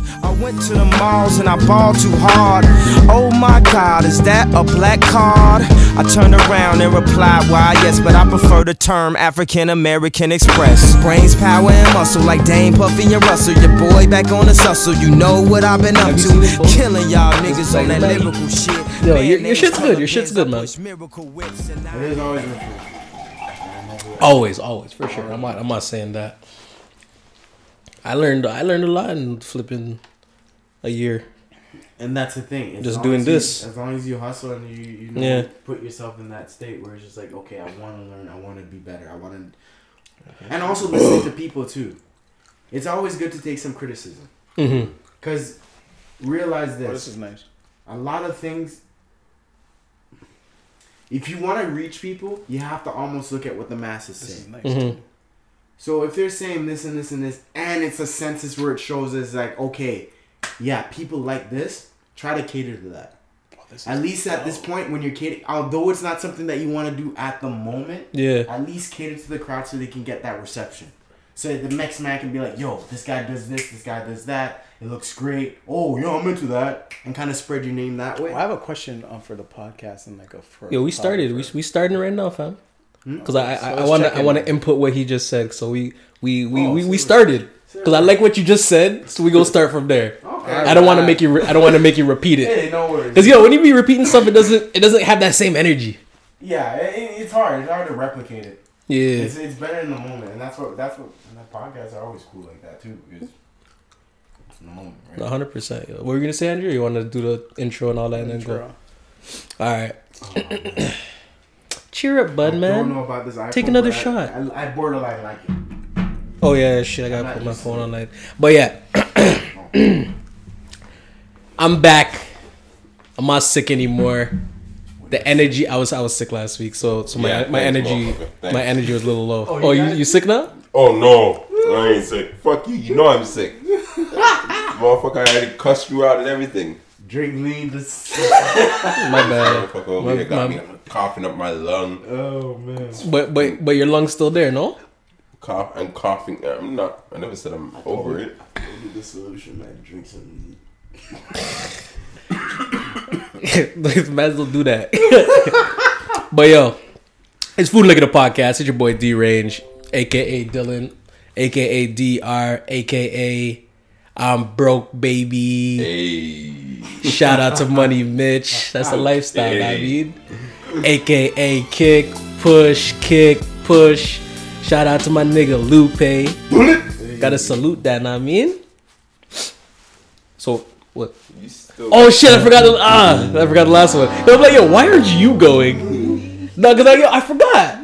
Cause I went to the malls and I balled too hard. Oh my god, is that a black card? I turned around and replied, why yes, but I prefer the term African American Express. Brains, power, and muscle like Dame, Puffy, and Russell. Your boy back on the hustle, you know what I've been up to. seen? Killing y'all niggas on that like- lyrical shit. Yo, Man, your- your shit's good, your shit's good, man. push Miracle whips and I- It is always. Always, always, for sure. I'm not. I'm not saying that. I learned. I learned a lot in flipping a year. And that's the thing. as Just doing as you- this. as long as you hustle and you you know, Yeah. put yourself in that state where it's just like, okay, I want to learn. I want to be better. I want to, and also listen to people too. It's always good to take some criticism Mm-hmm. because realize Oh, this: this is nice. a lot of things. If you want to reach people, you have to almost look at what the masses This say. is nice. Mhm. So if they're saying this and this and this, and it's a census where it shows us like, okay, yeah, people like this, try to cater to that. Oh, At least at this point, when you're catering, although it's not something that you want to do at the moment, Yeah. at least cater to the crowd so they can get that reception. So the next man can be like, yo, this guy does this, this guy does that. It looks great. Oh, yo, I'm into that. And kind of spread your name that way. Well, I have a question um, for the podcast and like a for Yo, we started. We we starting right now, fam. Mm-hmm. Because I So I, I want to I want to input what he just said. So we we we Oh, we, we started. Because I like what you just said. So we gonna start from there. Okay. I don't want to make you. Re- I don't want to make you repeat it. Hey, no worries. Because yo, when you be repeating stuff, it doesn't it doesn't have that same energy. Yeah, it, it's hard. It's hard to replicate it. Yeah. It's, it's better in the moment, and that's what that's what and the podcasts are always cool like that too. It's in the moment, right? One hundred percent. What were you gonna say, Andrew? You want to do the intro and all that, and then go. All right. Oh. Cheer up, bud, I don't man. know about this iPhone, Take another but I- shot. I, I borderline like it. Oh yeah, shit. I gotta put my phone on like. But yeah, oh. I'm back. I'm not sick anymore. The energy. I was I was sick last week, so so my Yeah, my thanks, energy motherfucker. My energy was a little low. Oh, Oh, you you, got you it? sick now? Oh no, I ain't sick. Fuck you. You know I'm sick. Motherfucker, I had to cuss you out and everything. Drink lean. This. My bad. My- my- me coughing up my lung. oh man. But but but your lungs still there, no? Cough and coughing. I'm not. I never said I'm over it. The solution, man. Drink some. Might as well do that. but yo, it's Food Liquor the podcast. It's your boy D Range, aka Dylan, aka DR, aka I'm broke baby. Hey. Shout out to Money Mitch. That's the lifestyle, I mean. AKA Kick, Push, Kick, Push. Shout out to my nigga Lupe. Gotta salute that, know I mean? So, what? Oh shit, I forgot the, ah, I forgot the last one. I'm like, yo, why aren't you going? No, because I, yo, I forgot.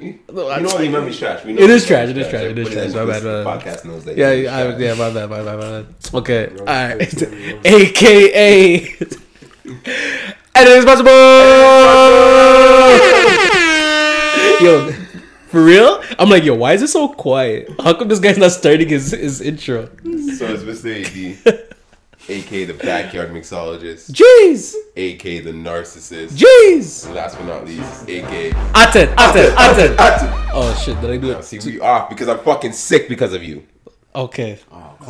You know what? You memory's trash. We know It is trash, it is trash, it is trash. My bad, my bad. listens to the Podcast knows that. Yeah, I, yeah, my bad, my bad, my bad. Okay, alright. AKA. and it is possible. yo, for real? I'm like, yo, why is it so quiet? How come this guy's not starting his, his intro? So it's Mr. AD, aka the backyard mixologist, Jeez, aka the narcissist, jeez. and last but not least, aka. Aten, Aten, Aten. Oh shit, did I do Now, it? see, we off because I'm fucking sick because of you. Okay.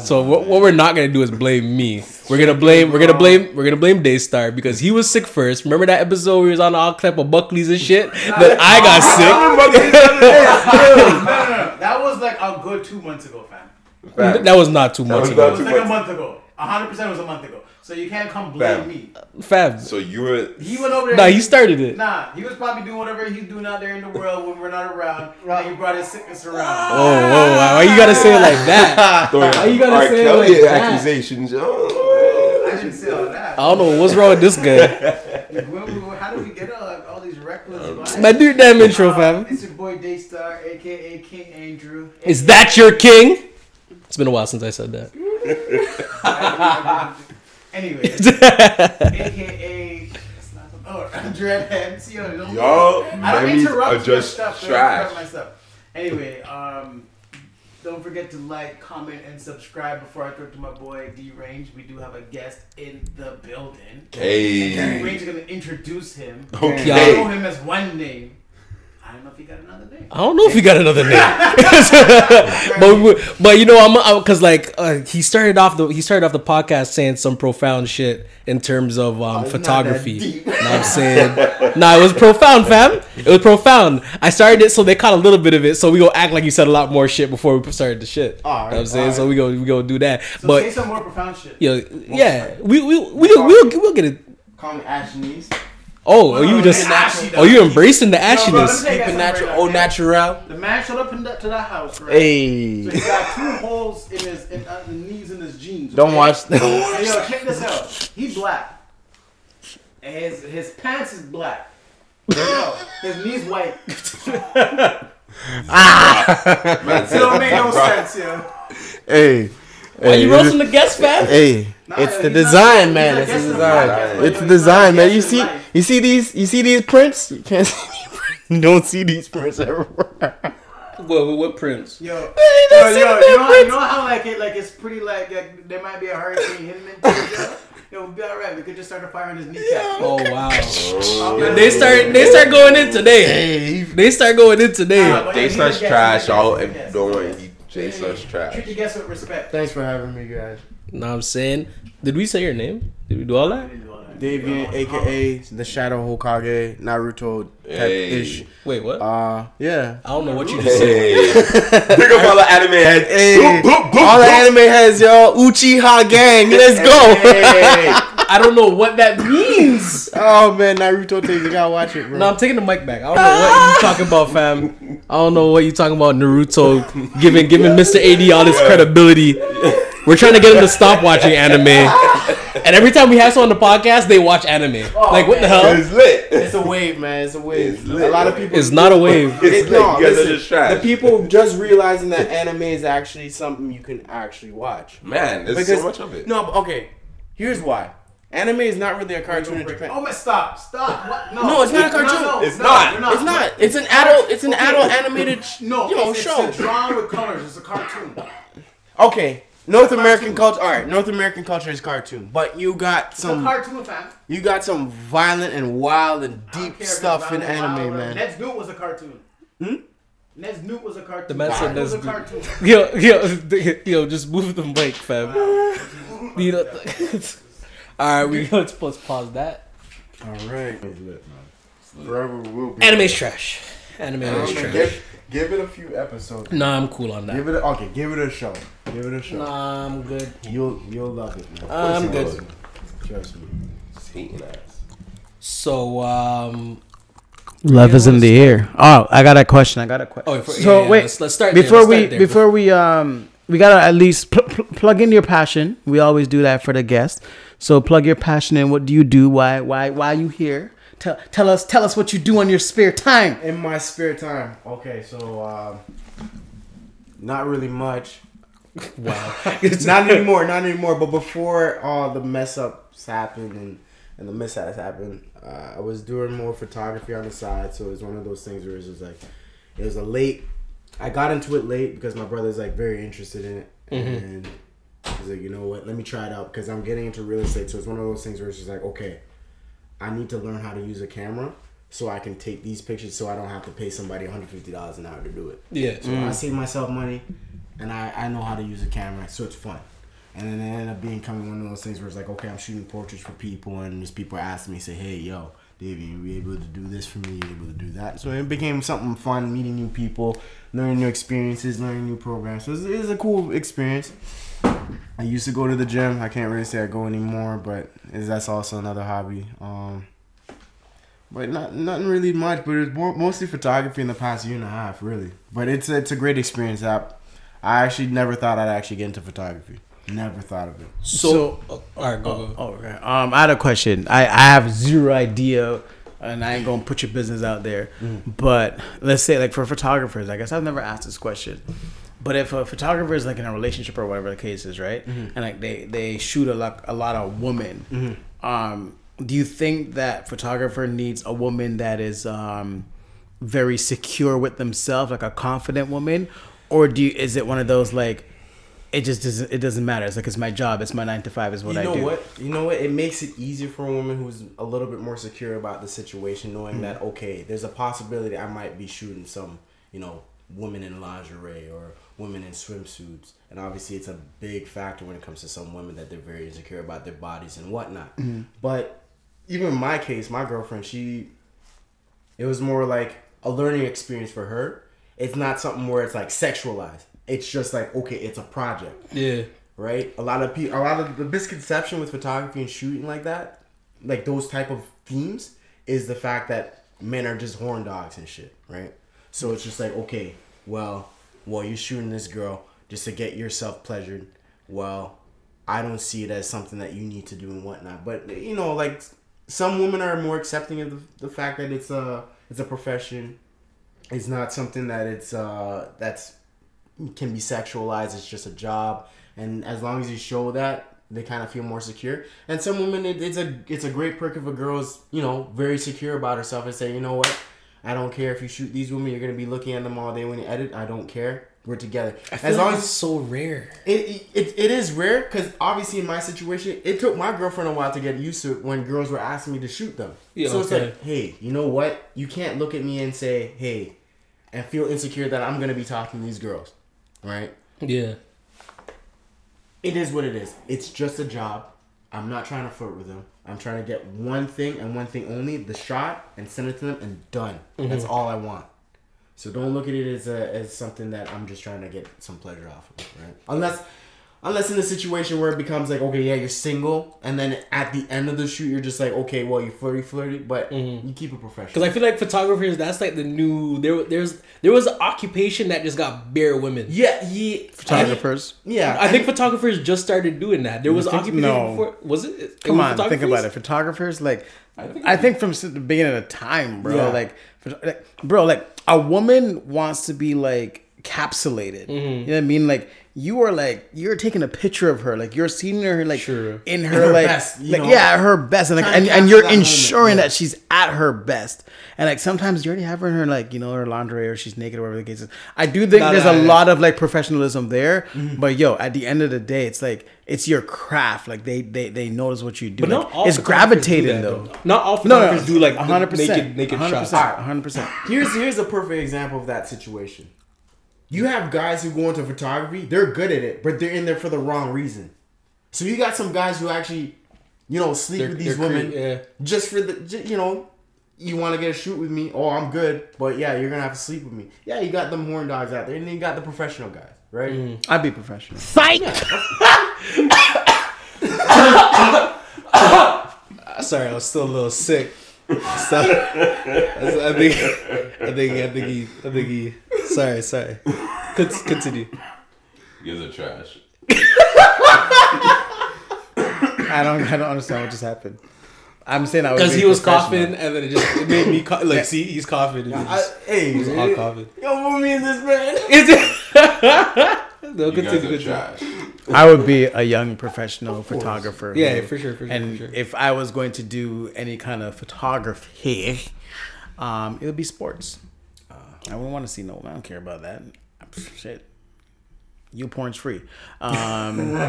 So what, what we're not gonna do is blame me. We're gonna blame we're gonna blame we're gonna blame Daystar because he was sick first. Remember that episode where he was on all type of Buckley's and shit? That I got no, no, no. That was like a good two months ago, fam. That was not too much was It ago. not- was like a month ago. hundred percent was a month ago. So you can't come blame Fam. me. Fab. So you were. He went over there. Nah, he started it. Nah, he was probably doing whatever he's doing out there in the world when we're not around. And he brought his sickness around. Oh, whoa, wow. Why you gotta say it like that? Why you gotta R. say it Kelly like that? accusations. Oh. I didn't say all that. I don't know what's wrong with this guy. When we- How did we get all, all these reckless um, vibes? Man, do your damn intro, uh, fam. It's your boy Daystar, aka King Andrew. Is that your king? It's been a while since I said that. Anyway, aka oh, Dreadhead. See, yo, don't- Y'all, I don't interrupt are your just stuff. Don't trash. interrupt my stuff. Anyway, um, don't forget to like, comment, and subscribe before I throw it to my boy D Range. We do have a guest in the building. D Hey. Range is gonna introduce him. Okay. I know him as one name. I don't know if he got another name. I don't know if he got another name, but but you know I'm because like uh, he started off the he started off the podcast saying some profound shit in terms of um, that photography. know I'm saying? nah, it was profound, fam. It was profound. I started it so they caught a little bit of it, so we go act like you said a lot more shit before we started the shit. Alright, you know what I'm saying? So we go we go do that. So but say some more profound shit. yo, yeah, we we we we'll, we'll, we'll get it. Call me Ashnese. Oh, Well, are you no, just it's ashy, oh you though. embracing the No, bro, ashiness? tell Keep it natural, right au now. natural. The man showed up in the, to that house, right? Hey, So he got two holes in his in, uh, the knees in his jeans. don't okay? watch. Hey, yo, check this out. He black. And his his pants is black. Yo, his knees white. Man, It don't make no sense, yo. hey, Why you roasting the guest, fam? Hey, Nah, it's yo, the design, man. not It's the the design. podcast, It's yo, the he's not design, man. You see, life. you see these, you see these prints. You can't see. You don't see these prints everywhere. What, what prints? Yo, yo, don't yo, you know, prints. you know how like it like it's pretty like, like there might be a hurricane hitting into it, yo. Yo, we'll be alright. We could just start a fire on his kneecap. Oh wow! Oh, They start they start going in today. They start going in today. Nah, but Jay such trash. All guest, he's a guest. don't worry. He Jay such trash. Treat the guests with respect. Thanks for having me, guys. Know what I'm saying? Did we say your name? Did we do all that? Davian, aka the Shadow Hokage, Naruto type ish. Wait, what? Uh, yeah. I don't know what you just said. Hey, pick up all the anime heads. Hey, Boop, boop, boop, all the anime heads, yo. Uchiha gang, let's go. Hey. I don't know what that means. oh man, Naruto takes you gotta watch it, bro. No, I'm taking the mic back. I don't know what you talking about, fam. I don't know what you talking about. Naruto giving giving Mr. AD all this credibility. We're trying to get him to stop watching anime, and every time we have someone on the podcast, they watch anime. Oh, like what the hell? It's lit. It's a wave, man. It's a wave. It's lit, a lot of people. It's not a wave. It's It- lit. no, you guys listen, are just trash. The people just realizing that anime is actually something you can actually watch. Man, there's Because- so much of it. No, but okay. Here's why. Anime is not really a cartoon in Japan. Oh, but stop, stop. What? No, No, it's not a cartoon. no, It's no, not. you're It's not. It's an adult. It's an Okay. adult animated, sh- No, you know, it's, show. It's a drawn with colors. It's a cartoon. Okay, North American culture. All right, North American culture is cartoon, but you got some It's a cartoon, fam. You got some violent and wild and deep care if it's stuff in round and wild, anime, whatever. man. Ned's Newt was a cartoon. Hmm? Ned's Newt was a cartoon. The man said Naruto Ned's Newt. Yo, yo, yo, just move the mic, fam. You know, all right, we let's, let's pause that. All right. Forever will be. Anime's trash. Anime is trash. Give, give it a few episodes. Nah, I'm cool on that. Give it a, okay. Give it a show. Give it a show. Nah, I'm good. You'll you'll love it, man. I'm good. Trust me. Just hating ass. So, um, Love is in the air. Oh, I got a question. I got a question. oh, for, so yeah, yeah, wait, let's, let's start there, before let's we start there. before we um we gotta at least pl- pl- plug in your passion. We always do that for the guest. So plug your passion in. What do you do? Why why why are you here? Tell tell us tell us what you do on your spare time. In my spare time. Okay, so um, not really much. wow, not anymore. Not anymore. But before all the mess ups happened and and the mishaps happened, uh, I was doing more photography on the side. So it was one of those things where it was just like it was a late. I got into it late because my brother's like very interested in it, and he's like, you know what? Let me try it out because I'm getting into real estate. So it's one of those things where it's just like, okay, I need to learn how to use a camera so I can take these pictures so I don't have to pay somebody $150 an hour to do it. yeah. So I mm. save myself money, and I, I know how to use a camera, so it's fun. And then it ended up becoming one of those things where it's like, okay, I'm shooting portraits for people, and there's people ask me, say, hey, yo, Davey, you be able to do this for me? You able to do that? So it became something fun, meeting new people, learning new experiences, learning new programs. So it's, it's a cool experience. I used to go to the gym. I can't really say I go anymore, but that's also another hobby. Um, but not nothing really much. But it's mostly photography in the past year and a half, really. But it's it's a great experience. I, I actually never thought I'd actually get into photography. Never thought of it. So, oh, all right, go, go. Oh, okay. Um, I had a question. I, I have zero idea, and I ain't gonna put your business out there. But let's say, like for photographers, I guess I've never asked this question. But if a photographer is like in a relationship or whatever the case is, right, and like they they shoot a lot a lot of women, um, do you think that photographer needs a woman that is um very secure with themselves, like a confident woman, or do you, is it one of those like it just doesn't it doesn't matter. It's like it's my job. It's my nine to five. Is what you I know do. what? You know what? It makes it easier for a woman who's a little bit more secure about the situation, knowing Hmm. that okay, there's a possibility I might be shooting some, you know, women in lingerie or women in swimsuits, and obviously it's a big factor when it comes to some women that they're very insecure about their bodies and whatnot. Hmm. But even in my case, my girlfriend, she, it was more like a learning experience for her. It's not something where it's like sexualized. It's just like okay, it's a project Yeah. right? A lot of people, a lot of the misconception with photography and shooting like that, like those type of themes, is the fact that men are just horn dogs and shit, right? So it's just like, okay, well, well, you're shooting this girl just to get yourself pleasured. Well, I don't see it as something that you need to do and whatnot. But you know, like some women are more accepting of the, the fact that it's a it's a profession. It's not something that it's uh that's can be sexualized. It's just a job, and as long as you show that, they kind of feel more secure. And some women, it, it's a it's a great perk if a girl's you know very secure about herself and say, you know what, I don't care if you shoot these women. You're gonna be looking at them all day when you edit. I don't care. We're together. as long as so rare. it, it, it is rare because obviously in my situation, it took my girlfriend a while to get used to it when girls were asking me to shoot them. Yeah, so it's okay. like, hey, you know what? You can't look at me and say, hey, and feel insecure that I'm gonna be talking to these girls, right? Yeah. It is what it is. It's just a job. I'm not trying to flirt with them. I'm trying to get one thing and one thing only: the shot, and send it to them, and done. That's mm-hmm. all I want. So don't look at it as a, as something that I'm just trying to get some pleasure off of, right? Unless, unless in a situation where it becomes like, okay, yeah, you're single, and then at the end of the shoot, you're just like, okay, well, you flirty, flirty, but mm-hmm. you keep it professional. Because I feel like photographers, that's like the new. There, there's there was an occupation that just got bare women. yeah, he Photographers. Yeah, I think photographers just started doing that. There was think- occupation no. before. Was it? it Come was on, think about it. Photographers, like, I think, from the beginning of time, bro. Yeah. Like, like, bro, like a woman wants to be like capsulated. Mm-hmm. You know what I mean? Like, you are like you're taking a picture of her, like you're seeing her like Sure. in her, her like, best, like yeah, her best, and like, and, and you're that moment, ensuring yeah. that she's at her best. And like sometimes you already have her in her like you know her lingerie or she's naked or whatever the case is. I do think Nah, there's nah, a yeah. lot of like professionalism there, Mm-hmm. but yo, at the end of the day, it's like it's your craft. Like they they they notice what you do. But Like, not all it's gravitating that, though. Not all No, no, photographers do like hundred percent, naked naked hundred shots. percent, hundred percent. Here's here's a perfect example of that situation. You have guys who go into photography, they're good at it, but they're in there for the wrong reason. So you got some guys who actually, you know, sleep They're- with these they're cre- women yeah. just for the, ju- you know, you want to get a shoot with me. Oh, I'm good, but yeah, you're gonna have to sleep with me. Yeah, you got them horn dogs out there, and then you got the professional guys, right? Mm. I'd be professional. Sorry, I was still a little sick. So, I think, I think, I think he, I think he. Sorry, sorry. Con- Continue. You guys are trash. I don't I don't understand what just happened. I'm saying I would Because he was coughing, and then it just it made me cough. Like, see, he's coughing. And it I, just, hey, it was all coughing. yo, put me in this man. Is it? no, You continue, guys are continue. trash. I would be a young professional photographer. Yeah, who- for sure, for sure, And for sure. if I was going to do any kind of photography, um, it would be sports. Uh, I wouldn't want to see no. I don't care about that. Shit. You porn's free. Um,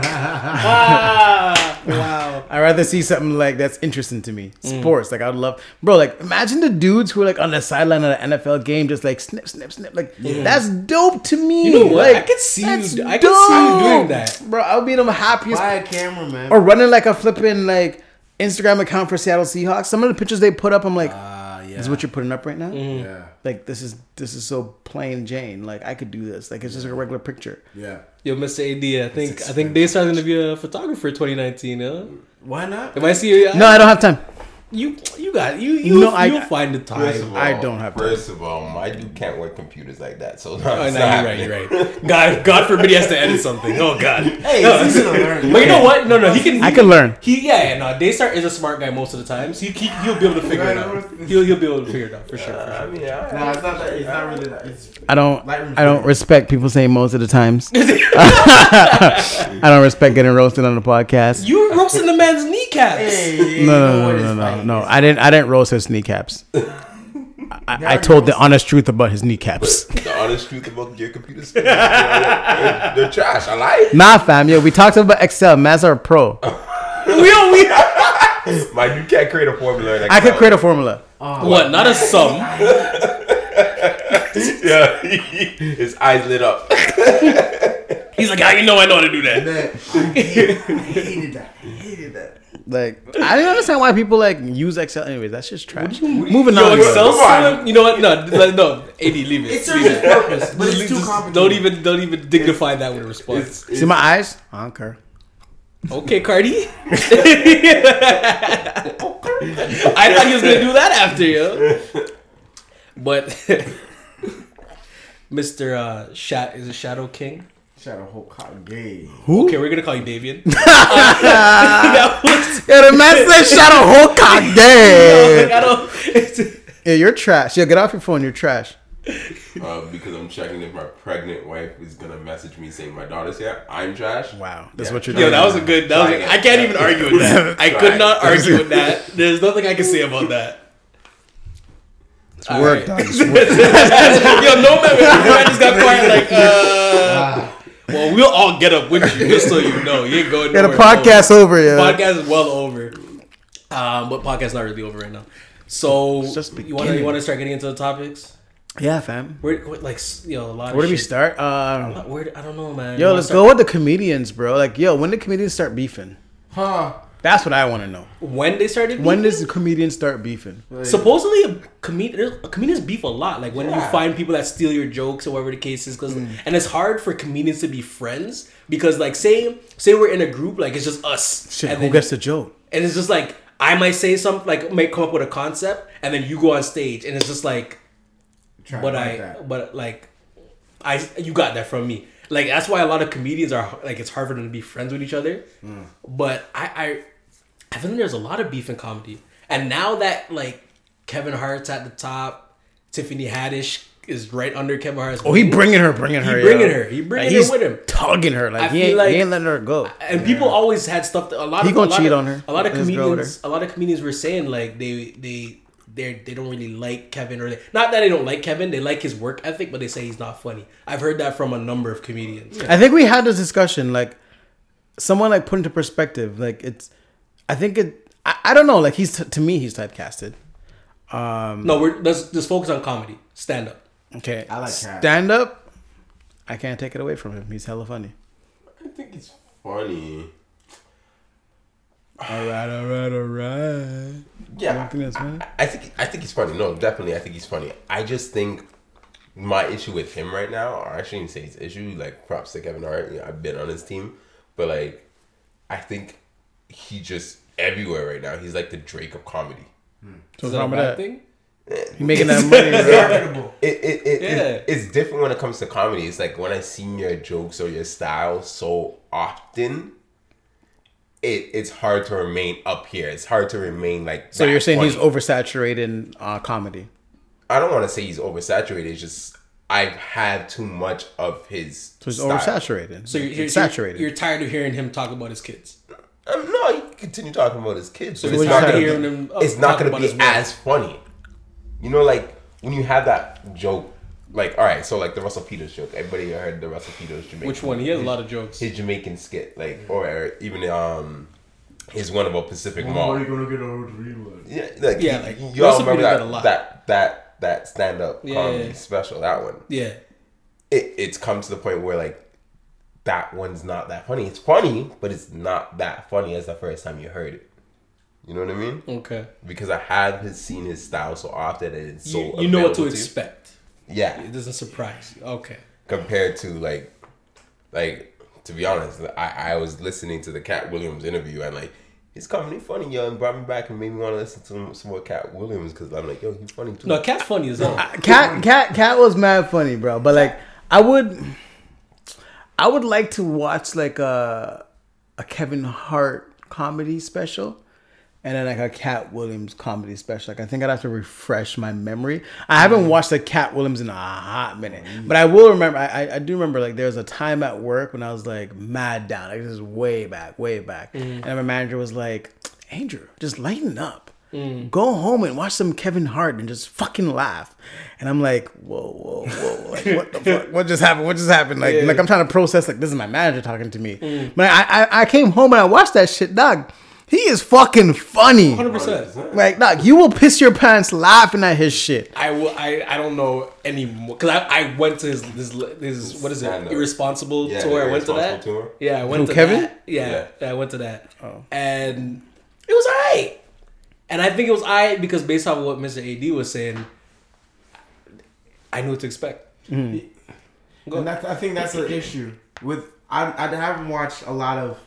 Wow. I'd rather see something like that's interesting to me. Mm. Sports, like I'd love, bro. Like imagine the dudes who are like on the sideline of an NFL game, just like snip, snip, snip. Like that's dope to me. You know what? Like, I could see you I could see you doing that. bro. I'll be the happiest Buy a camera, man. or running like a flipping like Instagram account for Seattle Seahawks. Some of the pictures they put up, I'm like, Ah, yeah. is what you're putting up right now. Mm-hmm. Yeah, Like this is this is so plain Jane. Like I could do this. Like it's just a regular picture. yeah. Yo, Mr. AD, I think I think Daystar's gonna be a photographer 2019. Huh? Why not? If I see you, No, I don't have time. You you got you you No, I- you'll find the First time. of I don't have time. First of all, my dude can't work computers like that, so no, Oh, no, you're right. You're right. God, God forbid he has to edit something. Oh God. Hey, it's easy to learn. But you know what? No, no, he can. He I can learn. He yeah, yeah, no. Daystar is a smart guy most of the times. He, he he'll be able to figure it out. He'll he'll be able to figure it out for sure. For uh, I sure. mean, yeah. No, it's not that. It's not really that. It's I don't I don't respect people saying most of the times. I don't respect getting roasted on the podcast. You roasting the man's kneecaps. Hey, No, no, no, no, no, no. I didn't I didn't roast his kneecaps. I, I told the honest truth about his kneecaps. The honest truth about your computer skills, they're, they're trash. I lie. nah, fam. Yeah, we talked about Excel. Maz are pro. we don't, we, My you can't create a formula. in I could create a formula. Oh, what? Not a sum. Yeah, his eyes lit up. He's like, how you know I know how to do that? I hated that. I hated that. Like, I don't understand why people like use Excel. Anyways, that's just trash. Moving Yo, on. Excel Come You know what? No, like, no. AD, leave it. It serves Leave its it. purpose, but it's Just- too just complicated. Don't even, don't even dignify that with a response. It's, See my eyes? I don't care. Okay, Cardi. I thought he was gonna do that after you. But Mr. Uh, Shat is a Shadow King. Shadow Hokage. gay. Okay, we're gonna call you Davian. that was, Yeah, the man said Shadow Hokage. like, I don't. Yeah, you're trash. Yeah, get off your phone. You're trash. uh, because I'm checking if my pregnant wife is gonna message me saying my daughter's here. I'm trash. Wow, that's Yeah. what you're doing. Yo, that was a good. That was. A, I can't even argue with that. I could not argue with that. There's nothing I can say about that. It's work, All dog. right. It's work. Yo, no man, man just got quiet. Like, uh, well, we'll all get up with you, just so you know. You ain't going. Yeah, the nowhere. podcast over, yeah. Podcast is well over. Um, but podcast not really over right now. So just you want to you want to start getting into the topics? Yeah, fam. Where, where like yo, a lot. Where do of we start? Uh, Where I don't know, man. yo, let's wanna go with the comedians, bro. Like, yo, when did comedians start beefing? Huh. That's what I want to know. When they started. When does the comedians start beefing? Supposedly, a comedian comedians beef a lot. Like when you find people that steal your jokes or whatever the case is, because mm. and it's hard for comedians to be friends because like say say we're in a group like it's just us Shit, and who then- gets the joke? and it's just like I might say something like might come up with a concept and then you go on stage and it's just like Try but I like that. but like I you got that from me. Like that's why a lot of comedians are like it's hard for them to be friends with each other. Hmm. But I I I feel like there's a lot of beef in comedy. And now that like Kevin Hart's at the top, Tiffany Haddish is right under Kevin Hart's. Oh, he bringing her, bringing her, He bringing yo. her. He bringing Like, her he's with him. Tugging her. Like, he ain't, like- he ain't letting her go. and people always had stuff. That, a lot He of gonna a lot cheat of- on her. A lot of Let's go with comedians, a lot of comedians were saying like they they they they don't really like Kevin or they, not that they don't like Kevin. They like his work ethic, but they say he's not funny. I've heard that from a number of comedians. I think we had this discussion. Like, someone like put into perspective. Like, it's. I think it. I, I don't know. Like, he's to me, he's typecasted. Um. No, we're let's just focus on comedy, stand up. Okay. I like stand up. I can't take it away from him. He's hella funny. I think it's funny. All right, all right, all right. Yeah, think that's funny? I, I think I think he's funny. No, definitely, I think he's funny. I just think my issue with him right now, or I shouldn't say his issue. Like props to Kevin Hart. You know, I've been on his team, but like, I think he just everywhere right now. He's like the Drake of comedy. So Is that a bad that? thing? He making that money, bro. It, it, it, Yeah. it- it's different when it comes to comedy. It's like when I see your jokes or your style so often, it it's hard to remain up here. It's hard to remain like. So you're saying he's oversaturated in uh, comedy? I don't want to say he's oversaturated. It's just I've had too much of his. So he's style. oversaturated. So you're, you're saturated. You're, tired of hearing him talk about his kids. Um, no, you continue talking about his kids, but So it's not gonna be. him, uh, it's not gonna be as funny. You know, like when you have that joke. Like, all right, so like the Russell Peters joke. Everybody heard the Russell Peters Jamaican. Which one? He has a lot of jokes. his Jamaican skit, like or even um his one about Pacific What Mall. are you gonna get over the reload? Yeah, like Yeah, you, like, you all Russell remember Peters that, a lot. that that that stand up Yeah, comedy yeah. special. That one. Yeah. It it's come to the point where like that one's not that funny. It's funny, but it's not that funny as the first time you heard it. You know what I mean? Okay. Because I have seen his style so often, and it's so you, you know what to available you. expect. Yeah, It doesn't surprise you. Okay. compared to like like to be honest i i was listening to the Katt Williams interview and like his comedy funny yo and brought me back and made me want to listen to some, some more Katt Williams because i'm like yo he's funny too No, Cat's funny as hell. Cat, cat, cat was mad funny, bro. But like, I would, I would like to watch like a a Kevin Hart comedy special, and then like a Katt Williams comedy special. Like, I think I'd have to refresh my memory. I haven't mm. watched a Katt Williams in a hot minute, mm. but I will remember. I, I, do remember like there was a time at work when I was like mad down. Like this is way back, way back, mm. and my manager was like, "Andrew, just lighten up." Go home and watch some Kevin Hart and just fucking laugh. And I'm like, whoa, whoa, whoa, like, what the fuck? What just happened? What just happened? Like, like I'm trying to process. Like, this is my manager talking to me. But I, I, I came home and I watched that shit, dog. He is fucking funny. Hundred percent. Like, dog, you will piss your pants laughing at his shit. I, will, I I don't know anymore because I, I went to his his, his what is it Stand-up. irresponsible Yeah, tour. I went to that. Tour. Yeah, I went Who, to Kevin? that. Yeah, Yeah. yeah, I went to that. Oh. And it was alright. And I think it was alright because based off of what Mr. AD was saying, I knew what to expect. Mm. And that's, I think that's an issue with. I, I haven't watched a lot of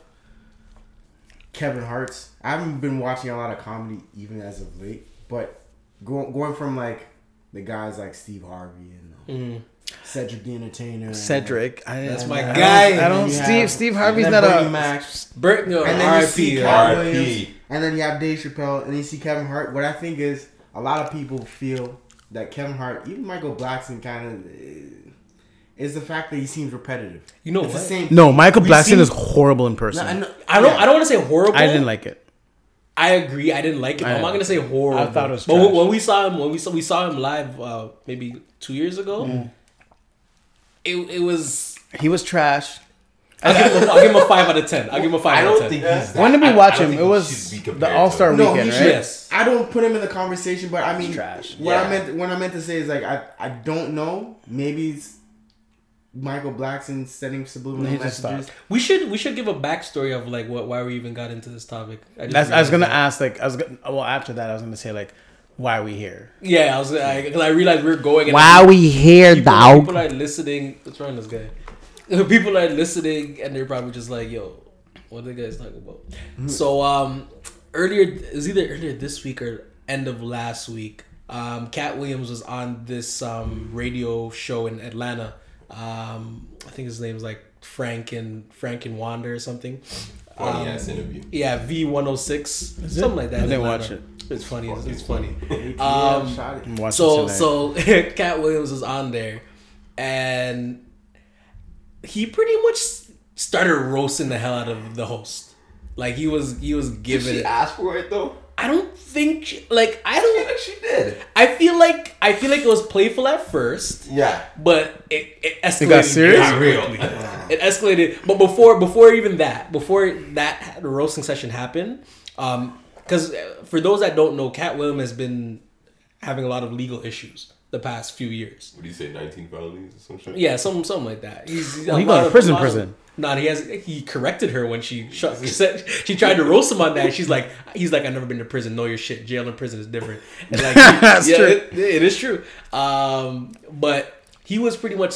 Kevin Hart's. I haven't been watching a lot of comedy even as of late. But go, going from like the guys like Steve Harvey and uh, Cedric the Entertainer, and- Cedric, I, That's I- my I guy. I don't. Steve have- Steve Harvey's not Bernie a. Mac. Bert, no, And then you see RIP. Williams, and then you have Dave Chappelle, and you see Kevin Hart. What I think is a lot of people feel that Kevin Hart, even Michael Blackson, kind of is the fact that he seems repetitive. You know it's what? the same. No, Michael We've Blackson seen- is horrible in person. No, I, know, I don't. yeah. I don't want to say horrible. I didn't like it. I agree. I didn't like it. But I I'm not gonna say horrible. I thought it was But trash. when, when we saw him, when we saw we saw him live, uh, maybe two years ago, Mm. it it was. He was trash. I'll give, him a, I'll give him a five out of ten. I'll give him a five I out of don't ten. think he's. When did we I- I watch him? It was the All Star him. No, weekend, he right? Yes. I don't put him in the conversation, but I mean, trash. What I meant, what I meant to say is like I, I don't know. Maybe it's Michael Blackson sending subliminal He messages. stopped. We should we should give a backstory of like what why we even got into this topic. I, just That's, I was gonna realized ask, like, I was gonna, well after that, I was gonna say, like, why are we here? Yeah, I was because I, realized we are going. and Why are we here, people, dog? People are listening. What's wrong with this guy? People are listening, and they're probably just like, "Yo, what are the guys talking about?" So, um, earlier it was either earlier this week or end of last week. Um, Katt Williams was on this um, radio show in Atlanta. Um, I think his name's like Frank and Frank and Wanda or something. Funny Um, ass interview. Yeah, V one hundred six, something like that. I didn't watch matter. It's funny. It's, it's funny. Um, shot it. I'm watching So so Katt Williams was on there, and he pretty much started roasting the hell out of the host. Like he was he was Did giving she it. ask for it though? I don't think she- like I don't. Yeah, she did. I feel like I feel like it was playful at first, Yeah. but it, it escalated. got serious? very Not real. It escalated, but before before even that, before that the roasting session happened, um, because for those that don't know, Katt Williams has been having a lot of legal issues the past few years. What do you say? Nineteen felonies or some shit. Yeah, some something like that. He's, he's Well, he a got lot to of- prison, lot prison. Nah, he has. He corrected her when she shut, she said she tried to roast him on that. She's like, he's like, I've never been to prison. Know your shit. Jail and prison is different. And like, That's yeah, true. It, it is true. Um, but he was pretty much.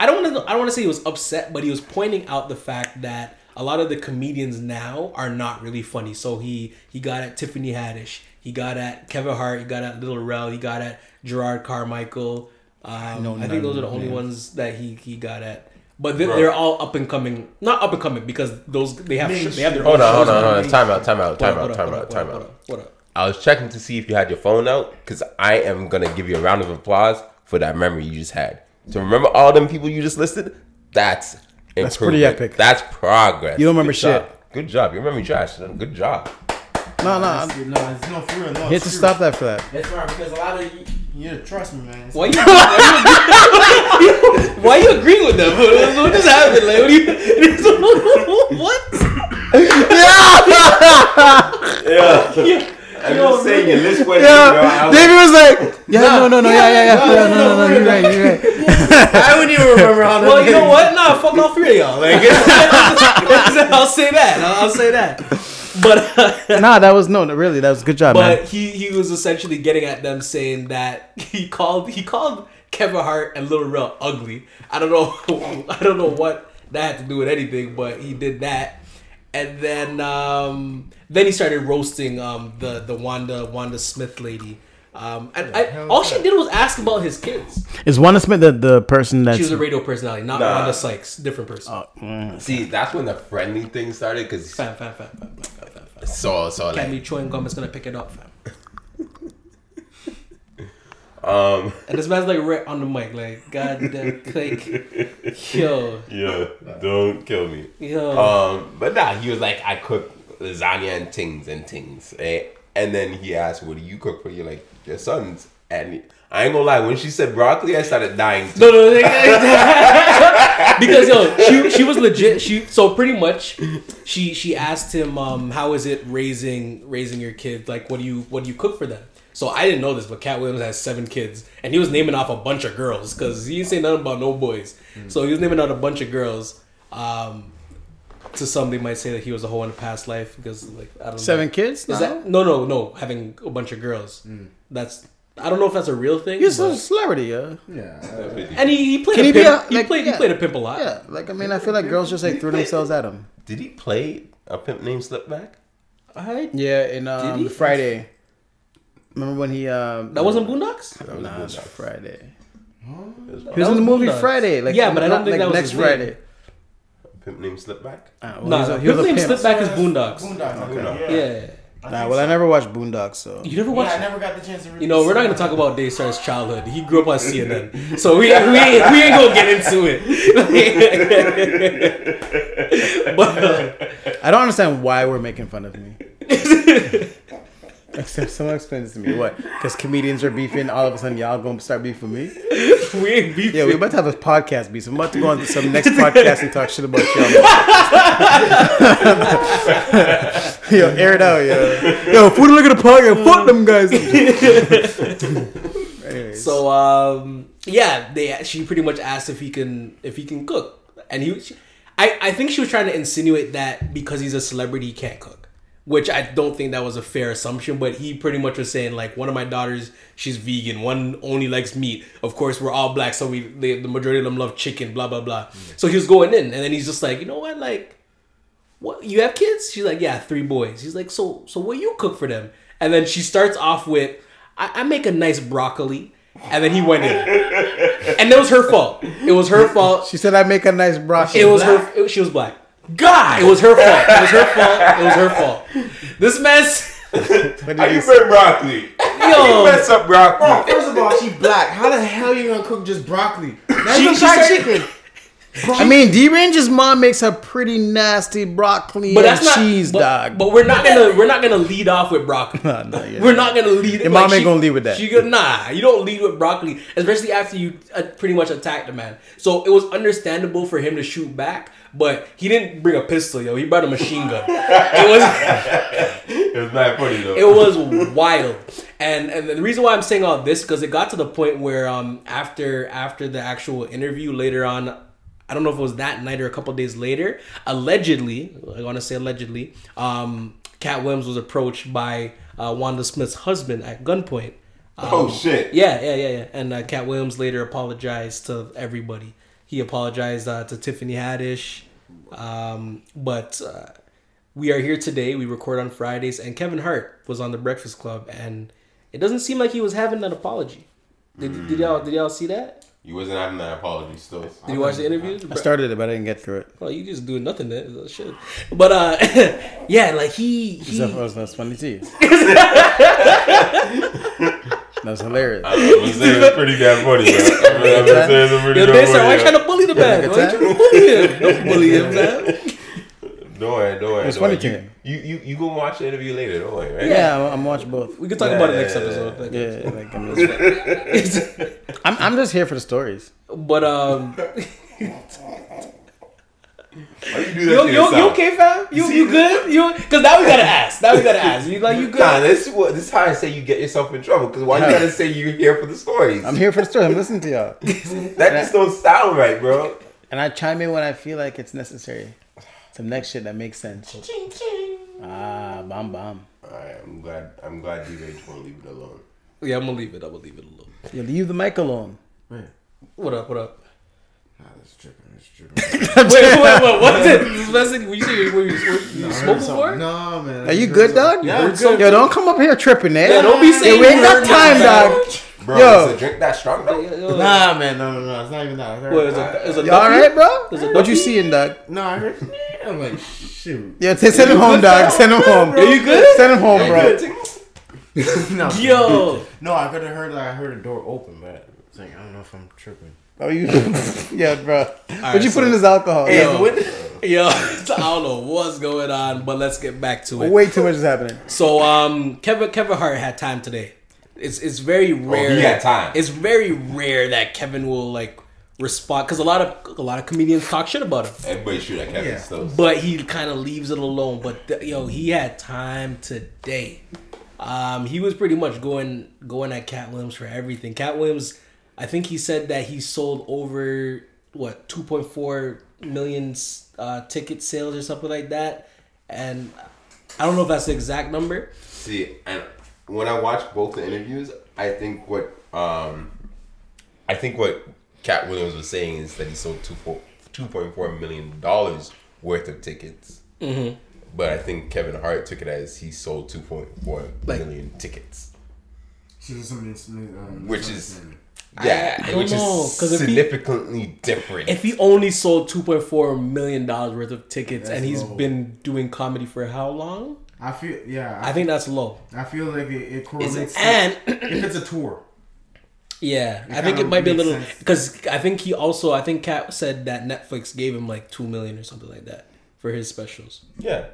I don't want to. I don't want to say he was upset, but he was pointing out the fact that a lot of the comedians now are not really funny. So he he got at Tiffany Haddish. He got at Kevin Hart. He got at Little Rel. He got at Jerrod Carmichael. Um, know I think those are the only them. ones that he he got at. But they're, they're all up and coming. Not up and coming because those they have sh- they have their Hold own on, hold on, hold on. now. Time out, time out, What time up, out, time out, time out. what up. I was checking to see if you had your phone out because I am gonna give you a round of applause for that memory you just had. So remember all them people you just listed? That's That's pretty epic. That's progress. You don't remember Good job. shit. Good job. You remember me trash. Good job. No, no, No, it's, no, for real. No, you have to true. stop that for that. That's right because a lot of you, you trust me, man. It's- Why you why you, why you agreeing with them? What, what just happened? Like, what you what? Yeah. yeah. I'm just saying your list was Yeah, David was like, yeah, no, no, no, yeah, yeah, yeah, yeah, no, no, no, you're right, you're right. I wouldn't even remember how. Well, you know what? Nah, fuck all three of y'all. Like, I'll say that. I'll, I'll say that. But uh, Nah, that was no, no, really, that was a good job, man. but he he was essentially getting at them saying that he called he called Kevin Hart and Little Rel ugly. I don't know I don't know what that had to do with anything, but he did that. And then um then he started roasting um the the Wanda Wanda Smith lady. Um and I, all she did was ask about his kids. Is Wanda Smith the, the person that She was a radio personality, not Nah. Wanda Sykes, different person. Mm. See, that's when the friendly thing started because fam, fam, fam, fam, fam. So so like be chewing gum is gonna pick it up, fam. um And this man's like right on the mic, like goddamn, like yo, yeah don't kill me yo. um but nah he was like I cook lasagna and things and things eh? And then he asked, "What do you cook for your like your sons?" And I ain't gonna lie, when she said broccoli, I started dying. Too. No, no, no, because yo, she she was legit. She so pretty much, she she asked him, um, how is it raising raising your kids? Like, what do you what do you cook for them? So I didn't know this, but Katt Williams has seven kids, and he was naming off a bunch of girls because he didn't say nothing about no boys. So he was naming out a bunch of girls. Um, to some, they might say that he was a hoe in a past life because, like, I don't know. Seven kids? Is No. that no, no, no? Having a bunch of girls. That's I don't know if that's a real thing. He's but- a celebrity, yeah. Yeah. and he, he played Can a he pimp. a- he like, played he played a pimp a lot. Yeah, like I mean, I feel like girls just like threw themselves at him. Did he play a pimp named Slickback? I, Yeah, in um, he? Friday. Remember when he um? that wasn't Boondocks. That was Nah, good it's enough. Friday. It was He was That in the movie Boondocks. Friday. Like Yeah, but I don't think like that was next his. Friday. a pimp named Slickback. Ah, well, Nah, he was a- no, he was his a name pimp. Slickback is Boondocks. Boondocks. Boondocks. Okay. Yeah. Yeah. I Nah, think well, I never watched Boondocks, so You never Yeah, watched. I never got the chance to read. you know, we're not gonna talk about Daystar's childhood. He grew up on CNN, so we we ain't, we ain't gonna get into it. but uh, I don't understand why we're making fun of me. Except someone explain this to me. What? Because comedians are beefing, all of a sudden y'all gonna start beefing me? we ain't beefing. Yeah, we're about to have a podcast beef. So I'm about to go on to some next podcast and talk shit about y'all. yo, air it out, yo. Yo, Food Liquor the podcast. Fuck them guys. Anyways. So um, yeah, they she pretty much asked if he can if he can cook, and he, she, I I think she was trying to insinuate that because he's a celebrity he can't cook, which I don't think that was a fair assumption. But he pretty much was saying like one of my daughters she's vegan, one only likes meat. Of course we're all black, so we the, the majority of them love chicken, blah blah blah. Mm. So he was going in, and then he's just like you know what like. What you have kids? She's like, yeah, three boys. He's like, so so what you cook for them? And then she starts off with, I, I make a nice broccoli. And then he went in, and it was her fault. It was her fault. she said I make a nice broccoli. It was her. It, she was black. God, it was her fault. It was her fault. It was her fault. This mess. What How you you burn broccoli? Yo, You mess up broccoli. Bro, first of all, she black. How the hell you gonna cook just broccoli? That's She- some she fried said- chicken. I mean, D Range's mom makes a pretty nasty broccoli but and that's not cheese, but, dog. But we're not gonna. We're not gonna lead off with broccoli. Nah, nah, yeah. We're not gonna lead. Your mom ain't gonna lead with that. She go, nah, you don't lead with broccoli, especially after you uh, pretty much attacked the man. So it was understandable for him to shoot back, but he didn't bring a pistol, yo. He brought a machine gun. it was. It was not funny though. it was wild and and the reason why i'm saying all this because it got to the point where um after after the actual interview later on i don't know if it was that night or a couple days later allegedly i want to say allegedly um Katt Williams was approached by uh, wanda smith's husband at gunpoint Um, oh shit. yeah, yeah, yeah, yeah. And uh, Katt Williams later apologized to everybody. He apologized uh, to Tiffany Haddish. Um, but uh, we are here today. We record on Fridays, and Kevin Hart was on the Breakfast Club, and it doesn't seem like he was having an apology. Did, did y'all did y'all see that? You wasn't having that apology still. Did you watch the interview? I started it, but I didn't get through it. Well, you just doing nothing then. Shit. But uh, yeah, like he he. That was, that's funny to you. That's hilarious. I'm gonna say it's pretty damn funny, man. I'm gonna say it's pretty Yo, damn they said, why you trying to bully the man? Why you trying to bully him? Don't bully him, man. Don't worry, don't worry. It's don't funny worry. to You, him. you, you, you gonna watch the interview later, don't worry, right? Yeah, I'm, I'm watching both. We can talk about it next episode. Like, Yeah, like, I'm, just, I'm, I'm just here for the stories. But um, Why you do that you, to you, you okay, fam? You you good? You because now we gotta ask. Now we gotta ask. You like you good? Nah, this is what this is how I say you get yourself in trouble. Because why you gotta say you're here for the stories? I'm here for the story. I'm listening to y'all, that just don't sound right, bro. and I chime in when I feel like it's necessary. Some next shit that makes sense. Ah, bam bam. Alright, I'm glad. I'm glad D Range won't leave it alone. Yeah, I'm gonna leave it. I'm gonna leave it alone. You leave the mic alone. Man. What up? What up? Nah, that's tripping. That's tripping. Wait, wait, wait. What's it? This message? When you say you, you, you smoke before? No, man. Are you good, dog? Yeah, I'm so- Yo, don't come up here tripping, eh? Yeah, don't be Yo, saying we ain't you got heard time, nothing, dog. Bro, Yo. is a drink that strong though? Yo, Nah, man. No, no, no. It's not even that. I heard, What is it? Is it You all right, bro? Is it What you ducky? seeing, dog? No, I heard. I'm like, shoot. Yeah, t- send him home, dog. Send him home. Are you good? Send him home, bro. no, Yo, no, I could have heard that. I heard a door open, but it's like I don't know if I'm tripping. Oh, you? yeah, bro. right, What'd you so- put in this alcohol? Hey, Yo. is the window? Yo, I don't know what's going on, but let's get back to it. Way too much is happening. So, um, Kevin Kevin Hart had time today. It's it's very rare. Oh, he had time. It's very rare that Kevin will like respond because a lot of a lot of comedians talk shit about him, Everybody shoot at Kevin Yeah. still. but he kind of leaves it alone. But th- yo, he had time today. Um, he was pretty much going going at Katt Williams for everything. Katt Williams, I think he said that he sold over what two point four million uh, ticket sales or something like that, and I don't know if that's the exact number. See, and when I watched both the interviews, I think what um, I think what Katt Williams was saying is that he sold two two point four million dollars worth of tickets. Mm-hmm. But I think Kevin Hart took it as he sold two point four Like- million tickets, So there's some mis- um, which is misunderstanding. Yeah, I don't which know, is 'cause if he- significantly different. If he only sold two point four million dollars worth of tickets and That's he's low. been doing comedy for how long? I feel yeah. I, I think that's low. I feel like it, it correlates. to- And if it's a tour, yeah, I think it might be a little because I think he also I think Katt said that Netflix gave him like two million or something like that for his specials. yeah,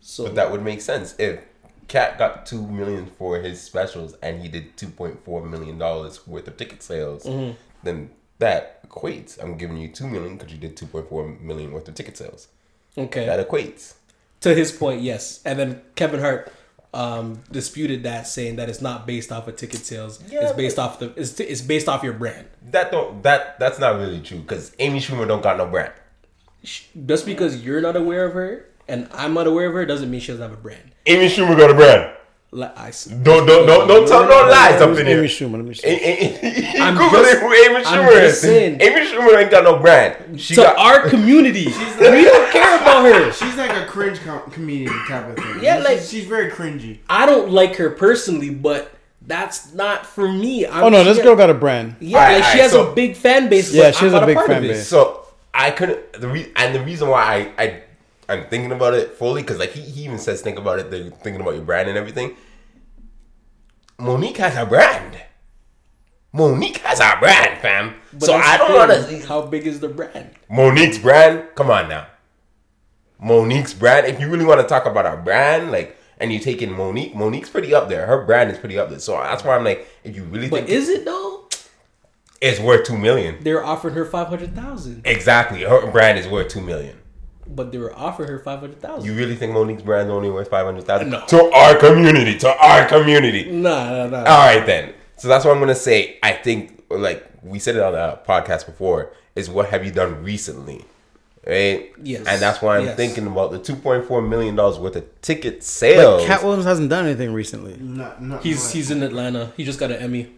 So but that would make sense if Katt got two million for his specials and he did two point four million dollars worth of ticket sales. Mm-hmm. Then that equates. I'm giving you two million because you did two point four million worth of ticket sales. okay, That equates. to his point, yes. And then Kevin Hart um, disputed that, saying that it's not based off of ticket sales. Yeah, it's based off the it's, it's based off your brand. That don't that that's not really true because Amy Schumer don't got no brand. Just because you're not aware of her and I'm not aware of her doesn't mean she doesn't have a brand. Amy Schumer got a brand. Like, I s- Don't don't don't don't tell no lies up in here. Amy. Schumer. Let me see. I'm Google just- who Amy Schumer is. saying. Amy Schumer ain't got no brand. She to got our community, we don't care about her. she's like a cringe com- comedian type of thing. Yeah, she's, like- she's very cringy. I don't like her personally, but that's not for me. I'm, Oh no, this girl got a brand. Yeah, Alright, like she has so- a big fan base. Yeah, she has a big part fan base. So I couldn't the re- and the reason why I I I'm thinking about it fully because like he, he even says think about it. They're thinking about your brand and everything. Mo'Nique has a brand. Mo'Nique has a brand, fam. But so I don't want to. How big is the brand? Mo'Nique's brand. Come on now. Mo'Nique's brand. If you really want to talk about our brand, like, and you take in Mo'Nique, Mo'Nique's pretty up there. Her brand is pretty up there. So that's why I'm like, if you really But think is it though? it's worth two million, They're offering her five hundred thousand, exactly. Her brand is worth two million. But they were offering her five hundred thousand. You really think Mo'Nique's brand only worth five hundred thousand? No. To our community, to our community. Nah, nah, nah. All right then. So that's what I'm gonna say. I think, like we said it on the podcast before, is what have you done recently, right? Yes. And that's why I'm Yes. thinking about the 2.4 million dollars worth of ticket sales. But Katt Williams hasn't done anything recently. Not, not he's much. he's in Atlanta. He just got an Emmy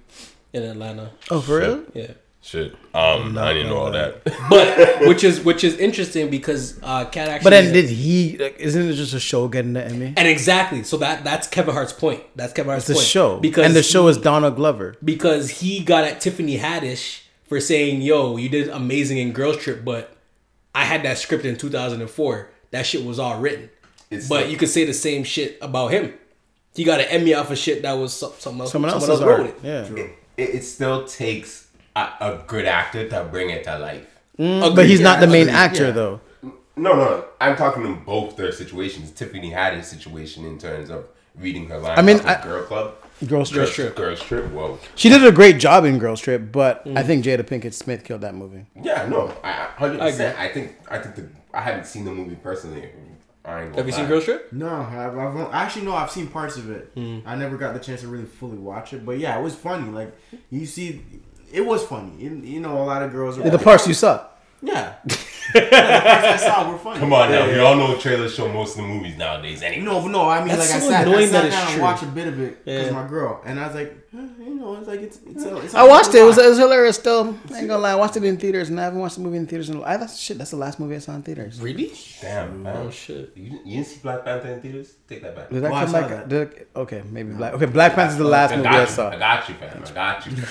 in Atlanta. Oh, for real? Yeah. Shit. Um, I didn't know all that. But which is which is interesting because uh Katt actually But then did he? Like, isn't it just a show getting the Emmy? and exactly so that that's Kevin Hart's point. That's Kevin Hart's It's a point. show, because and the show he- is Donald Glover. because he got at Tiffany Haddish for saying, "Yo, you did amazing in Girls Trip, but I had that script in 2004. That shit was all written." It's but like- you could say the same shit about him. He got an Emmy off of shit that was so- someone else. Someone else's else art. wrote it. Yeah. It, it still takes a, a good actor to bring it to life. But he's not the main Agreed, actor yeah. though. No, no, no. I'm talking in both their situations. Tiffany had a situation in terms of reading her lines. I mean, off I- Girl Club, Girls Trip. Girls Trip. Girls Trip. Whoa. She did a great job in Girls Trip, but I think Jada Pinkett Smith killed that movie. Yeah, no, I hundred I percent. I think I think the I haven't seen the movie personally. I Have you seen lie. Girls Trip? No, I've, I've actually no. I've seen parts of it. Hmm. I never got the chance to really fully watch it, but yeah, it was funny. Like you see, it was funny. You, you know, a lot of girls are The parts you saw. Yeah, the parts I saw were funny. Come on now, we all know trailers show most of the movies nowadays. Anyway, No, but no, I mean, That's like so I sat, I annoying sat that it's down and watched a bit of it because Yeah. my girl, and I was like, you know, it's like it's it's. A, it's I watched it. It was, it was hilarious. Still, I ain't gonna lie. I watched it in theaters, and I haven't watched the movie in theaters. In, I, that's shit. That's the last movie I saw in theaters. Really? damn, oh, man. Oh shit. You, you didn't see Black Panther in theaters? Take that back. Did that Oh, come saw back? that. Did okay, maybe Black. Okay, Black Panther's the last I movie I saw. I got you, fam. I got you. Yeah,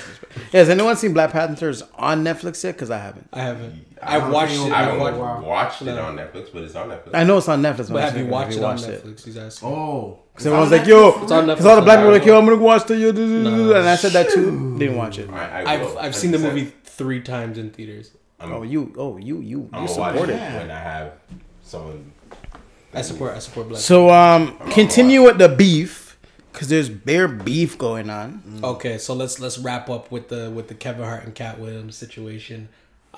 has anyone seen Black Panthers on Netflix yet? Because I haven't. I haven't. I I've don't watched it. it I I've haven't watched, watched it on Netflix, but it's on Netflix. I know it's on Netflix. but have you Have watched it on Netflix? He's asking. Oh, Because was like, yo, It's on because all the black people are like, yo, I'm gonna watch the yo, No. and I said that too. Didn't watch it. I, I I've I've seen the 100%. movie three times in theaters. I'm, Oh, you, oh, you, you, I'm you support it it. when I have someone. I support. I support black. So um, continue with the beef because there's bare beef going on. Okay, so let's let's wrap up with the with the Kevin Hart and Katt Williams situation.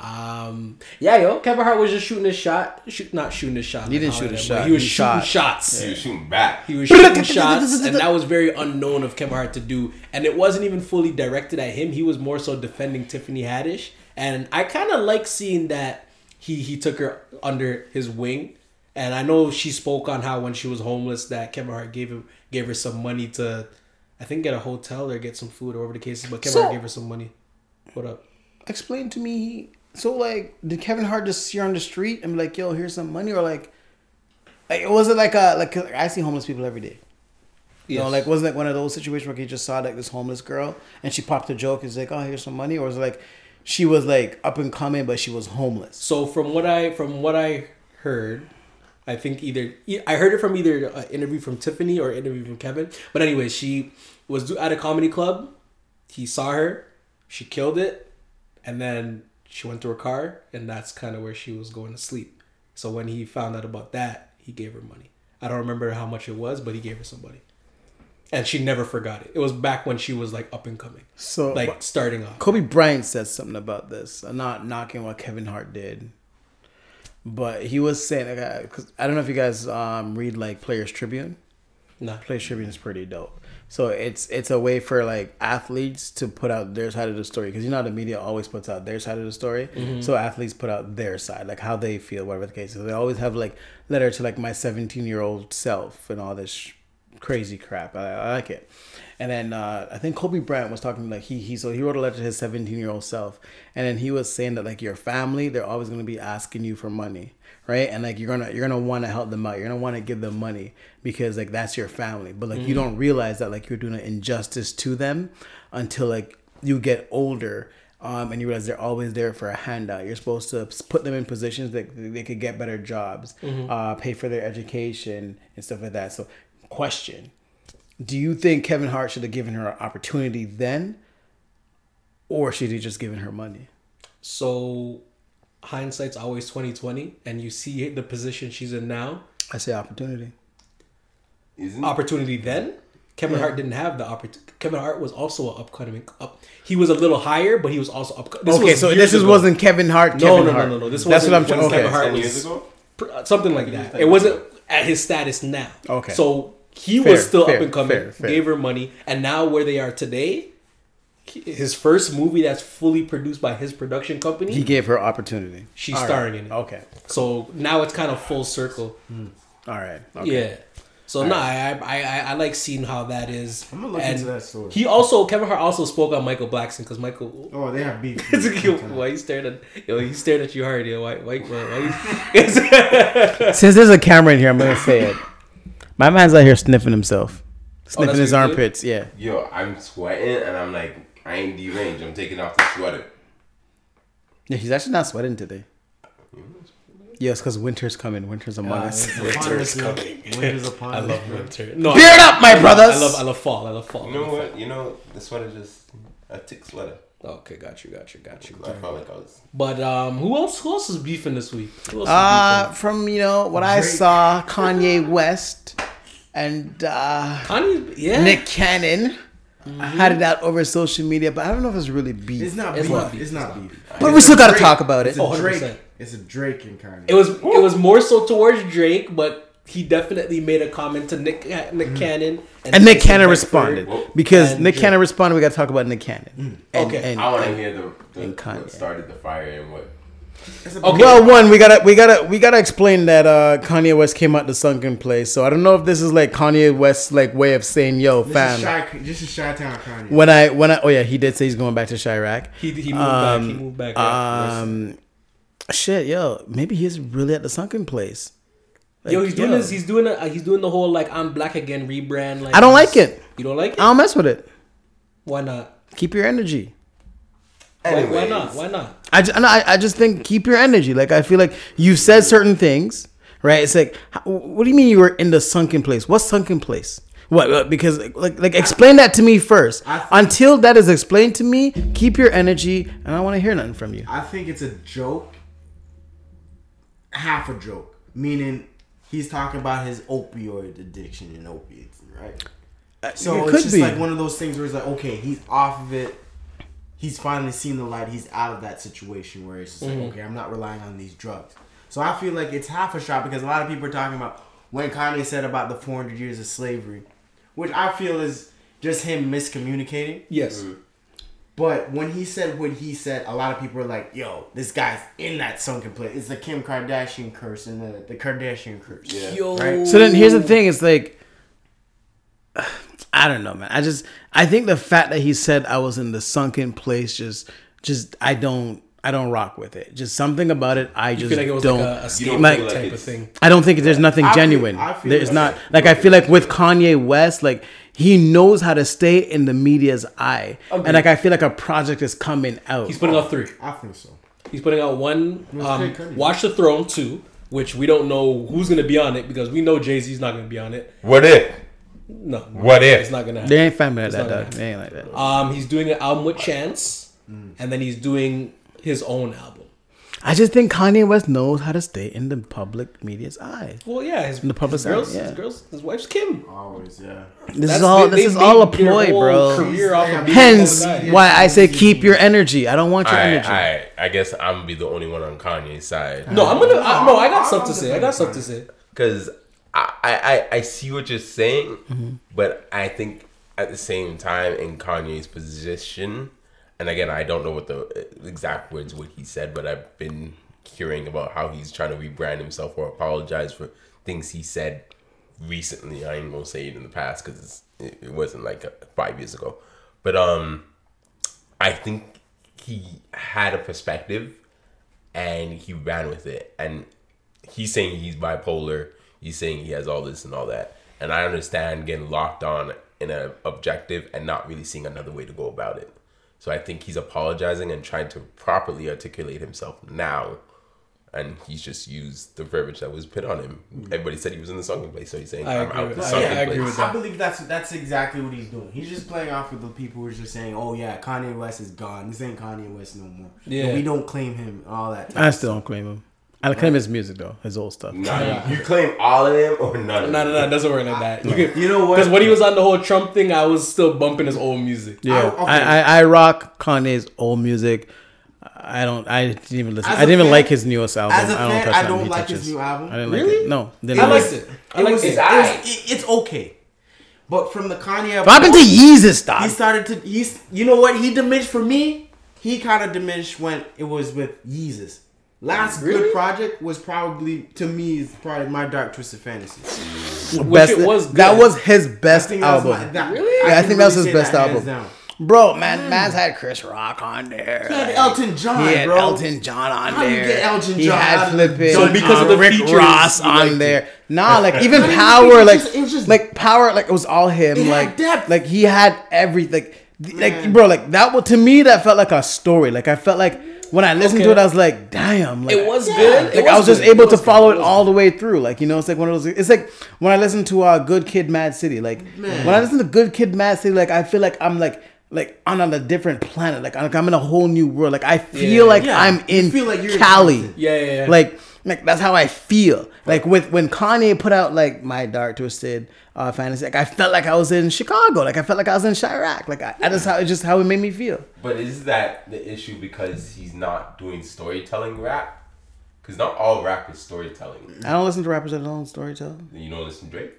Um, yeah, yo, Kevin Hart was just shooting his shot. Shoot, not shooting his shot. He didn't shoot how his shot. He was He shooting shot. shots. He was shooting back. He was shooting shots, and that was very unknown of Kevin Hart to do. And it wasn't even fully directed at him. He was more so defending Tiffany Haddish, and I kind of like seeing that he he took her under his wing. And I know she spoke on how when she was homeless that Kevin Hart gave him gave her some money to, I think get a hotel or get some food or whatever the case is. But Kevin So- Hart gave her some money. What up? Explain to me. So like, did Kevin Hart just see her on the street and be like, "Yo, here's some money," or like, like was it like a like I see homeless people every day. You know, like wasn't it one of those situations where he just saw like this homeless girl and she popped a joke? And is like, "Oh, here's some money," or was it like she was like up and coming, but she was homeless? So from what I from what I heard, I think either I heard it from either an interview from Tiffany or an interview from Kevin. But anyway, she was at a comedy club. He saw her. She killed it, and then she went to her car, and that's kind of where she was going to sleep. So when he found out about that, he gave her money. I don't remember how much it was, but he gave her some money. And she never forgot it. It was back when she was like up and coming, So like starting off. Kobe Bryant said something about this. I'm not knocking what Kevin Hart did, but he was saying, like, I- 'cause I don't know if you guys um, read like Players Tribune. Nah. Players Tribune is pretty dope. So it's it's a way for like athletes to put out their side of the story because you know the media always puts out their side of the story. So athletes put out their side, like how they feel, whatever the case is. They always have like letter to like my 17 year old self and all this sh- crazy crap. I, I like it. And then uh, I think Kobe Bryant was talking like he he so he wrote a letter to his 17 year old self, and then he was saying that like your family they're always gonna be asking you for money, right? And like you're gonna you're gonna want to help them out, you're gonna want to give them money because like that's your family, but like you don't realize that like you're doing an injustice to them until like you get older. Um, and you realize they're always there for a handout. You're supposed to put them in positions that they could get better jobs, uh, pay for their education and stuff like that. So, question: do you think Kevin Hart should have given her an opportunity then, or should he just given her money? So hindsight's always twenty twenty, and you see the position she's in now. I say opportunity. Isn't Opportunity then, Kevin Hart didn't have the opportunity. Kevin Hart was also an upcoming. Up, he was a little higher, but he was also up. This okay, was so this is, ago. wasn't Kevin Hart. No, Kevin no, no, Hart. no, no. This That's what I'm wasn't trying. when Okay, Kevin Hart was- years ago? pr- uh, something like that. It wasn't at his status now. Okay. So he Fair, was still fair, up and coming. fair, fair. Gave her money, and now where they are today, he- his first movie that's fully produced by his production company. he gave her opportunity. She's All right. starring in it. Okay. So now it's kind of full circle. Hmm. All right. Okay. Yeah. So no, I, I I I like seeing how that is. I'm gonna look And into that story. He also Kevin Hart also spoke on Michael Blackson because Michael. oh, they have beef. why you stared at yo? He stared at you hard, yo. Why? Why? Why? why Since there's a camera in here, I'm gonna say it. My man's out here sniffing himself, oh, sniffing that's his what you armpits. Yeah. Yo, I'm sweating and I'm like, I ain't deranged. I'm taking off the sweater. Yeah, he's actually not sweating today. Yes, because winter's coming. Winter's among us. Winter's coming. Winter's upon us. I love winter. No, Beard I, up, my brothers. I love I love fall. I love fall. You know what? You know, the sweater just a tick sweater. Okay, got you, got you, got you. I felt like I was. But um, who else? Who else is beefing this week? Who else is Uh, from you know what I saw, Kanye West and uh. Kanye, yeah. Nick Cannon Mm-hmm. had it out over social media, but I don't know if it's really beef. It's not It's beef. not beef. It's not beef. but we still got to talk about it. It's it. a Oh, 100%. Drake. It's a Drake and Kanye. It was it was more so towards Drake, but he definitely made a comment to Nick uh, Nick mm-hmm. Cannon And Nick Cannon Beckford. responded Whoa. because And Nick Drake. Cannon responded. We got to talk about Nick Cannon. Mm. And, Okay. and- I want to hear the, the Kanye. what started the fire and what. It's a Okay. Well, one we gotta we gotta we gotta explain that uh, Kanye West came out the sunken place. So I don't know if this is like Kanye West's like way of saying, "Yo, This fam." is shy. This is Chi-Town Kanye. when I when I oh yeah, he did say he's going back to Chiraq. He he moved back. He moved back. Um, shit, yo, maybe he's really at the sunken place. Like, Yo, he's doing yo, this. He's doing. A, he's doing the whole like I'm black again rebrand. Like I don't he's- like it. You don't like it? I don't mess with it. Why not? Keep your energy. Why, why not? Why not? I, ju- I, I just think keep your energy. Like I feel like you said certain things, right? It's like, what do you mean you were in the sunken place? What sunken place? What? what- Because like like explain that to me first. Until that is explained to me, keep your energy, and I don't want to hear nothing from you. I think it's a joke. Half a joke. meaning he's talking about his opioid addiction and opiates, right? Uh, so it it's just be. like one of those things where it's like, okay, he's off of it. He's finally seen the light. He's out of that situation where it's just like, mm-hmm. okay, I'm not relying on these drugs. So I feel like it's half a shot because a lot of people are talking about when Kanye said about the 400 years of slavery, which I feel is just him miscommunicating. Yes. Mm-hmm. But when he said what he said, a lot of people are like, "Yo, this guy's in that sunken place." It's the Kim Kardashian curse and the, the Kardashian curse. Yeah. Yo. Right. So then here's the thing: it's like I don't know, man. I just I think the fact that he said I was in the sunken place just just I don't I don't rock with it. Just something about it I just like it don't. like a, a don't like- like type of thing. I don't think there's nothing I feel- genuine. I feel there's like- not like I feel like with Kanye West, like he knows how to stay in the media's eye, Agreed. and like I feel like a project is coming out. He's putting out three. I think so. He's putting out one. Um, Watch the Throne two, which we don't know who's gonna be on it because we know Jay Z's not gonna be on it. What if? No, What if? It's not gonna happen. they ain't family like that, not dog. gonna- They ain't like that. Um, he's doing an album with Chance, and then he's doing his own album. I just think Kanye West knows how to stay in the public media's eye. Well, yeah, his, In the public his girls, side, yeah. his girls, his wife's Kim. Always, yeah. This That's- is all. they- this they is all a ploy, bro. Off of Hence, a public eye. why I say keep your energy. I don't want your I, energy. I, I guess I'm gonna be the only one on Kanye's side. No, I'm gonna. I, no, I got I'm stuff to say. I got stuff to say. because I, I I see what you're saying, Mm-hmm. but I think at the same time in Kanye's position, and again I don't know what the uh, exact words what he said, but I've been hearing about how he's trying to rebrand himself or apologize for things he said recently. I ain't gonna say it in the past because it, it wasn't like uh, five years ago, but um, I think he had a perspective and he ran with it. And he's saying he's bipolar. He's saying he has all this and all that. And I understand getting locked on in an objective and not really seeing another way to go about it. So I think he's apologizing and trying to properly articulate himself now. And he's just used the verbiage that was put on him. Mm. Everybody said he was in the sunken place, so he's saying I I'm agree out with the that. sunken Yeah, I agree place. with I believe that's that's exactly what he's doing. He's just playing off with the people who are just saying, "Oh yeah, Kanye West is gone. This ain't Kanye West no more. Yeah. Yeah, we don't claim him. All that. Time. I still don't claim him. I claim his music though, his old stuff. Nah, you, you claim all of them or none of No, them? no, no, it doesn't work like that. You know what? Because when he was on the whole Trump thing, I was still bumping his old music. Yeah, I- okay. I, I, I rock Kanye's old music. I don't. I didn't even listen. As I a didn't even fan- like his newest album. as a I don't fan, touch I don't he like his new album. I didn't Really? like it. No, didn't I like liked it. it. I liked was, it. it was- it- it's okay. But from the Kanye, What happened to Yeezus? Stuff. He started to. He's. You know what? He diminished for me. He kind of diminished when it was with Yeezus. Last Really? good project was probably to me is probably my Dark Twisted Fantasy. Which it was That was his best I think that was album. my- that- Really? Yeah, I can think that was his best that album. Bro, man, man's had Chris Rock on there. He had Elton John, He had bro. Elton John on How you there. get Elton he John had out of- flipping. So because of the Rick features, Ross you liked on it. there. Nah, like even It was Power, like just- it was just- like Power, like it was all him. It had like depth. like he had everything. Like, like bro, like that. was to me, that felt like a story. Like I felt like when I listened to it, I was like, damn. Like, It was good. It like I was just able It to follow good. it all the way through. Like you know, it's like one of those. It's like when I listen to uh, Good Kid, Mad City. Like Man. when I listen to Good Kid, Mad City, like I feel like I'm like like on, on a different planet. Like I'm in a whole new world. Like I feel Yeah. like Yeah. I'm You in feel like you're in Cali. Compton. Yeah, yeah, yeah. Like like that's how I feel. Like with when Kanye put out like my Dark Twisted uh, Fantasy, like I felt like I was in Chicago. Like I felt like I was in Chiraq. Like I, I just how it just how it made me feel. But is that the issue because he's not doing storytelling rap? Because not all rap is storytelling. I don't listen to rappers that don't storytell. You don't listen to Drake?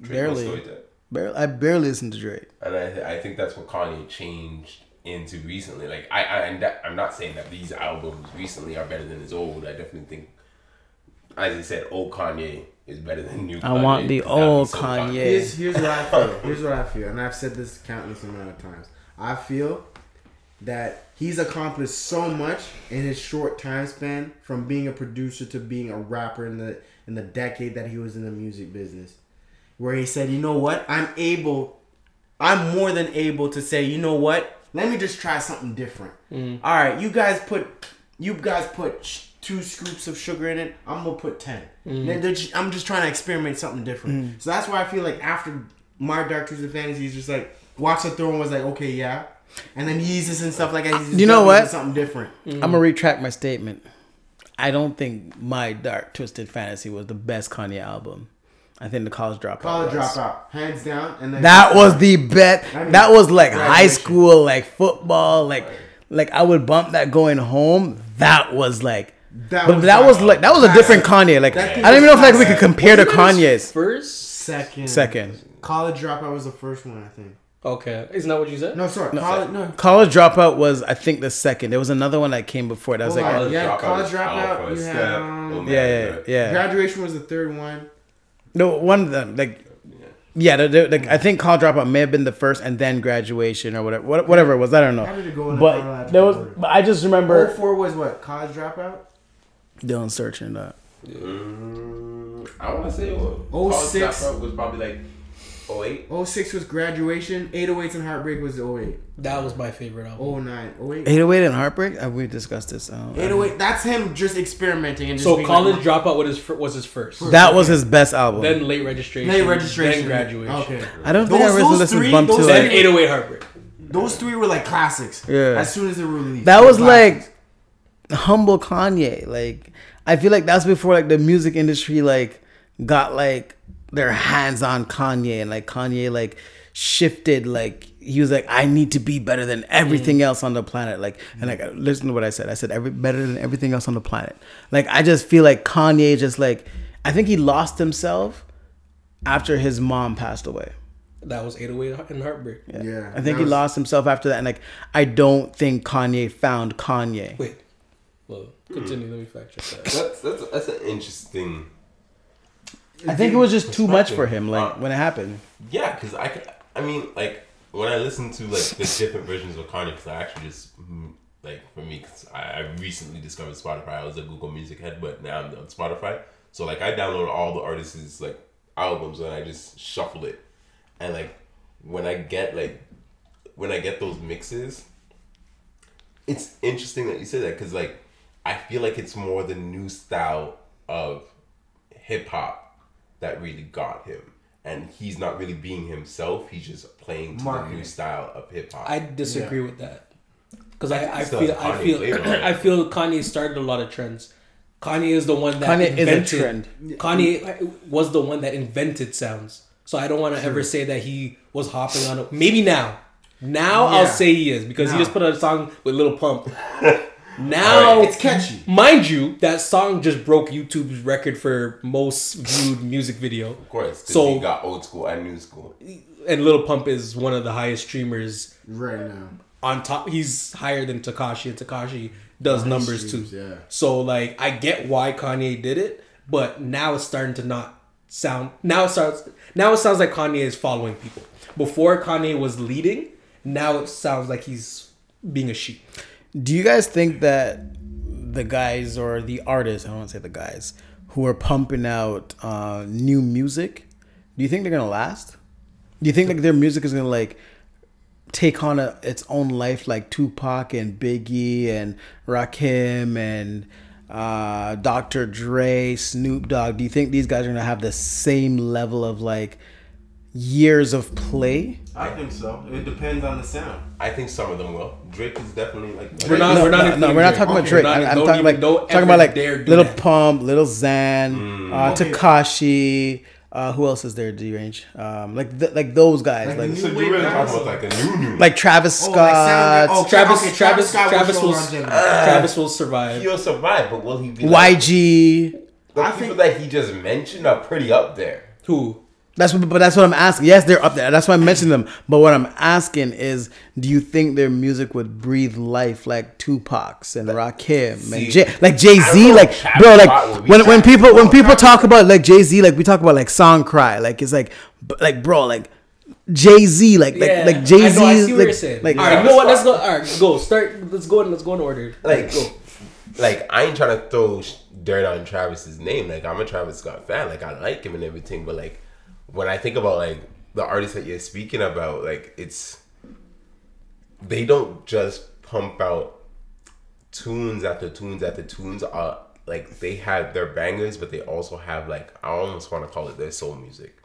Drake Barely. Barely, I barely listen to Drake. And I, I think that's what Kanye changed into recently. Like I, I I'm not saying that these albums recently are better than his old. I definitely think, as I said, old Kanye is better than new. Kanye. I Kanye. want the That would be old so Kanye. Here's, here's what I feel. Here's what I feel, and I've said this countless amount of times. I feel that he's accomplished so much in his short time span, from being a producer to being a rapper in the in the decade that he was in the music business, where he said, "You know what? I'm able. I'm more than able to say, you know what? Let me just try something different. Mm. All right, you guys put you guys put sh- two scoops of sugar in it. I'm gonna put 10 mm. They're- they're I'm just trying to experiment something different. Mm. So that's why I feel like after my Dark Twisted Fantasy, he's just like Watch the Throne was like, okay, yeah, and then Yeezus and stuff like that. he's just You know what? Something different. Mm. I'm gonna retract my statement. I don't think my Dark Twisted Fantasy was the best Kanye album. I think the College Dropout. College was. dropout, hands down. And then That was the bet. I mean, That was like high school, like football, like like I would bump that going home. That was like, That but was that was like that was a different Kanye. Like I don't even know if like we could compare to Wasn't it his Kanye's first. second. second. College dropout was the first one, I think. Okay, isn't that what you said? No, sorry. college, no. College Dropout was I think the second. There was another one that came before. That was Hold like on. Yeah, college dropout, you had, um, Omega. yeah, yeah, yeah. Graduation was the third one. No, one of them like. Yeah, the, the, like I think college dropout may have been the first, and then graduation or whatever, whatever it was. I don't know. How did it go in But chronological there was, but I just remember 04 was what? College dropout? Dylan searching that. Mm, I want to say what? Oh, six. Was probably like 08. 06 was graduation. 808s and Heartbreak was 08. That was my favorite album. 09. 08. 808 and Heartbreak. Have we discussed this? I don't- 808. That's him just experimenting and just So being college like, dropout was his, fir- was his first. That was his best album. Then late registration. Late registration. Then graduation. Okay. I don't think I Those- really listened three- to Bump those to Then like, 808 Heartbreak. Those three were like classics. Yeah. As soon as they were released. that was classics. like humble Kanye. Like I feel like that's before like the music industry like got like their hands on Kanye and like Kanye like shifted like he was like I need to be better than everything mm. else on the planet like and mm. like listen to what I said I said every better than everything else on the planet like I just feel like Kanye just like I think he lost himself after his mom passed away That was 808 and Heartbreak. Yeah. I think that he lost himself after that and like I don't think Kanye found Kanye Wait. Well, continue. Let me fact check that. That's that's that's an interesting. I think it was just too much for him, like Uh, when it happened. Yeah, because I, could- I mean, like when I listen to like the different versions of Kanye, because I actually just mm, like for me, cause I, I recently discovered Spotify. I was a Google Music head, but now I'm on Spotify. So like I download all the artists' like albums and I just shuffle it, and like when I get like when I get those mixes, it's interesting that you say that because like I feel like it's more the new style of hip hop that really got him. And he's not really being himself. He's just playing to the new style of hip hop. I disagree with that because I, I Still feel I Kanye feel? I feel Kanye started a lot of trends. Kanye is the one that Kanye is a invented, trend. Kanye was the one that invented sounds. So I don't want to ever say that he was hopping on. it. Maybe now, now I'll say he is because he just put out a song with Lil Pump. now It's catchy. mind you, that song just broke YouTube's record for most viewed music video. of course, 'cause So- he got old school and new school. And Lil Pump is one of the highest streamers Right now. on top. He's higher than Tekashi, and Tekashi does numbers streams, too. yeah. So like, I get why Kanye did it, but now it's starting to not sound. Now it starts. Now it sounds like Kanye is following people. Before Kanye was leading, now it sounds like he's being a sheep. Do you guys think that the guys or the artists, I don't want to say the guys, who are pumping out uh, new music, do you think they're gonna last? Do you think like their music is gonna like take on a, its own life like Tupac and Biggie and Rakim and uh, Dr. Dre, Snoop Dogg? Do you think these guys are gonna have the same level of like years of play? I think so. It depends on the sound. I think some of them will. Drake is definitely like. We're not. no, we're not. no, no, including we're not Drake. talking about Drake. not- I'm, I'm talking even- like don't talking about like dare Little that. Pump, Lil Xan, uh, Okay. Tekashi. Uh, who else is there? D range, um, like th- like those guys, Like like So you really talking about like a new new? like Travis Oh, Scott. like sound- oh, Travis, okay, Travis, Scott Travis, show will, longevity. Travis will survive. he'll survive, but will he be? Like, YG. the I people think- that he just mentioned are pretty up there. Who? That's what, but that's what I'm asking. Yes, they're up there. That's why I mentioned them. But what I'm asking is, do you think their music would breathe life like Tupac's and Rakim See, and Jay, like Jay Z, Like, bro, like when when people when people talk about like Jay Z, like we talk about like song cry, like it's like like bro, like Jay Z, like like Yeah, like Jay I know, I see Z, what like you're like all right, you know what? Let's go. All right, go. Start. Let's go. in Let's go in order. Like, go. like I ain't trying to throw dirt on Travis's name. Like I'm a Travis Scott fan. Like I like him and everything. But like when I think about like the artists that you're speaking about, like it's they don't just pump out tunes after tunes after tunes. Uh, like they have their bangers, but they also have like I almost want to call it their soul music.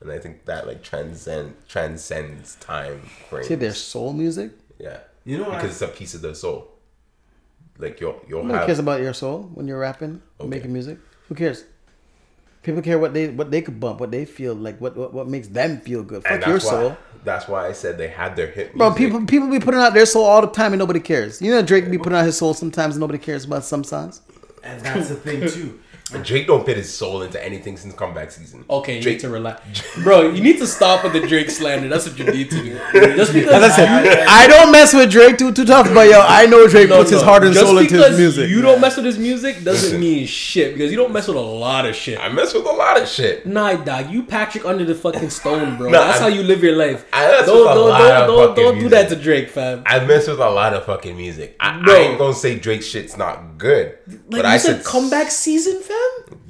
And I think that like transcend transcends time frame. see their soul music. Yeah. You know because I- it's a piece of their soul. Like you'll you'll Nobody have cares about your soul when you're rapping, Okay. making music. Who cares? People care what they what they could bump, what they feel like, what what, what makes them feel good. Fuck your that's why, soul, That's why I said they had their hit. bro. music. People people be putting out their soul all the time and nobody cares. You know Drake be putting out his soul sometimes and nobody cares about some songs. And that's the thing too. Drake don't put his soul into anything since comeback season. Okay, you Drake, need to relax, bro. You need to stop with the Drake slander. That's what you need to do. Just because As I said, I don't mess with Drake too too tough, but yo, I know Drake No, puts his heart and Just soul into his music. You don't mess with his music doesn't mean shit because you don't mess with a lot of shit. I mess with a lot of shit. Nah, dog, you Patrick under the fucking stone, bro. Nah, That's I'm- how you live your life. I mess don't with a don't lot don't of don't, fucking don't do that to Drake, fam. I mess with a lot of fucking music. I, I ain't gonna say Drake shit's not good, Like but you I said, said comeback season, fam.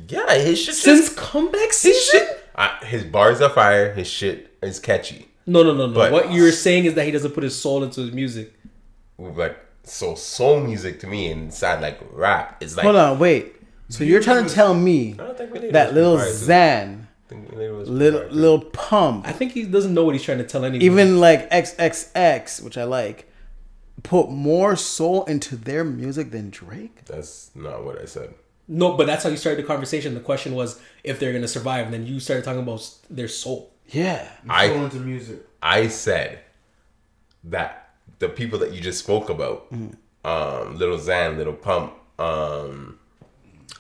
Yeah, his shit. Since just- comeback his season. shit. Uh, his bars are fire. His shit is catchy. No, no, no, no. But- what you're saying is that he doesn't put his soul into his music. Like so, soul music to me inside like rap is like. Hold on, wait. So you're trying to tell me I Lil that little. Zan, Lil little pump, I think he doesn't know what he's trying to tell anyone. even like XXX, which I like, put more soul into their music than Drake. That's not what I said. No, but that's how you started the conversation. The question was if they're gonna survive, and then you started talking about their soul. Yeah. I- Go into music. I said that the people that you just spoke about, um, Lil Xan, Lil Pump, um,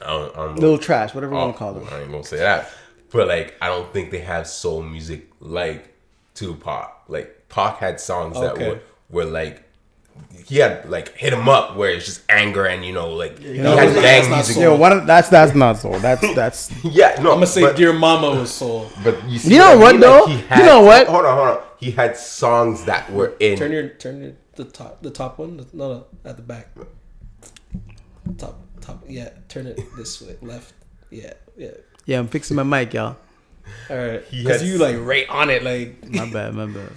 I don't, I don't know. Little trash, whatever you Oh, want to call them. I ain't gonna say that, but like I don't think they have soul music like Tupac. Like Pac had songs that were were like he had like hit him up where it's just anger and you know like he know, had that's gang not music. soul. Yo, what? That's that's not soul. That's that's. Yeah, no, I'm gonna say but, "Dear Mama" was soul. but you, see You know I what, mean? though? he You know what? Hold on, hold on. He had songs that were in. Turn your turn your the top the top one. No, no, at the back. Top top. Yeah, turn it this way. Left. Yeah, yeah. Yeah, I'm fixing my mic, y'all. All right. Because you like right on it, like. My bad, my bad.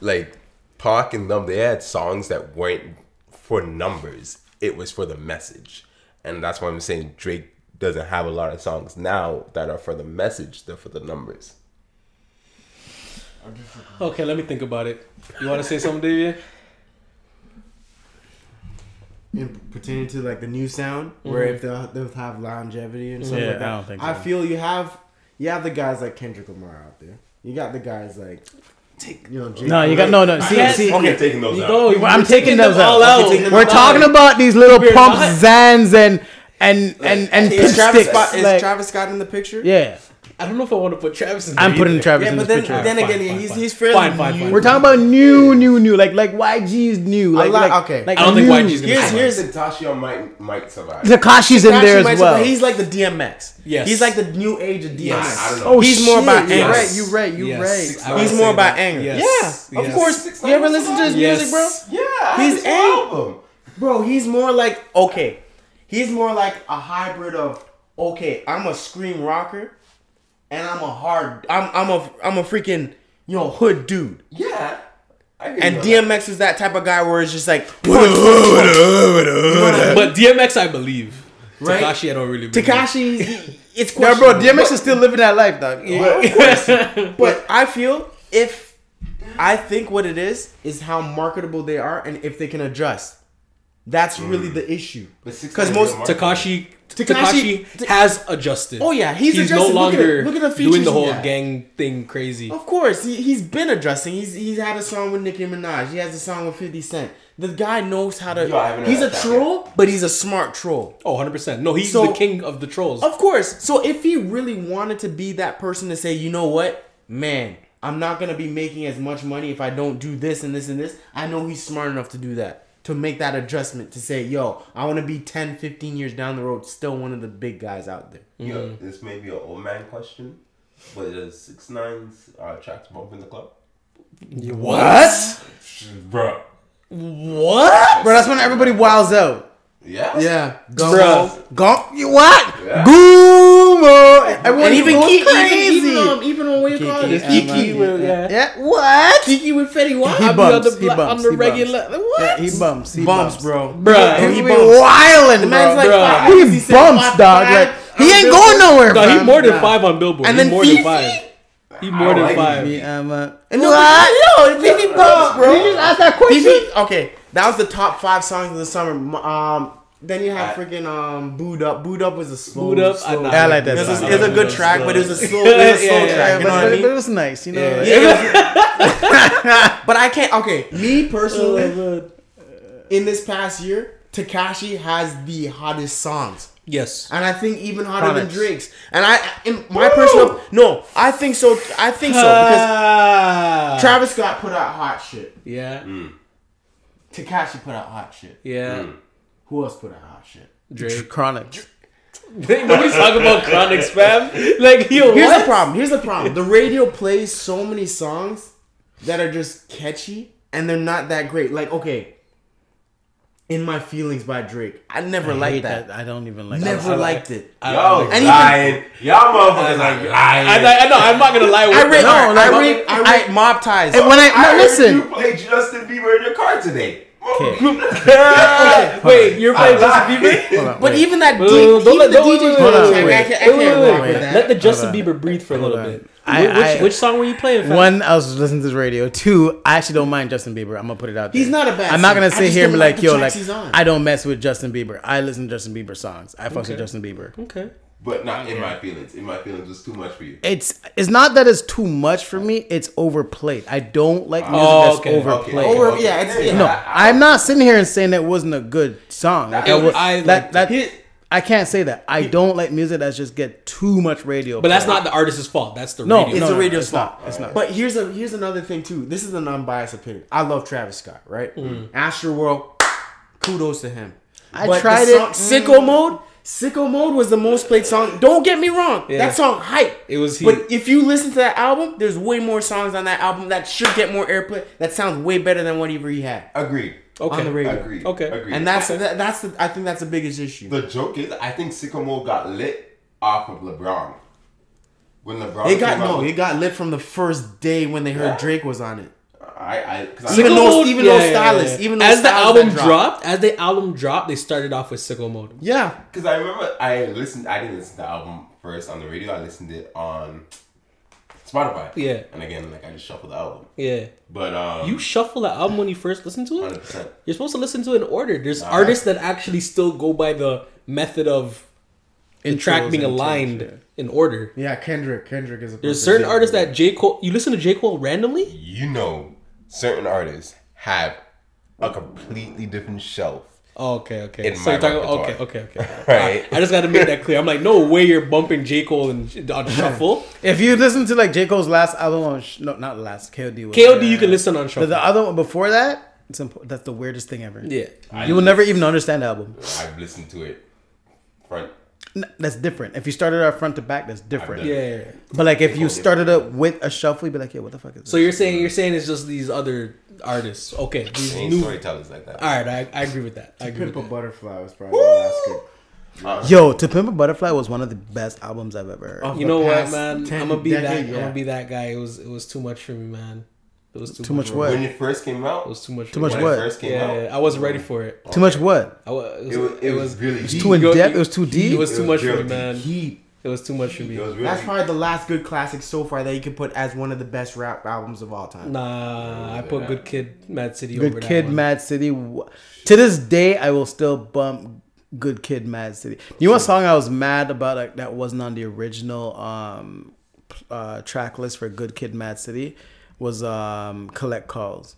like Pac and them, they had songs that weren't for numbers. It was for the message, and that's why I'm saying Drake doesn't have a lot of songs now that are for the message. They're for the numbers. Okay, let me think about it. You want to say something, David? in pertaining to like the new sound, where mm-hmm. if they'll, they'll have longevity and stuff Yeah, like that. I don't think I feel you have you have the guys like Kendrick Lamar out there. You got the guys like you know. Jake No, you got no, no. See, can't- see. okay, taking those out. No, I'm you're taking those all out. out. taking them We're out. talking about these little We're pumps, not. Zans, and and and and Is Travis sticks. Scott is Like, Travis Scott in the picture? yeah, I don't know if I want to put Travis in. I'm there putting either. Travis Yeah, in but this then picture. then Fine, again, fine, he's fine. he's fairly Fine, fine, new. fine. We're talking about new, new, new, like like YG's new, like, lot- like okay. Like I don't think. YG's gonna Here's survive. here's Tekashi might might survive. Tekashi's in there as well. survive. He's like the DMX. Yes. He's like the new age of DMX. Yes. I don't know. Oh, He's more shit, about you're anger. right. You right. You Yes. right. I He's more about that. anger. Yes. Yeah, of Yes. course. You ever listen to his music, bro? Yeah, He's he's album. Bro, he's more like okay. He's more like a hybrid of okay. I'm a scream rocker, and I'm a hard. I'm I'm a I'm a freaking you know hood dude. Yeah, And DMX is that type of guy where it's just like But DMX, I believe. Right? Tekashi, I don't really believe. Tekashi. It's No, bro, questionable. DMX is still living that life, dog. But I feel if I think what it is is how marketable they are and if they can adjust. That's really mm. the issue. Because most Tekashi, Tekashi- Takashi has adjusted. Oh, yeah, he's he's adjusted. no Look at longer Look at the doing the whole had. gang thing crazy. Of course, he, he's been adjusting. He's he's had a song with Nicki Minaj. He has a song with 50 Cent. The guy knows how to. Yo, I haven't heard he's a that track troll, but he's a smart troll. Oh, 100 percent. No, he's So- the king of the trolls. Of course. So if he really wanted to be that person to say, you know what, man, I'm not gonna be making as much money if I don't do this and this and this. I know he's smart enough to do that. To make that adjustment to say, yo, I want to be 10, 15 years down the road, still one of the big guys out there. Yo, this may be an old man question, but does Six Nine's uh, tracks bump in the club? What? Bro. What? Bro, that's when everybody wows out. Yeah. Yeah, Bruh. Go, you what? Yeah. Gummo. Everyone And even goes Keke, crazy. even, even, um, even on what you call it, Keke, Keke, with, yeah. Yeah, what? Keke with Fetty Wap. He bumps, on the, he bumps, on the he regular. bumps. What? Yeah, he bumps, he bumps, bumps. bro. Bruh. He He be bumps. wildin', The man's like Bruh. five. He He bumps, five, dog. Like he ain't Billboard. going nowhere. No, he more than five on Billboard. And he then more than five. He more I than like five. Me, I'm a- And no, What? yo, Fefe bumps, bro. Did you just ask that question? Okay, that was the top five songs of the summer. Um, then you have I- freaking um, Boo'd Up. Boo'd Up was a slow. Boot up. slow- know. Yeah, I like that It was, a, song. a good Yeah, track, slow. but it was a slow, it was a slow Yeah, yeah, track. Yeah, you but, know what I but mean? it was nice, you know. Yeah. Yeah, it but I can't. Okay, me personally, Oh, in this past year, Tekashi has the hottest songs. Yes. And I think even hotter than Drake's. And I, in my personal, no, I think so. I think so because. Travis Scott put out hot shit. Yeah. Tekashi put out hot shit. Yeah. Mm. Who else put out hot shit? Drake. Chronic. Nobody's talking about Chronics, fam. Like, yo, Here's what? the problem. Here's the problem. The radio plays so many songs that are just catchy and they're not that great. Like, okay, "In My Feelings" by Drake. I never I liked hate that. I don't even like that. Never that. liked it. I- Y'all And even- Y'all motherfuckers are lying. I, I, I know. I'm not gonna lie. With I rate, No, I, like, rate, I rate Mob Ties. And when I, I no, heard listen. you play Justin Bieber in your car today. Wait, you're playing Justin Bieber? But even that Wait, don't let- the DJ. Let the Justin. Bieber breathe for a little bit. I- which, I- which song were you playing? fam? One, I was listening to the radio. Two, I actually don't mind Justin Bieber. I'm gonna put it out there. He's not a bad I'm not gonna singer. Sit here and be like like, yo, like. I don't mess with Justin Bieber. I listen to Justin Bieber songs. I fuck Okay. with Justin Bieber. Okay. But not in my feelings. In my feelings was too much for you. It's it's not that it's too much for me. It's overplayed. I don't like oh, music Oh, that's okay. overplayed. Over- yeah, it's- yeah. No, I- I'm not sitting here and saying that wasn't a good song. Like, I- I, would- I that that Here- I can't say that. I don't like music that's just get too much radio. But that's not the artist's fault. That's the No, radio. It's no, a radio it's spot. not. It's not. But here's a here's another thing too. This is an unbiased opinion. I love Travis Scott, right? Mm. Astroworld, kudos to him. I But tried the it. song- Sicko Mode. Sicko Mode was the most played song. Don't get me wrong. Yeah. That song hype. It was heat. But if you listen to that album, there's way more songs on that album that should get more airplay. That sounds way better than whatever he had Agreed. Okay. on the radio. Agreed. Okay. Agreed. And that's that, that's the I think that's the biggest issue. the joke is I think Sicko Mode got lit off of LeBron. When LeBron It got came out no, with- it got lit from the first day when they heard Yeah. Drake was on it. I I cause Even I, though- even though Stylist- even though as the album dropped, dropped. as the album dropped, they started off with Sicko Mode. Yeah, Because I remember I listened. I didn't listen to the album first on the radio. I listened it on Spotify. Yeah. And again, like I just shuffled the album. Yeah, But um, you shuffle the album when you first listen to it. hundred percent. You're supposed to listen to it in order. There's Nah. artists that actually still go by the method of the track being aligned change, in order. yeah. Kendrick, Kendrick is a. There's certain example. artists that J Cole. You listen to J Cole randomly. You know, certain artists have a completely different shelf. Oh, okay, okay. In so my you're talking. Okay, repertoire. okay, okay. Right. I just got to make that clear. I'm like, no way you're bumping J Cole and on shuffle. If you listen to like J Cole's last album on sh- no not last KOD was KOD you can listen on But shuffle. the other one before that, it's imp- that's the weirdest thing ever. yeah. you will never even understand the album. I've listened to it front. N- That's different. If you started out front to back, that's different. Yeah. yeah, yeah. But like if you started up with a shuffle, you'd be like, yeah, what the fuck is this? So you're saying you're saying it's just these other artists. Okay. These Ain't new. storytellers like that. All right, I, I agree with that. I agree with Pimp a that. Butterfly was probably the last good. Uh, Yo, To Pimp a Butterfly was one of the best albums I've ever heard. Of You the know what, past man? 10 I'm gonna be that. decade, I'm yeah. gonna be that guy. It was it was too much for me, man. It was too, Too much for what? When it first came out, It was too much. Too much me. when what? it first came Yeah, out, yeah, I wasn't ready for it. Too much what? I was, It was, it was really It's deep. too in depth. It was too deep. It was too much for me, real man. He. It was too much for me. Really That's probably the last good classic so far that you could put as one of the best rap albums of all time. Nah, I put Good Kid, Mad City over Good that Kid. Mad City. To this day, I will still bump Good Kid, Mad City. You know what song I was mad about like, that wasn't on the original um, uh, track list for Good Kid, Mad City was um, Collect Calls.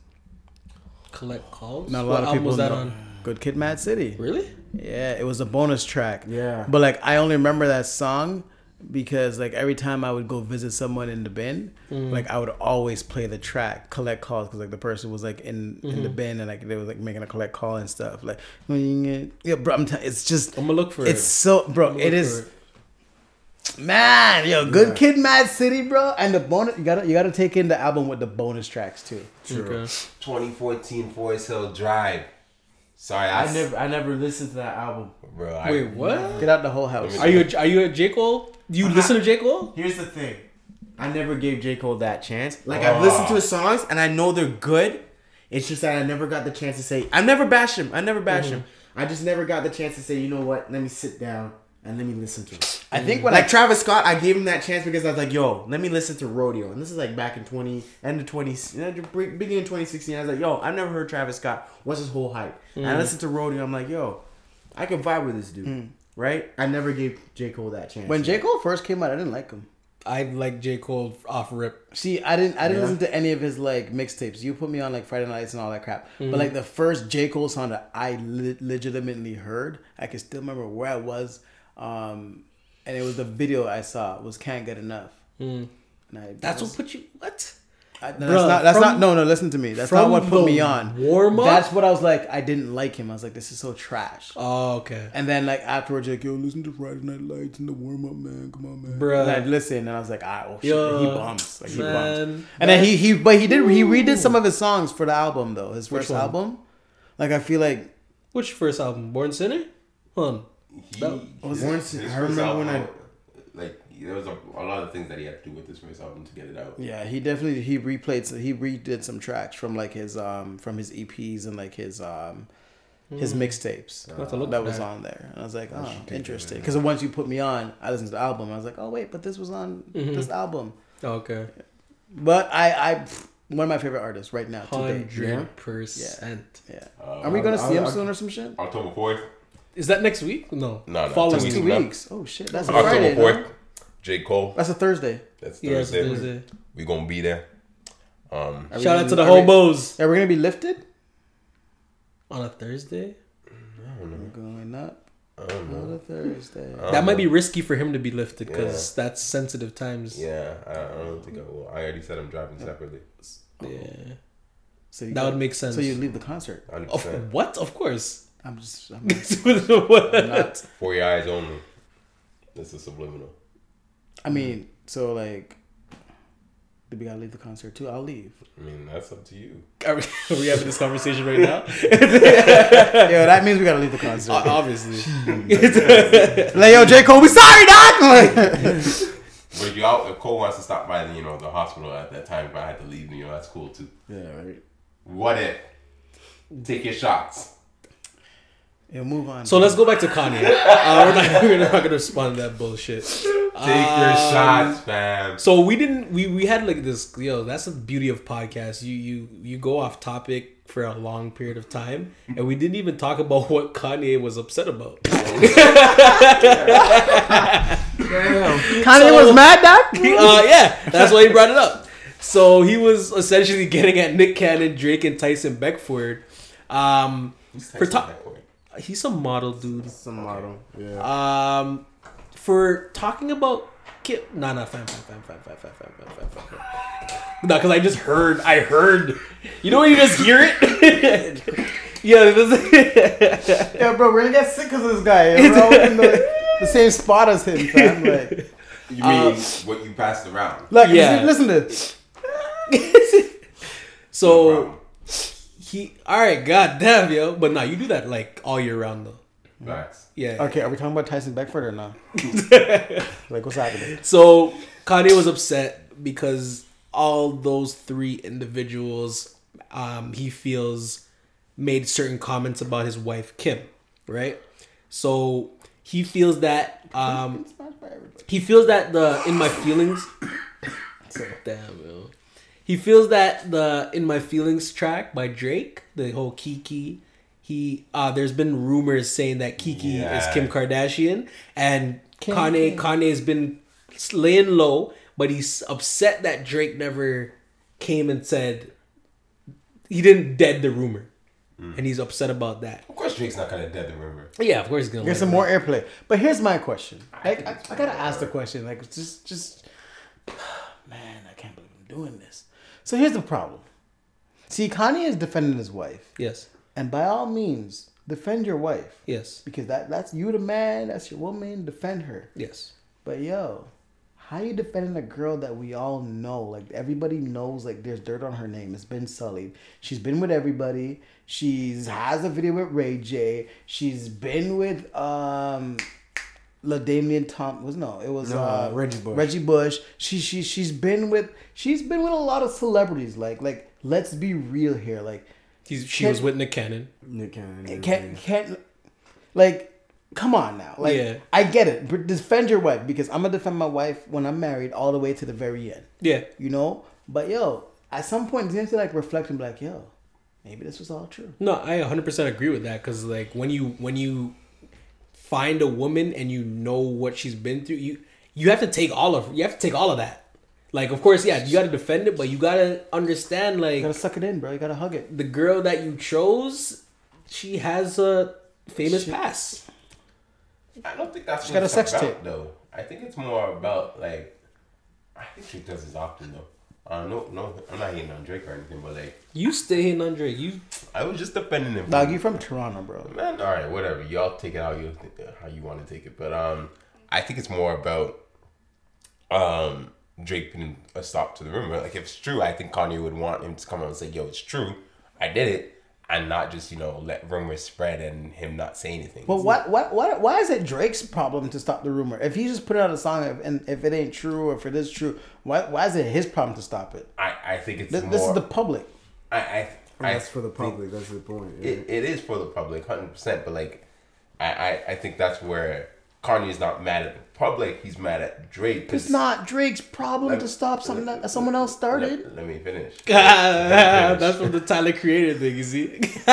Collect calls. Not a what lot of album people was that know. on? Good Kid, Mad City. Really? Yeah, it was a bonus track. Yeah. But like I only remember that song because like every time I would go visit someone in the bin, like I would always play the track collect calls because like the person was like in in the bin and like they was like making a collect call and stuff. Like yeah, bro, I'm t- it's just I'm gonna look for it's it. It's so bro. I'm It gonna look is for man, yo, good Yeah. kid, Mad City, bro, and the bonus. You gotta you gotta take in the album with the bonus tracks too. Okay. 2014 Forest Hill Drive. Sorry, I, I s- never, I never listened to that album. Bro, I, Wait, what? Get out the whole house. Are you a, are you a J Cole? Do you I'm listen not- to J Cole? Here's the thing. I never gave J. Cole that chance. Like Ah. I've listened to his songs and I know they're good. It's just that I never got the chance to say I never bash him. I never bash him. I just never got the chance to say, you know what, let me sit down and let me listen to it. I think when Like I Travis Scott, I gave him that chance because I was like, yo, let me listen to Rodeo. And this is like back in 20, end of 20, uh, beginning of 2016. I was like, yo, I've never heard Travis Scott. What's his whole hype? And I listened to Rodeo. I'm like, yo, I can vibe with this dude, Hmm. right? I never gave J Cole that chance. When J Cole first came out, I didn't like him. I like J Cole off rip. See, I didn't I didn't Yeah. listen to any of his like mixtapes. You put me on like Friday nights and all that crap. Mm-hmm. But like the first J Cole song that I le- legitimately heard, I can still remember where I was, um, and it was the video I saw was "Can't Get Enough." And I, Mm. That's was, what put you what? I, no, Bruh, that's not. That's from- not. No, no. Listen to me. That's not what put me on. warm-up? That's what I was like. I didn't like him. I was like, this is so trash. Oh, okay. And then like afterwards, you're like, yo, listen to Friday Night Lights and the warm up, man. Come on, man. Bro. And I listened, and I was like, ah, oh shit, Yo, he bumps, like he man. bumps. And then he he, but he did he redid some of his songs for the album though. His first album, like I feel like Which first album? Born Sinner? Hold on. He, That- was his it- I first remember when album, like there was a, a lot of things that he had to do with this first album to get it out. yeah, he definitely he replayed some, he redid some tracks from like his um from his EPs and like his um his mixtapes I'll have to look that was on there. And I was like, oh, should take interesting. Because once you put me on, I listened to the album. I was like, oh wait, but this was on this album. Okay. But I I one of my favorite artists right now today. Hundred percent. Yeah. Uh, Are we gonna I'll- see him I'll- soon or some shit? October fourth. Is that next week? No. No, no, Following two That's week. two weeks, weeks. Oh shit, that's a October Friday. fourth. No? J Cole. That's a Thursday. That's Yeah, it's Thursday. Thursday. We gonna be there. Um, Are we Shout gonna- out to the are we- hobos Are we gonna be lifted? on a Thursday. We're going up I don't know. on a Thursday. That might be risky for him to be lifted because that's sensitive times. Yeah, I, I don't think I will. I already said I'm driving separately. Yeah. So you That go- would make sense. So you leave the concert. 100%. Of what? Of course. I'm just. I'm what? not. For your eyes only. This is subliminal. I mean, so like, do we gotta leave the concert too? I'll leave. I mean, that's up to you. Are we, are we having this conversation right now? Yeah, that means we gotta leave the concert. Obviously. like, yo, J Cole, we sorry, doc. Like, But if you out, if Cole wants to stop by, the, you know, the hospital at that time, if I had to leave, you know, that's cool too. Yeah, right. What if? Take your shots. Yeah, move on. So let's go back to Kanye. Uh, we're, not, we're not gonna respond to that bullshit. Take your shots, fam. So we didn't. We we had like this. Yo, that's the beauty of podcasts. You you you go off topic for a long period of time, and we didn't even talk about what Kanye was upset about. Kanye was mad, doc. uh, yeah, that's why he brought it up. So he was essentially getting at Nick Cannon, Drake, and Tyson Beckford. Um, for Tyson top, Beckford. He's a model dude. Some model. Yeah. Um, for talking about Kip, nah, nah, fam, fam, fam, fam, fam, fam, fam, fam, fam, fam, fam. No, because I just heard, I heard. You know when you just hear it? yeah, this, Yeah, bro, we're gonna get sick of this guy. We're all in the, the same spot as him, fam. Like, You mean what you passed around? look, Yeah. listen to this. so problem. He, all right, goddamn, yo, but nah, you do that like all year round though. Facts. Yeah. Okay, are we talking about Tyson Beckford or not? like, what's happening? So Kanye was upset because all those three individuals, um, he feels made certain comments about his wife Kim, right? So he feels that um, he feels that the in my feelings. so Damn, yo. He feels that the in my feelings track by Drake, the whole Kiki. He uh, there's been rumors saying that Kiki is Kim Kardashian, and Kanye Kanye has been laying low, but he's upset that Drake never came and said he didn't dead the rumor, and he's upset about that. Of course, Drake's not gonna dead the rumor. Yeah, of course he's gonna. Get some it more airplay. But here's my question. Like, I, I gotta ask the question. Like, just, just, man, I can't believe I'm doing this. So here's the problem. See, Kanye is defending his wife, Yes, and by all means, defend your wife yes, because that that's you, the man. That's your woman. Defend her. yes. But yo, how you defending a girl that we all know? Like everybody knows, like there's dirt on her name. It's been sullied. She's been with everybody. She's has a video with Ray J. She's been with um La Damian Tom was no, it was No, uh, Reggie Bush. Reggie Bush. She she she's been with she's been with a lot of celebrities. Like like let's be real here. Like He's, she Can- was with Nick Cannon. Nick Cannon. it can't can't like come on now like Yeah. i get it but defend your wife because i'm gonna defend my wife when i'm married all the way to the very end Yeah, you know but yo at some point you have to like reflect and be like yo maybe this was all true No, I 100% agree with that because like when you when you find a woman and you know what she's been through, you you have to take all of you have to take all of that. Like, of course, yeah, you got to defend it, but you got to understand, like, You gotta suck it in, bro. You gotta hug it. the girl that you chose, she has a famous past. I don't think that's She what got a sex about, tape. though. I think it's more about like I think Drake does this often though. Uh, no, no, I'm not hating on Drake or anything, but like You stay in Drake. You I was just defending him. Dog, you from Toronto, bro. Man, all right, whatever. Y'all take it how you how you want to take it, but um, I think it's more about um Drake putting a stop to the rumor. Like if it's true, I think Kanye would want him to come out and say, "Yo, it's true, I did it," and not just you know let rumors spread and him not say anything. But what, what, what, why is it Drake's problem to stop the rumor? If he just put out a song and if it ain't true or if it is true, why, why is it his problem to stop it? I I think it's This, more. this is the public. I I, I That's for the think- public. That's the point. yeah. It, it is for the public, hundred percent. But like, I, I I think that's where Kanye's not mad at the public. He's mad at Drake. It's not Drake's problem Let- to stop something let- that someone else started. Let, let me finish. That's from the Tyler Creator thing, you see.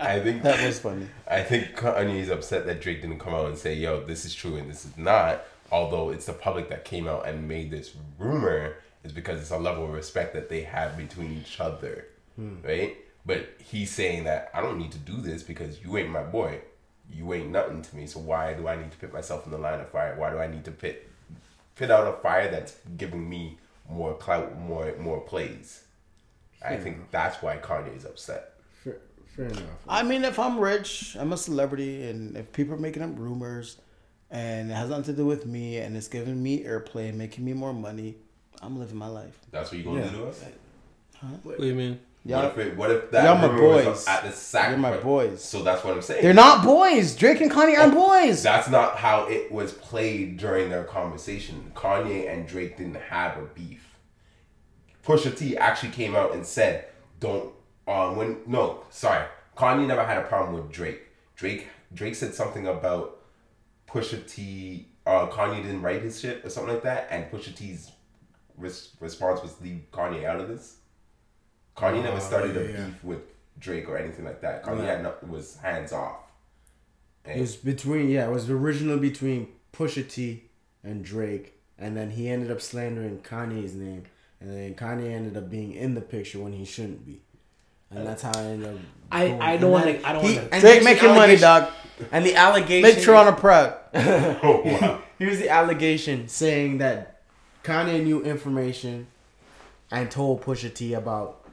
I think That was funny. I think Kanye is upset that Drake didn't come out and say, "Yo, this is true and this is not." Although it's the public that came out and made this rumor, is because it's a level of respect that they have between each other, hmm. right? But he's saying that I don't need to do this because you ain't my boy, you ain't nothing to me. So why do I need to put myself in the line of fire? Why do I need to put put out a fire that's giving me more clout, more more plays? I think that's why Kanye is upset. Fair, fair enough. I mean, if I'm rich, I'm a celebrity, and if people are making up rumors, and it has nothing to do with me, and it's giving me airplay, making me more money, I'm living my life. That's what you're gonna Yeah. do to us? what do you mean? Y'all, what if it, what if that y'all my was boys. at the sack? You're my boys. So that's what I'm saying. they're not boys. Drake and Kanye aren't boys. That's not how it was played during their conversation. Kanye and Drake didn't have a beef. Pusha T actually came out and said, "Don't." Um, when no, sorry, Kanye never had a problem with Drake. Drake Drake said something about Pusha T. Uh, Kanye didn't write his shit or something like that, and Pusha T's res- response was leave Kanye out of this. Kanye oh, never started a Oh, yeah, yeah. beef with Drake or anything like that. Kanye Right. had no, was hands off. It was between yeah, it was originally between Pusha T and Drake, and then he ended up slandering Kanye's name, and then Kanye ended up being in the picture when he shouldn't be, and that's how I ended up. I- going. I And don't wanna- I don't wanna- and Drake here's the making money, allegation- dog. And the allegation. Make Toronto proud. Oh wow. Here's the allegation saying that Kanye knew information and told Pusha T about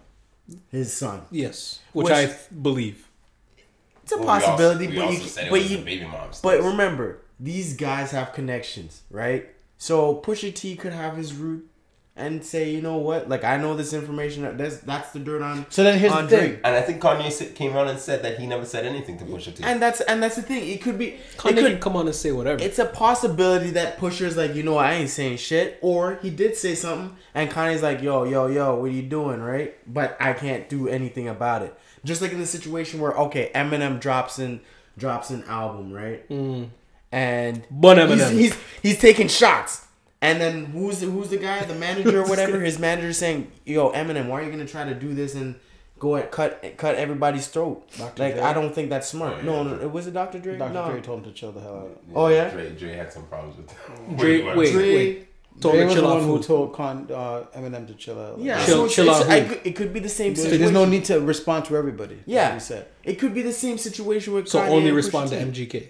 his son. Yes, which, Which- I th- believe. It's a Well, we also- possibility, we but you, but you, baby moms. But remember, these guys have connections, right? So Pusha T could have his root and say, you know what? Like I know this information. That's that's the dirt on. So then here's on the thing. Drake. and I think Kanye came out and said that he never said anything to Pusha T. And that's and that's the thing. It could be. Kanye it can could. come on and say whatever. It's a possibility that Pusha's like, you know, I ain't saying shit, or he did say something, and Kanye's like, yo, yo, yo, what are you doing, right? But I can't do anything about it. Just like in the situation where, okay, Eminem drops in drops an album, right? Mm. And Bun he's, Eminem. he's he's taking shots. And then who's the, who's the guy, the manager or whatever? His manager saying, "Yo, Eminem, why are you gonna try to do this and go at cut cut everybody's throat? Dr. Like Dre. I don't think that's smart. Oh, no, yeah. no, was it Dr. Dre? Dr. no. Dre told him to chill the hell out. Oh, yeah? Dre, Dre had some problems with. Dre- Wait, wait. Dre, Told Dre him was the one who food. told Con, uh, Eminem to chill out. Yeah, Chill- so chill out I could- it could be the same situation. there's no need to respond to everybody. Yeah, what he said. it could be the same situation with. So Kanye only respond to MGK,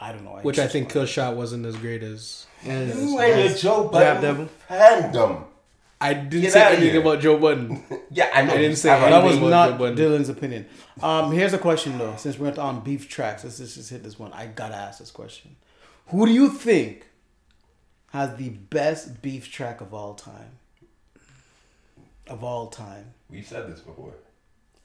I don't know. which I think Kill Shot wasn't as great as. And You ain't a Joe Rap Budden devil. fandom. I didn't Get say anything here. about Joe Budden. Yeah, I know. I didn't say I'm anything. that was not Dylan's opinion. Um, here's a question though. Since we're on beef tracks, let's just, just hit this one. I gotta ask this question. Who do you think has the best beef track of all time? Of all time. We've said this before.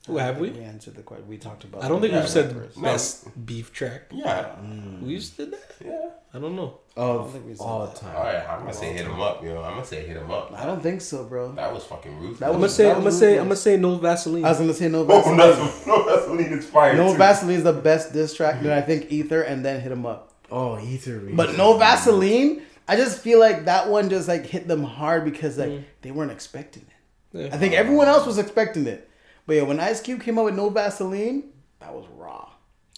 Who have we? We answered the question. We talked about. I don't think we've said rappers. best beef track. Yeah, mm. We used to do that. yeah. I don't know. of think we all that. time. All right, I'm gonna say hit him up, yo. I'm gonna say hit him up. I don't think so, bro. That was fucking ruthless. That I'm gonna say. I'm gonna say. I'm gonna say no Vaseline. I was gonna say no Oh, Vaseline. that's no Vaseline is fire. no too. Vaseline is the best diss track. Then I think Ether and then hit him up. Oh, Ether. But no Vaseline. I just feel like that one just like hit them hard because like mm. they weren't expecting it. Yeah. I think everyone else was expecting it. But yeah, when Ice Cube came out with no Vaseline, that was raw.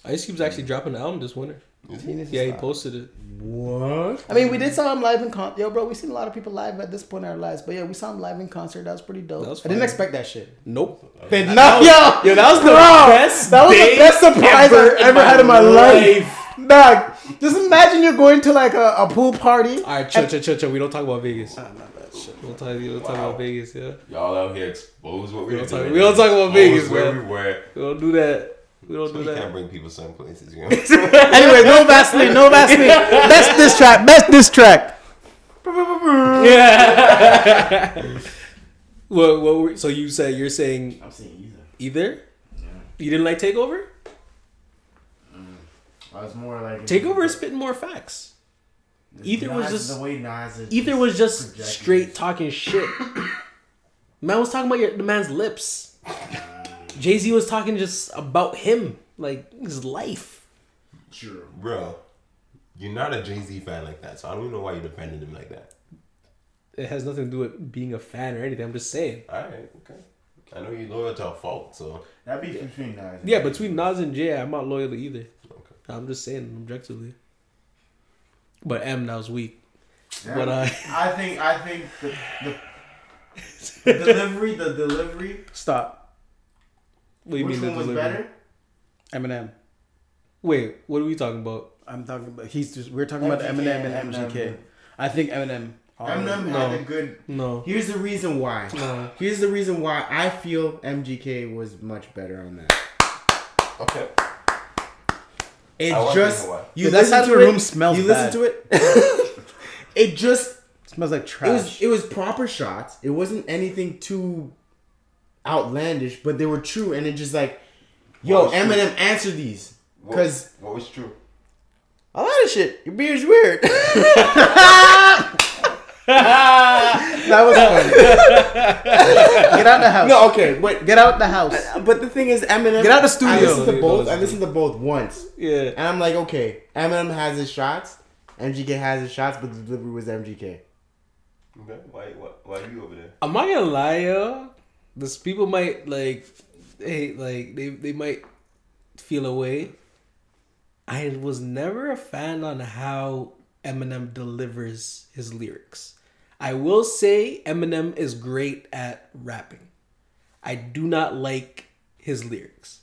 Ice Cube's actually dropping an album this winter. Yeah, he posted it. What? I mean, we did saw him live in concert. Yo, bro, we seen a lot of people live at this point in our lives. But yeah, we saw him live in concert. That was pretty dope. Was I didn't expect that shit. Nope. Did not, yo, Yo, that was the bro, best. That was the best surprise ever I've ever in had in my my life. Dog, just imagine you're going to like a, a pool party. All right, chill, chill, chill, chill. We don't talk about Vegas. Ah, We don't talk, we don't talk about Vegas, yeah. Y'all out here expose what We we're don't doing. we don't talk about Expose Vegas, where man. we were. We don't do that. We don't So do you can't bring people some places, you know. anyway, no Vaseline, no Vaseline. Best diss track, best diss track. Yeah. what, what were, so you said you're saying I'm saying Ether. Ether? You didn't like Takeover? Mm. I was more like Takeover is spitting more facts. Ether was just- the way Nas is Ether was just projecting straight his- talking shit. Man was talking about your, the man's lips. Jay Z was talking just about him, like his life. True. Bro, you're not a Jay Z fan like that, so I don't even know why you defended him like that. It has nothing to do with being a fan or anything. I'm just saying. Alright, okay. I know you're loyal to a fault, so. That'd be between Nas. and Yeah, Jay-Z. between Nas and Jay, I'm not loyal either. Okay. I'm just saying objectively. But M, that was weak. Yeah, But uh, I think I think the, the, the delivery, the delivery. Stop. what do you which mean the one was delivery? better? Eminem. Wait, what are we talking about? I'm talking about. He's just. We're talking about Eminem and and MGK. Eminem. I think Eminem. Eminem no. had a good. No, Here's the reason why. no. Here's the reason why I feel MGK was much better on that. Okay. It I just to know why. you Dude, that listen side of to the it, room smells You bad. listen to it. it just smells like it trash. was it was proper shots. It wasn't anything too outlandish, but they were true, and it just like, yo, What was true? Eminem, answer these, What- because what was true? a lot of shit. Your beard's weird. that was funny. Get out the house. no, okay, wait. Get out the house. Uh, but the thing is, Eminem. Get out the studio. I listened to both. I listened to both once, Yeah. and I'm like, okay, Eminem has his shots, MGK has his shots, but the delivery was MGK. Okay. Why, why, why are you over there? I'm not gonna lie, yo. This people might like, hey, like they they might feel away. I was never a fan on how Eminem delivers his lyrics. I will say Eminem is great at rapping. I do not like his lyrics.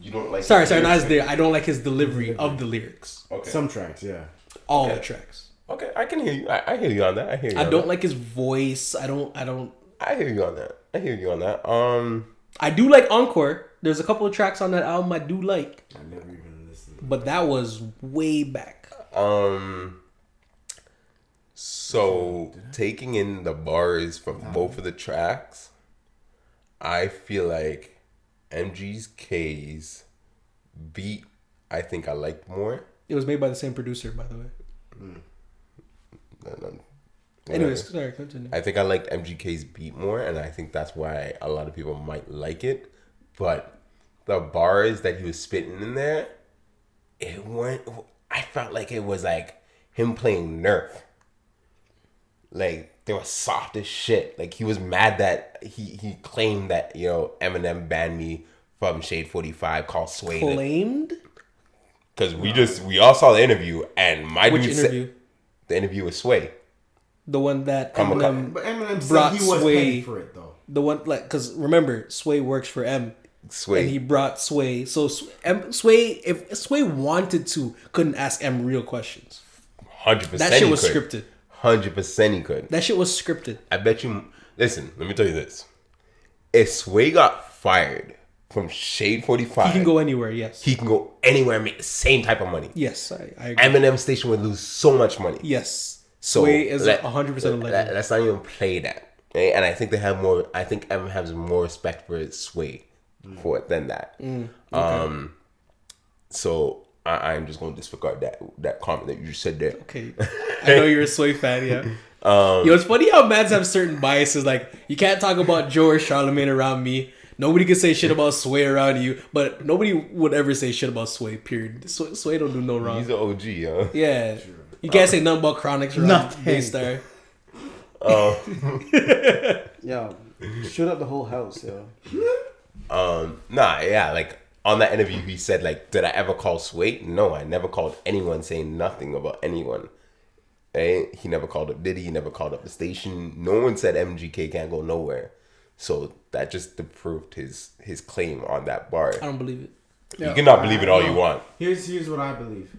You don't like. Sorry, sorry, not his lyrics. I don't like his delivery of the lyrics. Okay. Some tracks, yeah. All Okay. the tracks. okay, I can hear you. I, I hear you on that. I hear you. I on don't that. like his voice. I don't. I don't. I hear you on that. I hear you on that. Um. I do like Encore. There's a couple of tracks on that album I do like. I never even listened. But that was way back. Um. So taking in the bars from both of the tracks, I feel like MG's K's beat. I think I liked more. It was made by the same producer, by the way. And, um, Anyways, sorry, continue. I think I liked MGK's beat more, and I think that's why a lot of people might like it. But the bars that he was spitting in there, it weren't. I felt like it was like him playing Nerf. Like they were soft as shit. Like he was mad that he he claimed that you know Eminem banned me from Shade Forty Five called Sway Claimed? because we just we all saw the interview and my Which dude said- interview? the interview with Sway. The one that Come on, Eminem, But Eminem Brought said he was Sway- paying for it though. the one like, because remember, Sway works for M, Sway. and he brought Sway. So M, Sway, if Sway wanted to, couldn't ask M real questions. Hundred percent. That shit was scripted. Hundred percent, he could. That shit was scripted. I bet you. Listen, let me tell you this: if Sway got fired from Shade Forty Five, He can go anywhere. Yes. He can go anywhere and make the same type of money. yes, I, I agree. Eminem station would lose so much money. yes. So Sway is hundred percent a let- legend. Let's not even play that. okay? And I think they have more. I think Eminem has more respect for Sway for it than that. Mm, Um. So I, I'm just going to disregard that that comment that you just said there. Okay, I know you're a Sway fan, yeah. Um, Yo, it's funny how mans have certain biases. Like, you can't talk about Joe or Charlemagne around me. Nobody can say shit about Sway around you, but nobody would ever say shit about Sway. Period. Sway, Sway don't do no wrong. He's an OG, huh? Yeah, you can't say nothing about Chronics around Nothing. Daystar. Yo, shoot up the whole house, yo. Um, nah, yeah, like on that interview, he said like, "Did I ever call Sway? No, I never called anyone saying nothing about anyone." Eh? He never called up Diddy. He never called up the station. No one said MGK can't go nowhere. So that just proved his his claim on that bar. I don't believe it. You cannot believe it all you want. Here's here's what I believe.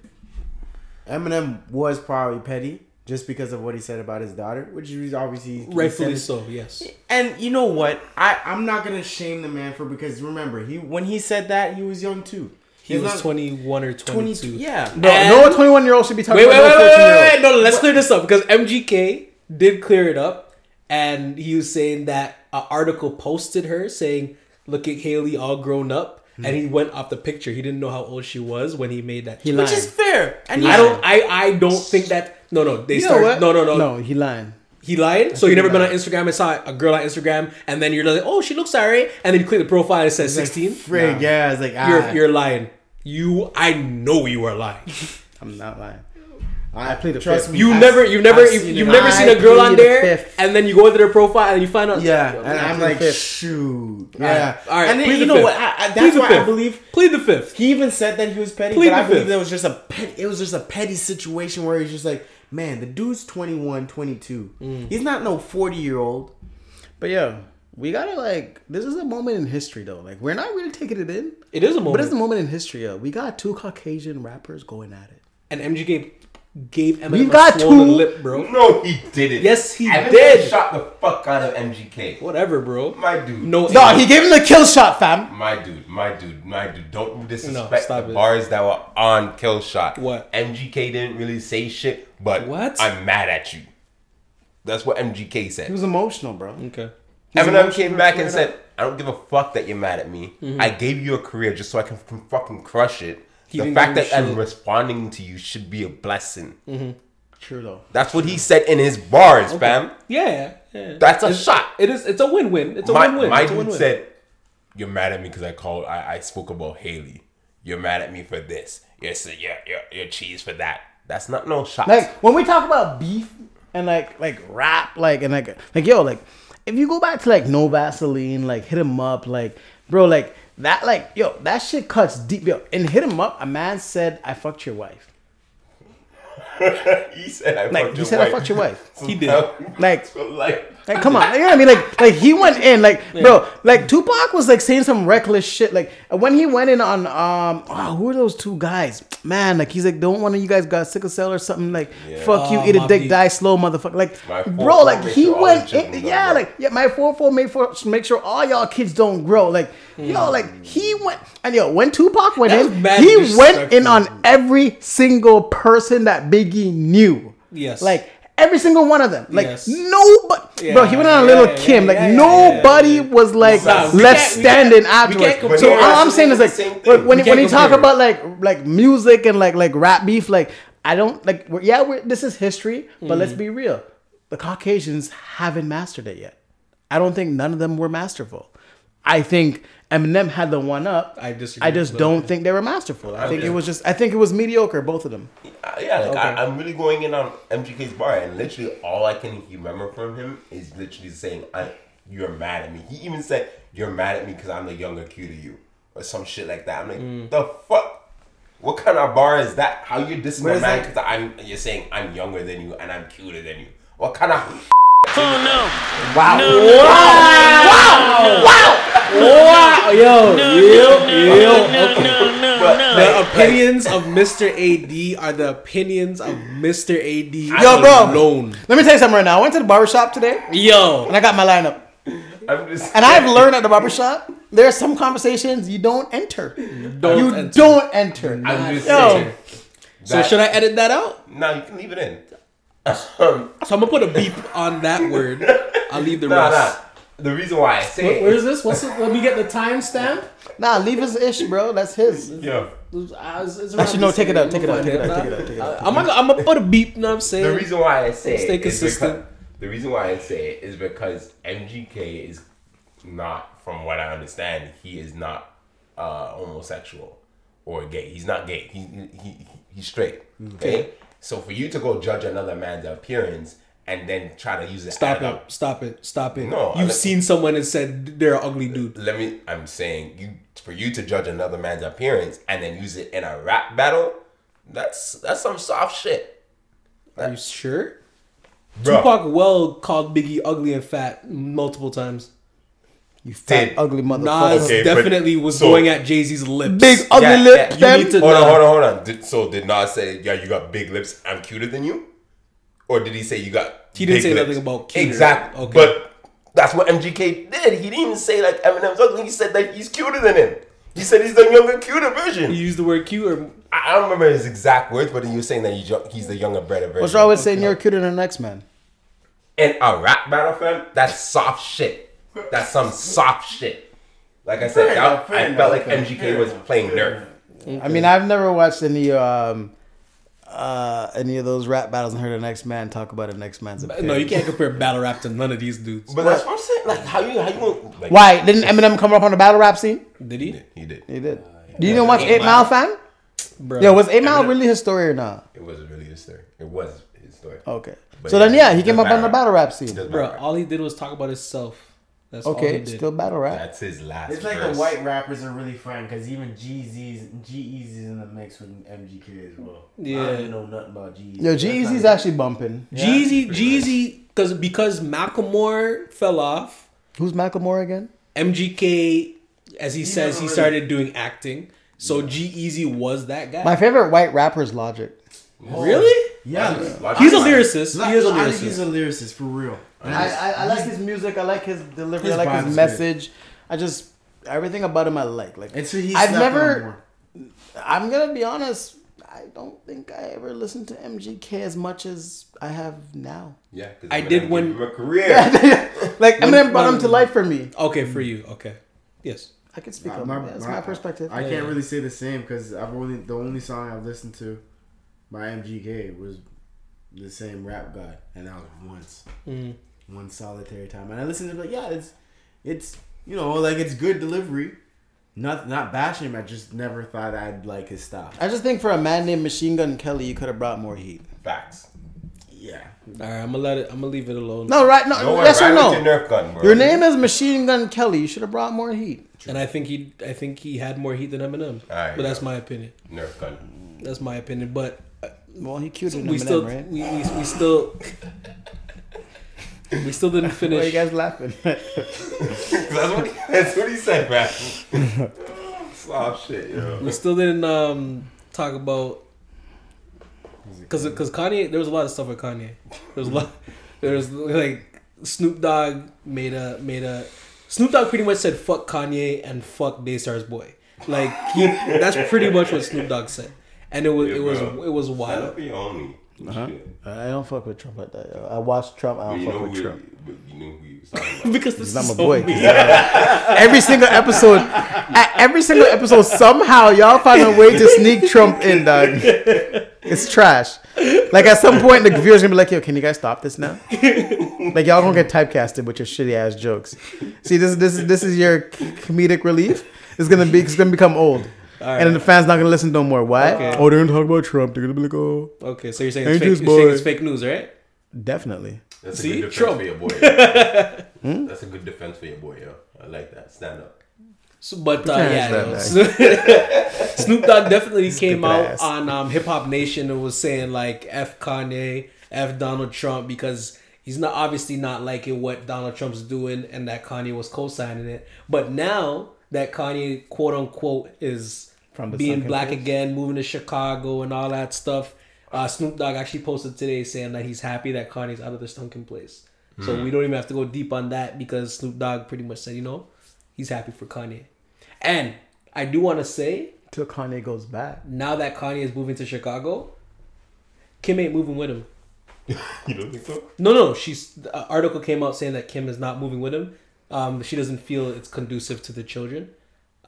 Eminem was probably petty just because of what he said about his daughter, which is obviously Rightfully so. Yes. And you know what? I I'm not gonna shame the man for because remember he when he said that he was young too. He He's was not- 21 or 22. 22. Yeah. No, And- no 21 year old should be talking Wait, wait, about wait, no wait, 14 year old. wait, No, let's clear this up because MGK did clear it up, and he was saying that an article posted her saying, "Look at Hailie all grown up," and he went off the picture. He didn't know how old she was when he made that. He tweet. lied. Which is fair. And I don't. I I don't think that. No, no. They You know start. what? No, no, no. No, he lying. He lied. So you never been on Instagram and saw a girl on Instagram, and then you're like, "Oh, she looks alright," and then you click the profile and it says Like, 16. Frig, yeah, it's like ah, You're you're lying. You, I know you are lying. I'm not lying. I, plead the trust fifth. me. You I've- never, you've never, you've, you've never I seen a girl on plead the there, fifth. and then you go into their profile and you find out. Yeah, Yo, and I'm like, fifth. shoot. All right, Yeah. all right. And then, plead you the know fifth. what? I, I, that's the why I believe Plead the fifth. he even said that he was petty, Plead but the I believe fifth. there was just a petty. It was just a petty situation where he's just like, man, the dude's 21, 22. Mm. He's not no 40 year old. But yeah, we gotta like. This is a moment in history though. Like we're not really taking it in, It is a moment. but it's a moment in history. Yo. We got two Caucasian rappers going at it. and MGK gave Eminem We've a got swollen two- lip, bro. No, he didn't. Yes, he Eminem did. Shot the fuck out of MGK. Whatever, bro. My dude. No, No, he gave him the kill shot, fam. My dude, my dude, my dude. Don't disrespect No, the it. bars that were on Kill Shot. What? MGK didn't really say shit, but What? I'm mad at you. That's what MGK said. He was emotional, bro. Okay. Eminem came back and said, "I don't give a fuck that you're mad at me. Mm-hmm. I gave you a career just so I can, can fucking crush it. He the fact that I'm responding to you should be a blessing." Mm-hmm. True though. That's what he said in his bars, fam. Yeah, yeah. That's a It's- shot. It is. It's a win-win. It's a my win-win. my it's dude win-win. said, "You're mad at me because I called. I, I spoke about Hailie. You're mad at me for this. You're, you're, you're cheese for that. That's not no shot. Like when we talk about beef and like like rap, like and like like yo, like if you go back to like no Vaseline, like hit him up, like bro, like that, like yo, that shit cuts deep, yo. And hit him up, a man said, "I fucked your wife." he said, I Like fucked he your said, wife. "I fucked your wife." He did. Like like Like, come on, you know what I mean? Like, like he went in, like, bro, like Tupac was like saying some reckless shit. Like when he went in on, um, oh, who are those two guys? Man, like he's like, don't one of you guys got sickle cell or something? Like, fuck you, Oh, eat a dick, Deep. die slow, motherfucker. Like, My bro, like he went, in, yeah, grow. like yeah, my four four made for make sure all y'all kids don't grow. Like, yo, like he went, and yo, when Tupac went That's in, he went in on every single person that Biggie knew. Yes. like. Every single one of them, like Yes. nobody, bro. He went on a little yeah, Kim, yeah, like yeah, yeah, nobody yeah, yeah. was like left standing afterwards. So all I'm saying is like when when, you talk about like like music and like like rap beef, like I don't like. Yeah, we're, this is history, but let's be real. The Caucasians haven't mastered it yet. I don't think none of them were masterful. I think Eminem had the one up. I disagree I just don't that. think they were masterful. I think it was just. I think it was mediocre, both of them. Uh, yeah, like Okay. I, I'm really going in on MGK's bar, and literally all I can remember from him is literally saying, I, "You're mad at me." He even said, "You're mad at me because I'm the younger, cuter you," or some shit like that. I'm like, Mm. the fuck. What kind of bar is that? How you dissing Where my man because I'm you're saying I'm younger than you and I'm cuter than you? What kind of Oh, wow, Wow. Wow. Wow. Wow. yo, yo, yo. Okay. but, The like, opinions of Mr. AD are the opinions of Mr. AD. Yo, bro. alone. Let me tell you something right now. I went to the barbershop today Yo, and I got my lineup. I'm And I've learned at the barbershop, there are some conversations you don't enter. Don't you enter. don't enter. I'm just Yo. saying. so should I edit that out? No, you can leave it in. Um, so I'm gonna put a beep on that word. I'll leave the Nah, nah. rest. The reason why I say it Where's this? What's it? Let me get the timestamp. Nah, leave his ish, bro. That's his. Yeah. Uh, Actually, no, take it out, take it out, take it out, take it out, take it out. I'm gonna, I'm gonna put a beep. You know what I'm saying? the reason why I say Stay it is consistent. because the reason why I say it is because MGK is not, from what I understand, he is not uh, homosexual or gay. He's not gay. He, he, he he's straight. Mm. Okay. So for you to go judge another man's appearance and then try to use it. Stop it! Stop it! Stop it! No, you've seen someone and said they're an ugly dude. Let me. I'm saying you for you to judge another man's appearance and then use it in a rap battle. That's that's some soft shit. Are you sure? Bro. Tupac well called Biggie ugly and fat multiple times. You fat Did- ugly motherfucker. Nas Okay, definitely was so- going at Jay Z's lips. Big ugly Yeah, lips. yeah, you need to- Hold on, hold on, hold on. Did, so did Nas say, "Yeah, you got big lips. I'm cuter than you," or did he say you got? He didn't big say lips? nothing about cuter. Exactly. Okay. But that's what MGK did. He didn't even say like Eminem's ugly. He said that he's cuter than him. He said he's the younger, cuter version. He used the word cuter. I I don't remember his exact words, but he was saying that he's, yo- he's the younger, better version. What's wrong with saying you're cuter than the next man? in a rap battle, fam, that's soft shit. That's some soft shit. Like I said, Fair that- fair I enough, felt like fair MGK enough, was playing enough. Nerf. I mean, I've never watched any um uh any of those rap battles and heard the next man talk about the next man's no? You can't compare battle rap to none of these dudes. But that's what I'm saying. Like, how you, how you, gonna- like, Why didn't Eminem come up on the battle rap scene? Did he? He did. He did. Do you even watch Eight Mile, fam? Bro. Yeah, was Eight Mile Eminem- really his story or not? It was really his story. It was his story. Okay. But so yeah, then, yeah, he came doesn't up on the battle rap scene. Bro, matter. all he did was talk about himself. That's all he Okay, did. still battle rap. That's his last. It's like verse. the white rappers are really fun because even G-Z's, G-Eazy's in the mix with MGK as well. I Yeah. don't know nothing about G-Eazy. Yo, That's G-Eazy's actually bumping. Jeezy, pretty Jeezy, because because Macklemore fell off. Who's Macklemore again? MGK, as he says, never he really- started doing acting. So G-Eazy was that guy. My favorite white rapper is Logic. really? Yeah. He's a lyricist. He is a I think he's a lyricist for real. I, I, I like his music. I like his delivery. His I like his is message. I just everything about him I like. Like It's he's I've never. More. I'm gonna be honest. I don't think I ever listened to MGK as much as I have now. Yeah, I did gave when- him a career. like When- Eminem brought him to life for me. Okay, for you. Okay. Yes. I can speak on my- that. That's my- my perspective. I Yeah. can't really say the same because I've only the only song I've listened to by MGK was the same rap guy, and that was once, Mm. One solitary time. And I listened to it like, yeah, it's it's you know like it's good delivery. Not not bashing him. I just never thought I'd like his style. I just think for a man named Machine Gun Kelly, you could have brought more heat. Facts. Yeah, All right, I'm gonna let it. I'm gonna leave it alone. No, right? No, No, yes right or with your no? Nerf gun, bro. Your name is Machine Gun Kelly. You should have brought more heat. And I think he, I think he had more heat than Eminem. Alright, but that's my opinion. Nerf gun. That's my opinion. But uh, Well, he cuter than we Eminem, still, right? we, we, we still, we still didn't finish. Why are you guys laughing? that's what he, that's what he said, man. Soft shit, yo. we still didn't um talk about because because Kanye there was a lot of stuff with Kanye. There was a lot. There was like Snoop Dogg made a made a Snoop Dogg pretty much said fuck Kanye and fuck Daystar's boy. Like he that's pretty much what Snoop Dogg said, and it was Yeah, it was bro. it was Stand wild. Up for your homie. Uh-huh. Shit. I don't fuck with Trump like that. Yo. I watch Trump. I don't you fuck know with who Trump. but you knew who he was talking about. Because this He's not is my so boy. weird. every single episode, every single episode, somehow y'all find a way to sneak Trump in, dog. It's trash. Like at some point, the viewers gonna be like, "Yo, can you guys stop this now?" like y'all gonna get typecasted with your shitty ass jokes. See, this is this is this is your comedic relief. It's gonna be it's gonna become old. And then the fans not gonna listen no more. Why? Okay. Oh, they're gonna talk about Trump. They're gonna be like, oh, Okay, so you're saying it's fake, you're saying it's fake news, right? definitely. That's a See? good defense Trump. for your boy. yo. That's a good defense for your boy, yo. I like that. Stand up. So, but uh, yeah, hands yo, Snoop Dogg definitely came out ass. on um, Hip Hop Nation and was saying like "f Kanye, f Donald Trump" because he's not obviously not liking what Donald Trump's doing and that Kanye was co-signing it. But now that Kanye quote unquote is From the being black place? again, moving to Chicago and all that stuff, uh, Snoop Dogg actually posted today saying that he's happy that Kanye's out of the sunken place. So we don't even have to go deep on that because Snoop Dogg pretty much said, you know, he's happy for Kanye. And I do want to say, Till Kanye goes back. now that Kanye is moving to Chicago, Kim ain't moving with him. You don't think so? No, no, she's. The article came out saying that Kim is not moving with him. Um, she doesn't feel it's conducive to the children.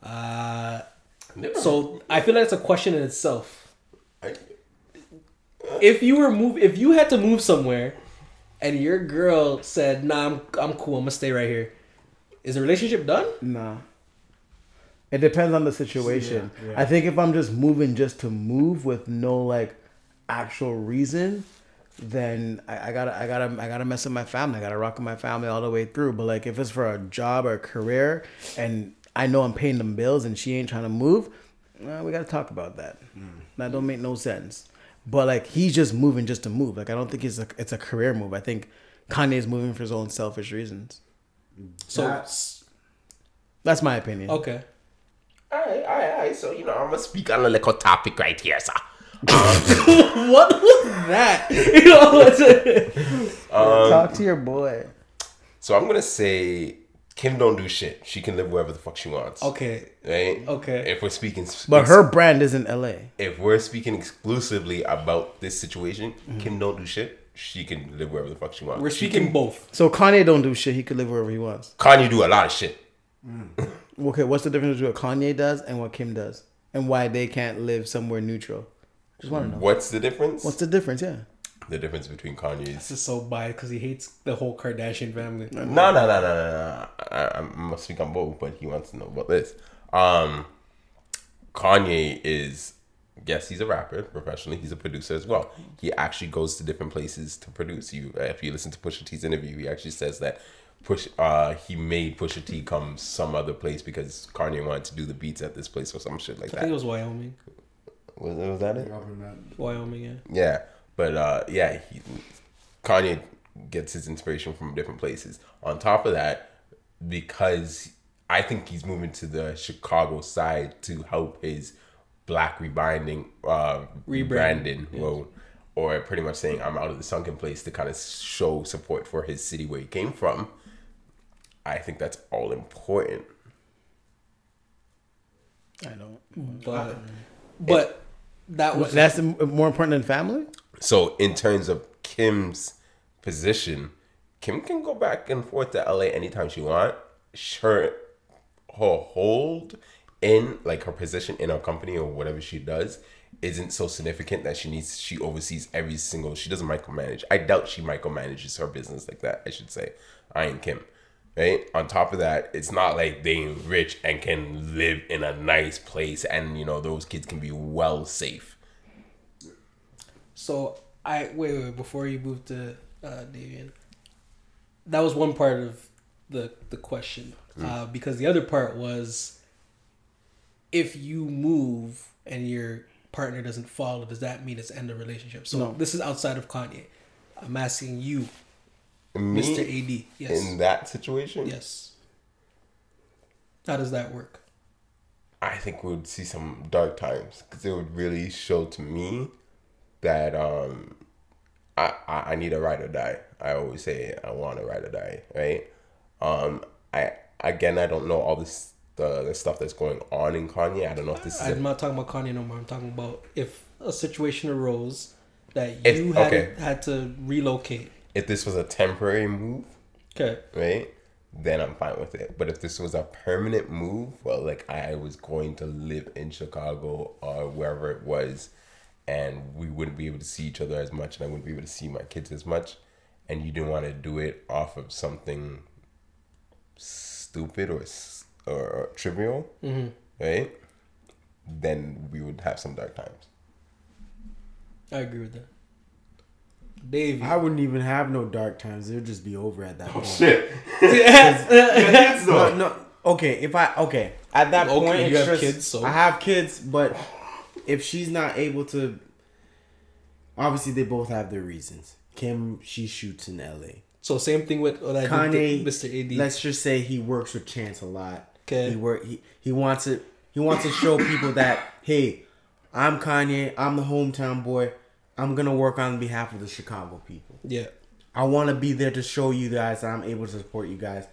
Uh, Never. so I feel like it's a question in itself. I, uh, If you were move, if you had to move somewhere, and your girl said, "Nah, I'm I'm cool. I'm gonna stay right here," is the relationship done? Nah. It depends on the situation. Yeah, yeah. I think if I'm just moving just to move with no like actual reason, then I, I gotta I gotta I gotta mess with my family. I gotta rock with my family all the way through. But like if it's for a job or a career, and I know I'm paying them bills, and she ain't trying to move, uh, we gotta talk about that. That don't make no sense. But like he's just moving just to move. Like I don't think it's a it's a career move. I think Kanye's moving for his own selfish reasons. So That's- That's my opinion. okay. Alright, alright, alright. So, you know, I'm gonna speak on a little topic right here, sir. What was that? You know, it's- Talk to your boy. So I'm gonna say Kim don't do shit. She can live wherever the fuck she wants. okay. Right? Okay. If we're speaking But her brand is in L.A. if we're speaking exclusively about this situation, Mm-hmm. Kim don't do shit. She can live wherever the fuck she wants. We're She speaking can, both. So Kanye don't do shit. He could live wherever he wants. Kanye do a lot of shit. Okay, what's the difference between what Kanye does and what Kim does, and why they can't live somewhere neutral? Just want to know. What's the difference? What's the difference? Yeah. The difference between Kanye's? This is so biased because he hates the whole Kardashian family. No, no, no, no, no, no. I, I must speak on both, but he wants to know about this. Um, Kanye is, yes, he's a rapper professionally. He's a producer as well. He actually goes to different places to produce. You, if you listen to Pusha T's interview, he actually says that Push, uh, he made Pusha T come some other place because Kanye wanted to do the beats at this place or some shit like that. I think it was Wyoming. Was, was that it? Wyoming, yeah. Yeah, but uh, yeah, he, Kanye gets his inspiration from different places. On top of that, because I think he's moving to the Chicago side to help his black rebinding, uh, Rebranding, rebranding, well, or pretty much saying I'm out of the sunken place to kind of show support for his city where he came from. I think that's all important. I don't. But but that was That's more important than family. So in terms of Kim's position, Kim can go back and forth to LA anytime she want. Her her hold in like her position in her company or whatever she does isn't so significant that she needs she oversees every single she doesn't micromanage. I doubt she micromanages her business like that, I should say. I ain't Kim. Right? On top of that, it's not like they rich and can live in a nice place and you know those kids can be well safe. So I wait, wait, before you move to uh, Davian. That was one part of the the question, uh, because the other part was, if you move and your partner doesn't follow, does that mean it's end of relationship? So No. this is outside of Kanye. I'm asking you, Me, Mr. AD. Yes, in that situation, yes. How does that work? I think we would see some dark times because it would really show to me that um, I, I I need a ride or die. I always say I want a ride or die, right? Um, I again I don't know all this the, the stuff that's going on in Kanye. I don't know if this is I'm a, not talking about Kanye no more. I'm talking about if a situation arose that If- you had okay. had to relocate. if this was a temporary move, Okay. right? Then I'm fine with it. But if this was a permanent move, well, like I was going to live in Chicago or wherever it was, and we wouldn't be able to see each other as much, and I wouldn't be able to see my kids as much, and you didn't want to do it off of something stupid or s- or, or trivial, mm-hmm. right? Then we would have some dark times. I agree with that. Dave. I wouldn't even have no dark times. It would just be over at that oh, point. Shit. No, no. Okay, if I okay at that Okay, point, you have just- kids, so- I have kids, but if she's not able to, obviously they both have their reasons. Kim, she shoots in L.A. So same thing with what Kanye, Mr. AD. let's just say he works with Chance a lot. 'Kay. He work. He, he wants it. He wants to show people that hey, I'm Kanye. I'm the hometown boy. I'm gonna work on behalf of the Chicago people. yeah. I want to be there to show you guys that I'm able to support you guys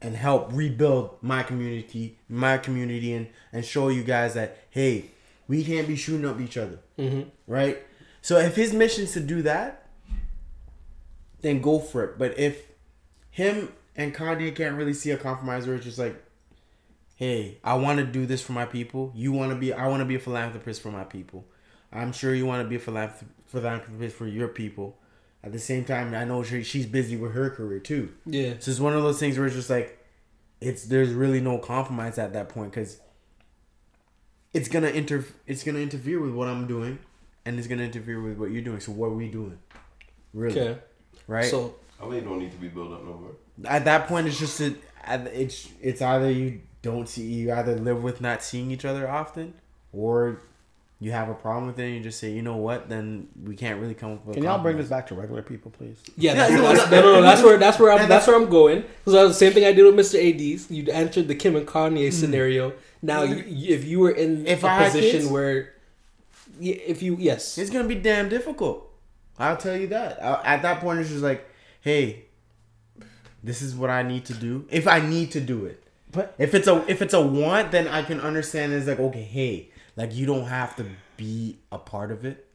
and help rebuild my community, my community, and and show you guys that hey, we can't be shooting up each other, mm-hmm. right? So if his mission is to do that, then go for it. But if him and Kanye can't really see a compromise where it's just like, hey, I want to do this for my people. You want to be, I want to be a philanthropist for my people. I'm sure you want to be a philanthrop- philanthropist for your people. At the same time, I know she's busy with her career too. Yeah. So it's one of those things where it's just like, it's there's really no compromise at that point because it's gonna inter it's gonna interfere with what I'm doing, and it's gonna interfere with what you're doing. So what are we doing? Really, Okay. right? So LA don't need to be built up no more. at that point, it's just a, it's it's either you don't see you either live with not seeing each other often, or you have a problem with it. and You just say, you know what, then we can't really come up with. a Can y'all bring this back to regular people, please? yeah, Yeah, that's, no, that's, no, no, no, that's where that's where I'm Yeah, that's where I'm going. Because that's the same thing I did with Mr. AD's. You entered the Kim and Kanye hmm. scenario. Now, you, if you were in If a position kids? where, if you yes, It's gonna be damn difficult. I'll tell you that. I, at that point, it's just like, hey, this is what I need to do. If I need to do it, But if it's a if it's a want, then I can understand. It's like okay, hey, like you don't have to be a part of it,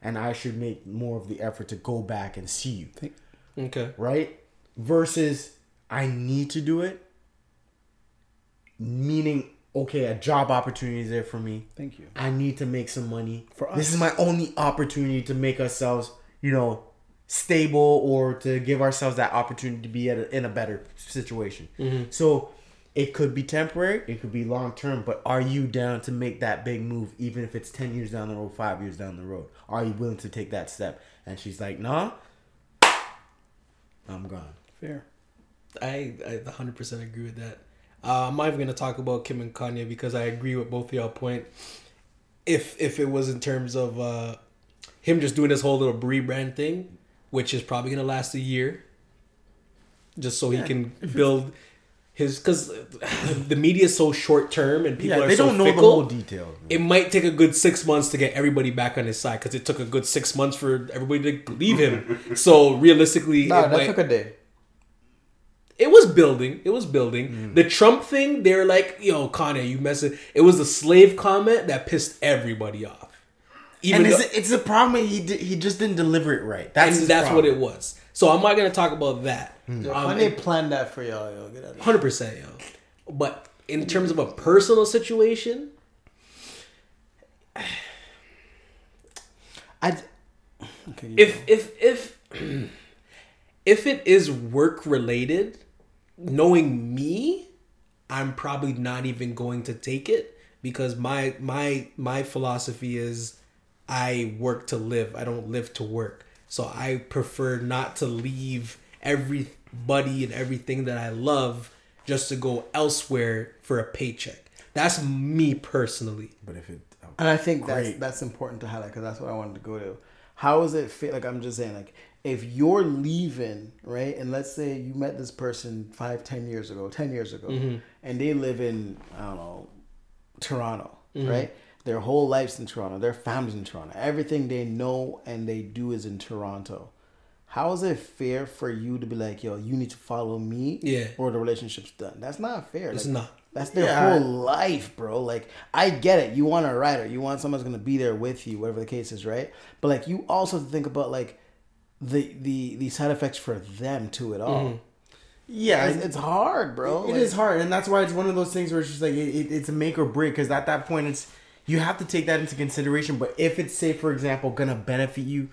and I should make more of the effort to go back and see you, okay, right? Versus I need to do it, meaning okay, a job opportunity is there for me. thank you. I need to make some money. For us. This is my only opportunity to make ourselves, you know, stable or to give ourselves that opportunity to be at a, in a better situation. Mm-hmm. So it could be temporary, it could be long term, but are you down to make that big move, even if it's 10 years down the road, five years down the road? Are you willing to take that step? And she's like, nah, I'm gone. Fair. I I 100 percent agree with that. Uh, I'm not even gonna talk about Kim and Kanye because I agree with both of y'all point. If if it was in terms of uh, him just doing this whole little rebrand thing, which is probably gonna last a year, just so he can build his because the media is so short term and people yeah, are they so don't know fickle. the whole details. it might take a good six months to get everybody back on his side because it took a good six months for everybody to leave him. so realistically, Nah, it that might- took a day. It was building. It was building. Mm. The Trump thing, they're like, "Yo, Kanye, you messing." It was the slave comment that pissed everybody off. Even and though, it's, it's a problem. He did, he just didn't deliver it right. That's and his that's what it was. So I'm not gonna talk about that. Yo, Um, Kanye planned that for y'all, yo. Get out of here. Hundred percent, yo. But in terms of a personal situation, I. Okay, you if if if if it is work related, knowing me, I'm probably not even going to take it because my my my philosophy is I work to live. I don't live to work. So I prefer not to leave everybody and everything that I love just to go elsewhere for a paycheck. That's me personally. But if it, oh, And I think that's Great. that's important to highlight because that's what I wanted to go to. How is it feel? Like I'm just saying, like if you're leaving, right, and let's say you met this person five, ten years ago, ten years ago, mm-hmm. and they live in I don't know Toronto, mm-hmm. right? Their whole life's in Toronto. Their family's in Toronto. Everything they know and they do is in Toronto. How is it fair for you to be like, yo, you need to follow me, Yeah. or the relationship's done? That's not fair. It's Like, not. That's their Yeah. whole life, bro. Like, I get it. You want a rider. You want someone's gonna be there with you, whatever the case is, right? But like, you also have to think about like the the the side effects for them to it all. Mm-hmm. yeah, It's, it's hard, bro. It Like, is hard, and that's why it's one of those things where it's just like it, it, it's a make or break. Because at that point, it's you have to take that into consideration. But if it's say, for example, gonna benefit you,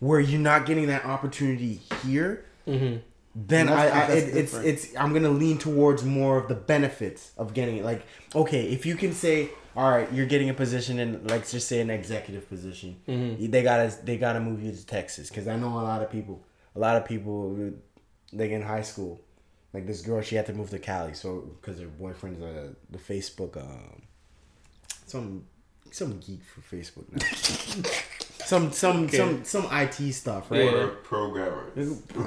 where you're not getting that opportunity here, mm-hmm. then And I, I it, it's it's I'm gonna lean towards more of the benefits of getting it. Like, okay, if you can say, all right, you're getting a position in, let's just say, an executive position, they gotta they gotta move you to Texas because I know a lot of people, a lot of people, like in high school, like this girl, she had to move to Cali, so because her boyfriend's a the Facebook, um, some some geek for Facebook now. Some some some some IT stuff, right? Or programmer.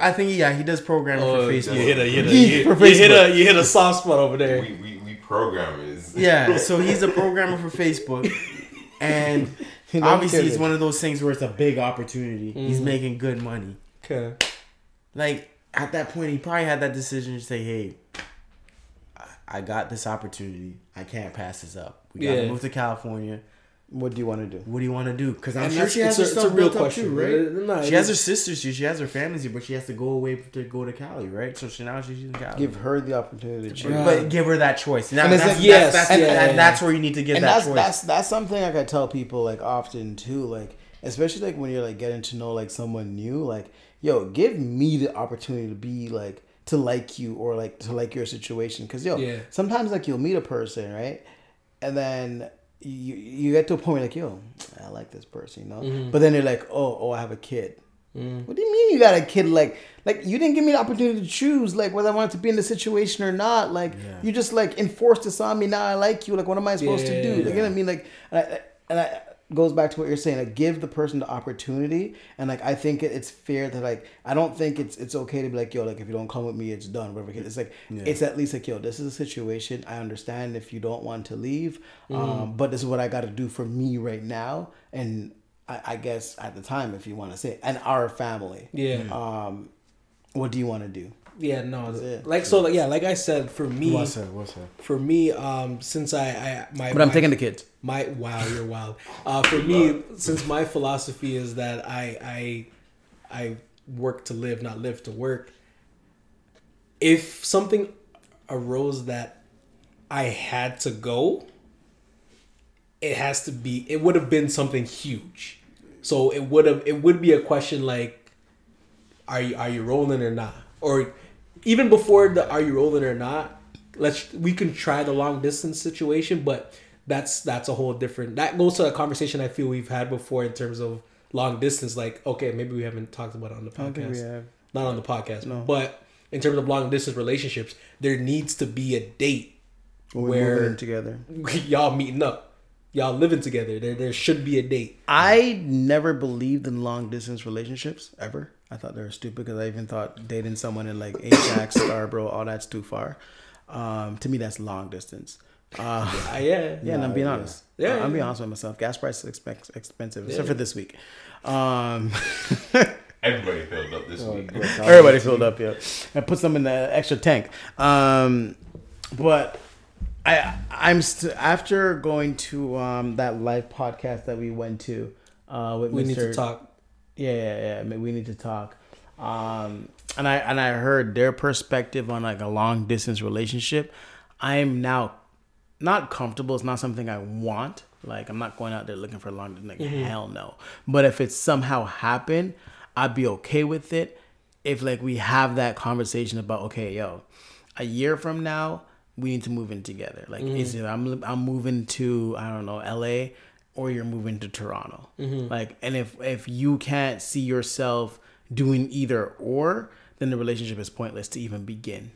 I think yeah, he does programming Oh, for you Facebook. hit a, you hit a, Geek you, for you hit a, you hit a soft spot over there. We, we, programmers. Yeah, so he's a programmer for Facebook, and know, obviously it's one of those things where it's a big opportunity. He's mm. making good money. Okay. Like at that point, he probably had that decision to say, "Hey, I- I got this opportunity. I can't pass this up. We gotta Yeah. move to California. What do you want to do? What do you want to do? Because I'm And sure she has her a- stuff a real built up question, too, but right? it- no, she has is- her sisters here. She has her families here, but she has to go away to go to Cali, right? So she now she's in Cali. Give her the opportunity to. Yeah. but give her that choice. Now, And it's that's, like- yes, that's, that's, yeah, that- yeah. that's where you need to give and that that's choice. that's that's something like I tell people like often too, like especially like when you're like getting to know like someone new, like yo, give me the opportunity to be like to like you or like to like your situation, because yo, Yeah. sometimes like you'll meet a person right, and then you you get to a point where like yo, I like this person, you know, Mm-hmm. but then they're like oh oh I have a kid. What do you mean you got a kid? Like, like you didn't give me the opportunity to choose, like whether I wanted to be in the situation or not. Like, you just like enforced this on me. Now I like you. Like, what am I supposed to do? Yeah. Like, you know what I mean? Like, and I, and I goes back to what you're saying. Like, give the person the opportunity, and like I think it, it's fair that like I don't think it's it's okay to be like yo, like if you don't come with me, it's done. Whatever. It's like it's at least like yo, this is a situation. I understand if you don't want to leave, um, but this is what I got to do for me right now, and. I, I guess at the time, if you want to say, it, and our family, Yeah. um, what do you want to do? Yeah, no, it. like so, like, yeah, like I said, for me, What's that? What's that? for me, um, since I, I my, But I'm my- taking the kids. my wow, you're wild. Uh, for me, since my philosophy is that I I I work to live, not live to work. If something arose that I had to go, it has to be. It would have been something huge. So it would have. It would be a question like, are you are you rolling or not? Or even before the are you rolling or not? Let's we can try the long distance situation, but that's that's a whole different. That goes to a conversation I feel we've had before in terms of long distance. Like okay, maybe we haven't talked about it on the I don't think we podcast, have. not on the podcast, No. but in terms of long distance relationships, there needs to be a date we're where together. y'all meeting up, y'all living together. There there should be a date. I never believed in long distance relationships ever. I thought they were stupid because I even thought dating someone in like Ajax, Scarborough, all that's too far. Um, to me, that's long distance. Uh, Uh, yeah, yeah, and I'm being honest. Yeah, Yeah, I'm being honest with myself. Gas prices are expe- expensive, except for this week. Um, Everybody filled up this week. Everybody filled up, yeah. And put some in the extra tank. Um, but I, I'm st- after going to um, that live podcast that we went to uh, with we Mr. need to talk. Yeah, yeah, yeah. I mean, we need to talk. Um, and I and I heard their perspective on like a long distance relationship. I'm now not comfortable. It's not something I want. Like I'm not going out there looking for a long like hell no. But if it somehow happened, I'd be okay with it. If like we have that conversation about okay, yo, a year from now we need to move in together. Like is it I'm I'm moving to I don't know L.A. or you're moving to Toronto. Like and if if you can't see yourself doing either or, then the relationship is pointless to even begin.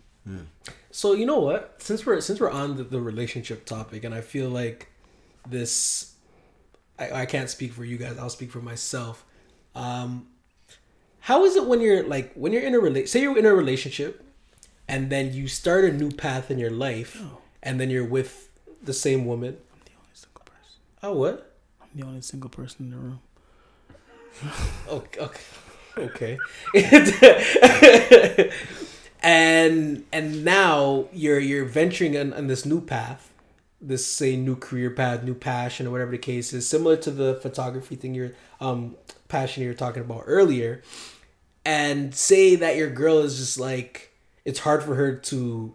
So you know what? Since we're since we're on the, the relationship topic, and I feel like this, I, I can't speak for you guys. I'll speak for myself. Um, how is it when you're like when you're in a rela- say you're in a relationship, and then you start a new path in your life, and then you're with the same woman? I'm the only single person. Oh, what? I'm the only single person in the room. Okay, okay. and and now you're you're venturing on, on this new path, this say new career path, new passion, or whatever the case is, similar to the photography thing you're um passion you were talking about earlier. And say that your girl is just like it's hard for her to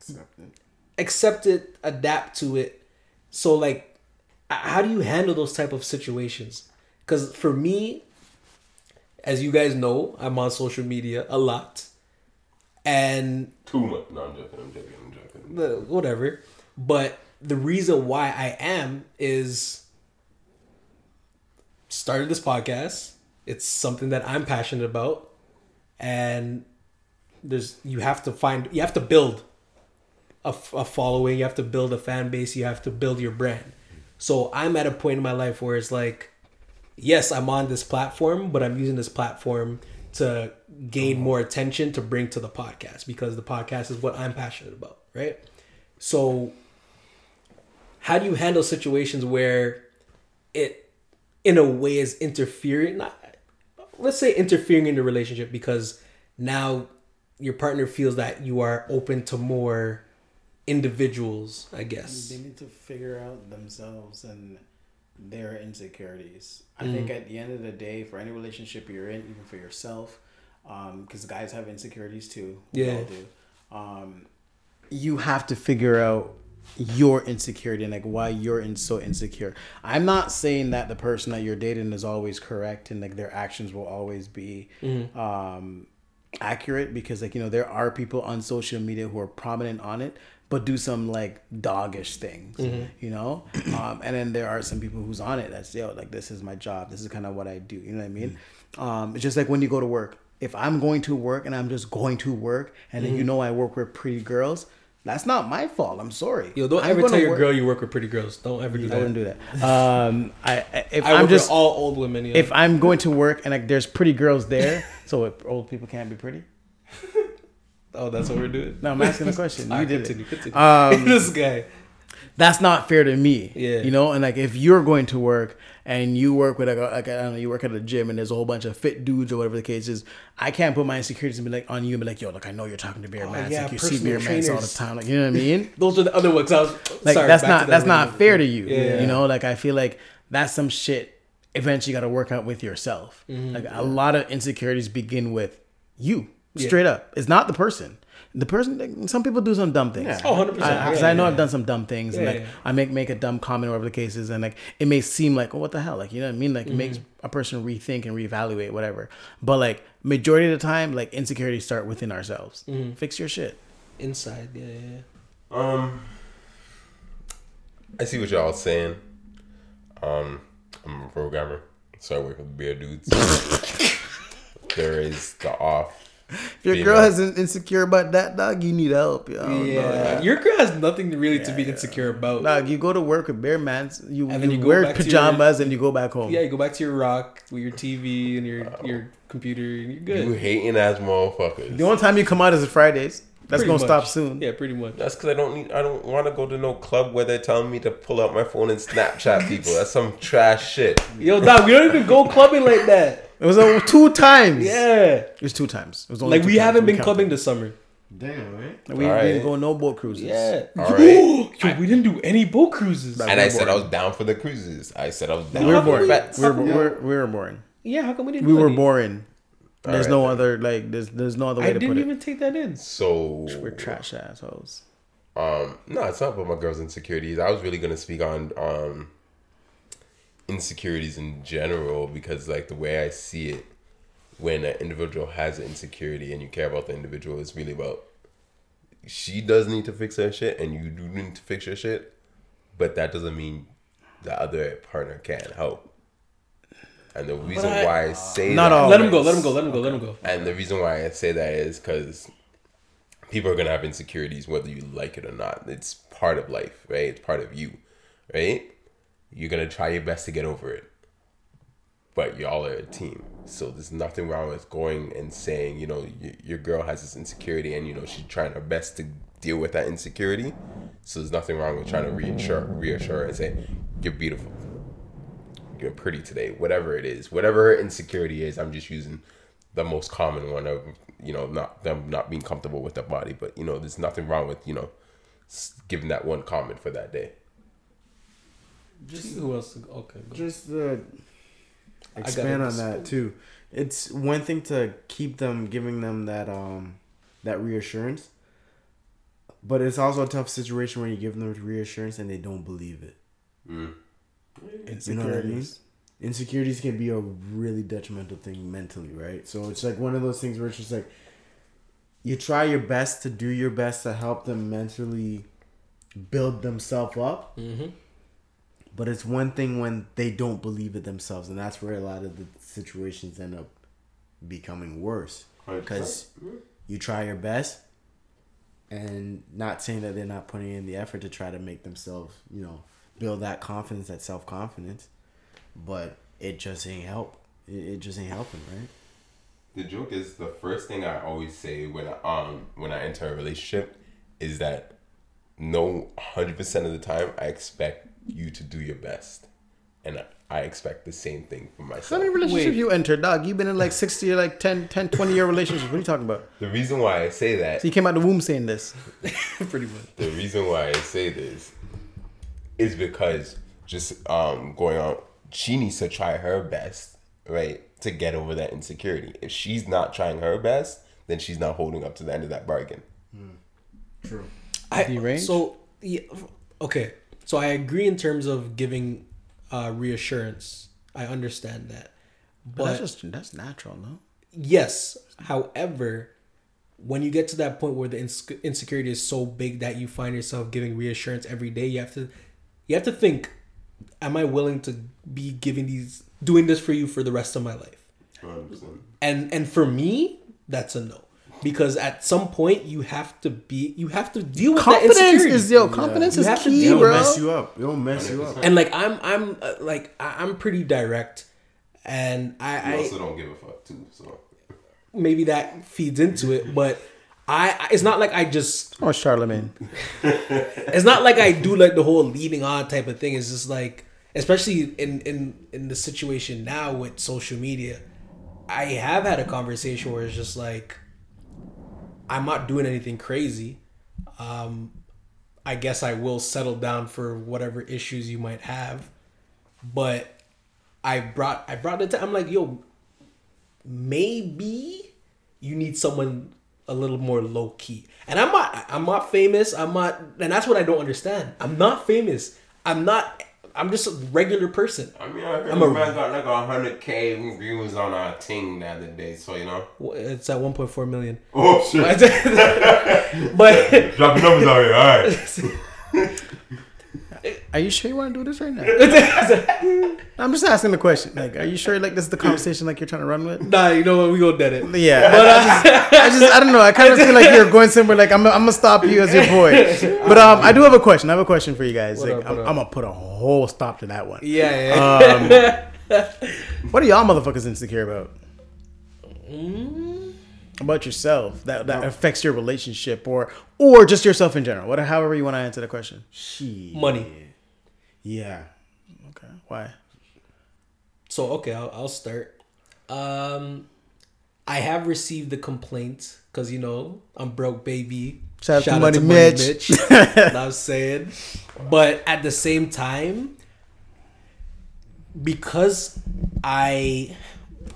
accept it, accept it, adapt to it. So like h- how do you handle those type of situations? Cuz for me as you guys know, I'm on social media a lot. And Too much. No, I'm joking. I'm joking. I'm joking. whatever. But the reason why I am is started this podcast. It's something that I'm passionate about, and there's you have to find you have to build a, a following. You have to build a fan base. You have to build your brand. So I'm at a point in my life where it's like, yes, I'm on this platform, but I'm using this platform to gain more attention to bring to the podcast because the podcast is what I'm passionate about, right? So how do you handle situations where it in a way is interfering not let's say interfering in the relationship because now your partner feels that you are open to more individuals, I guess. They need to figure out themselves and their insecurities. I think at the end of the day, for any relationship you're in, even for yourself, because guys have insecurities too. We Yeah. all do. Um, you have to figure out your insecurity and like why you're in so insecure. I'm not saying that the person that you're dating is always correct and like their actions will always be um accurate because like you know there are people on social media who are prominent on it but do some like doggish things, Mm-hmm. you know. Um, and then there are some people who's on it that's yo like this is my job. This is kind of what I do. You know what I mean? Mm. Um, it's just like when you go to work. If I'm going to work and I'm just going to work, and then you Mm-hmm. know I work with pretty girls, that's not my fault. I'm sorry. Yo, don't I'm ever tell your work- girl you work with pretty girls. Don't ever do I that. wouldn't do that. Um, I I- if I I'm work just all old women. Yeah. if I'm going to work and like there's pretty girls there, so old people can't be pretty. oh, that's what we're doing. No, I'm asking a question. You did continue, it. continue. Um, this guy. That's not fair to me. Yeah. You know, and like if you're going to work and you work with like, a, like I don't know, you work at a gym and there's a whole bunch of fit dudes or whatever the case is, I can't put my insecurities and be like on you and be like, yo, look, I know you're talking to beer Oh, mans. yeah, like you see beer mans all the time. Like you know what I mean? Those are the other ones. I was, Like sorry, that's not that that's not fair to you. Yeah. You know, like I feel like that's some shit eventually got to work out with yourself. Mm-hmm. like a lot of insecurities begin with you. Straight up. It's not the person. The person some people do some dumb things. Yeah. Oh, 100%. Because Yeah, I know yeah. I've done some dumb things, and like yeah. I make make a dumb comment, or whatever the case is, and like it may seem like, oh, what the hell, like you know what I mean? Like it makes Mm-hmm. a person rethink and reevaluate whatever. But like majority of the time, like insecurities start within ourselves. Mm-hmm. Fix your shit. Inside, yeah, yeah. yeah. Um, I see what y'all saying. Um, I'm a programmer, so I work with beer dudes. there is the off. If your Female. girl has insecure about that dog, you need help, yo. Yeah, your girl has nothing really to be insecure about. Dog, you go to work with bare mans, you, And then you, you go wear back to pajamas and you go back home. Yeah, you go back to your rock with your TV and your your computer, and you're good. You hating ass motherfuckers. The only time you come out is Fridays. That's Pretty gonna much. stop soon. Yeah, pretty much. That's because I don't need. I don't want to go to no club where they're telling me to pull out my phone and Snapchat people. That's some trash shit. Yo, dog, we don't even go clubbing like that. It was uh, two times. Yeah, It was two times. It was only like we times. haven't been clubbing this summer. Damn, right? it. We, we Alright. didn't go no boat cruises. Yeah. All right. Yo, we didn't do any boat cruises. And we I were said I was down for the cruises. I said I was down We were for boring. the fets. We were, we were, we were boring. Yeah, how come we didn't? We do were any? boring. There's Alright no then. other like. There's there's no other way I to didn't even take that in. So. We're trash assholes. Um, no, it's not about my girl's insecurities. I was really gonna speak on um insecurities in general because like the way I see it, when an individual has an insecurity and you care about the individual, it's really about she does need to fix her shit and you do need to fix your shit, but that doesn't mean the other partner can't help. And the reason I- why I say Not that all. Let him go. Let him go. Let him go. Let him go. and the reason why I say that is because people are gonna have insecurities whether you like it or not. It's part of life, right? It's part of you, right? You're gonna try your best to get over it, but y'all are a team. So there's nothing wrong with going and saying, you know, y- your girl has this insecurity, and you know she's trying her best to deal with that insecurity. So there's nothing wrong with trying to reassure, reassure her and say, "You're beautiful." you're pretty today, whatever it is, whatever her insecurity is. I'm just using the most common one of you know not them not being comfortable with their body, but you know there's nothing wrong with you know giving that one comment for that day. Just Who else? Okay. Go. just uh, I expand got on that too. It's one thing to keep them giving them that um that reassurance, but it's also a tough situation when you give them reassurance and they don't believe it. You know what I mean? Insecurities can be a really detrimental thing mentally, right? So it's like one of those things where it's just like you try your best to do your best to help them mentally build themselves up. Mm-hmm. But it's one thing when they don't believe it themselves, and that's where a lot of the situations end up becoming worse. Because you try your best, and not saying that they're not putting in the effort to try to make themselves, you know, build that confidence, that self confidence, but it just ain't help. It, it just ain't helping, right? The joke is the first thing I always say when I, um when I enter a relationship is that no hundred percent of the time I expect you to do your best, and I, I expect the same thing from myself. How myself. many relationships Wait. you entered, dog? You've been in like 60 or like 10, 10 20 year relationships. What are you talking about? The reason why I say that So you came out of the womb saying this. Pretty much. the reason why I say this is because just um going on she needs to try her best, right, to get over that insecurity. If she's not trying her best, then she's not holding up to the end of that bargain. True. I, D Range? so yeah, okay. So I agree in terms of giving uh, reassurance. I understand that, But but that's just that's natural, no? yes. However, when you get to that point where the ins- insecurity is so big that you find yourself giving reassurance every day, you have to you have to think, am I willing to be giving these doing this for you for the rest of my life? 100%. And and for me, that's a no. Because at some point you have to be you have to deal with that Confidence insecurity. is yo. Confidence You is have to key, deal It'll bro. mess you up. It'll mess you up. and like I'm I'm uh, like I- I'm pretty direct and I, I I also don't give a fuck too. So maybe that feeds into it, but I I- it's not like I just Oh, Charlamagne. it's not like I do like the whole leading on type of thing. It's just like especially in in in the situation now with social media, I have had a conversation where it's just like I'm not doing anything crazy. Um I guess I will settle down for whatever issues you might have. But I brought I brought it to I'm like, yo, maybe you need someone a little more low key. And I'm not I'm not famous. I'm not and that's what I don't understand. I'm not famous. I'm not I'm just a regular person. I mean, I I'm a man got like a hundred k views on our thing the other day. So you know. It's at 1.4 million. Oh shit! but Drop the numbers out here. All right. Are you sure you want to do this right now? I'm just asking the question. Like, are you sure? Like, this is the conversation like you're trying to run with? nah, you know what? We go dead it. Yeah, but I, just, I just, I don't know. I kind of feel like you're going somewhere. Like, I'm, I'm gonna stop you as your boy. But um, I do have a question. I have a question for you guys. What Like, up, I'm. I'm gonna put a whole stop to that one. Yeah, yeah. Um, what are y'all motherfuckers insecure about? About yourself that that affects your relationship or or just yourself in general. What, however you want to answer the question. Shit. Money. Yeah. Okay, why? So okay, I'll, I'll start. Um, I have received the complaint because you know I'm broke, baby. Shout out to Money Mitch. what I'm saying, but at the same time, because I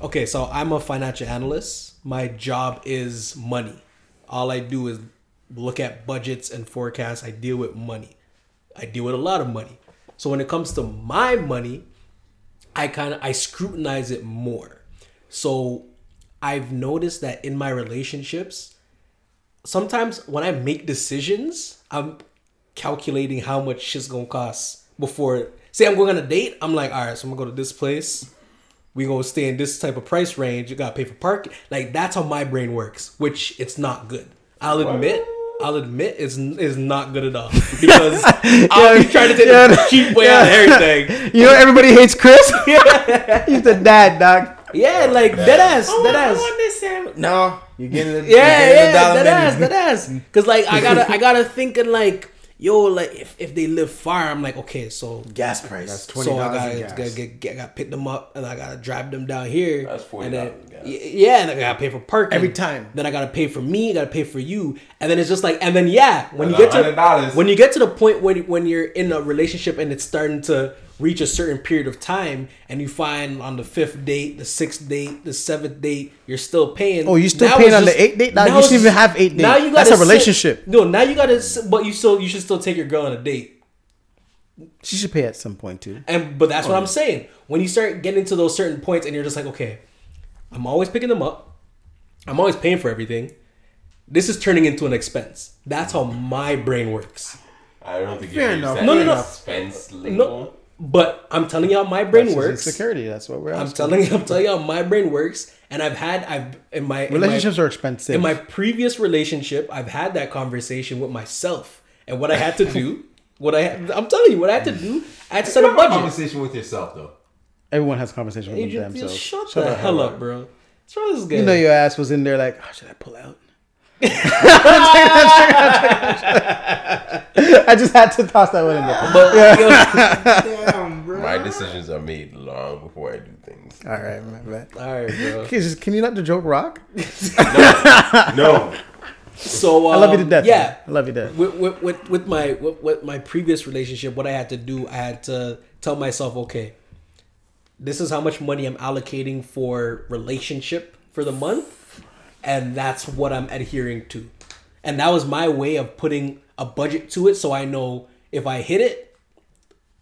okay, so I'm a financial analyst. My job is money. All I do is look at budgets and forecasts. I deal with money. I deal with a lot of money. So when it comes to my money, I kind of I scrutinize it more. So I've noticed that in my relationships, sometimes when I make decisions, I'm calculating how much shit's gonna cost before. Say I'm going on a date, I'm like, all right, so I'm gonna go to this place. We gonna stay in this type of price range. You gotta pay for parking. Like that's how my brain works, which it's not good. I'll admit. I'll admit it's is not good at all because I'll be trying to take yeah, the cheap way out of everything. You know, everybody hates Chris. He's the dad, dog. Yeah, oh, like dead ass, oh, dead ass. No, you're getting the Yeah, you're getting yeah, the dollar that ass, menu. that ass. Cause like I gotta, I gotta think thinking like, yo, like if, if they live far, I'm like, okay, so Gas price. That's twenty so I gotta, in gotta, get, get, gotta pick them up and I gotta drive them down here. That's $40 and then, gas. Yeah, and I gotta pay for parking Every time. Then I gotta pay for me, I gotta pay for you, and then it's just like, and then yeah, when you get to when you get to the point when when you're in a relationship and it's starting to reach a certain period of time, and you find on the fifth date, the sixth date, the seventh date, you're still paying. Oh, you still Now paying it's on the eighth date? Now you it's shouldn't even have eight dates. Now you That's gotta a sit- relationship. no, now you gotta, but you still you should still take your girl on a date. She should pay at some point too. And but that's what oh, I'm saying. When you start getting to those certain points, and you're just like, okay, I'm always picking them up. I'm always paying for everything. This is turning into an expense. That's how my brain works. I don't think Fair you enough. use that No, no, no. expense No, label. But I'm telling you how my brain That's works. Security. That's what we're. I'm telling you, I'm telling you how my brain works. And I've had, I've in my in my- Relationships are expensive. in my previous relationship, I've had that conversation with myself, and what I had to do, what I had, I'm telling you, what I had to do, I had to set a Have budget. conversation with yourself though. Everyone has conversation with Adrian, themselves. shut, Shut the the hell hell up, bro. What's wrong with this guy? You know your ass was in there like, oh, should I pull out? I just had to toss that one in there. but yo, Damn, bro. My decisions are made long before I do things. All right, my bad. all right, bro. Okay, just, can you let the joke rock? No, So I love you to um, death. Yeah, man. I love you to death. with, with, with, with my with, with my previous relationship, what I had to do, I had to tell myself, okay, this is how much money I'm allocating for relationship for the month, and that's what I'm adhering to. And that was my way of putting a budget to it, so I know if I hit it,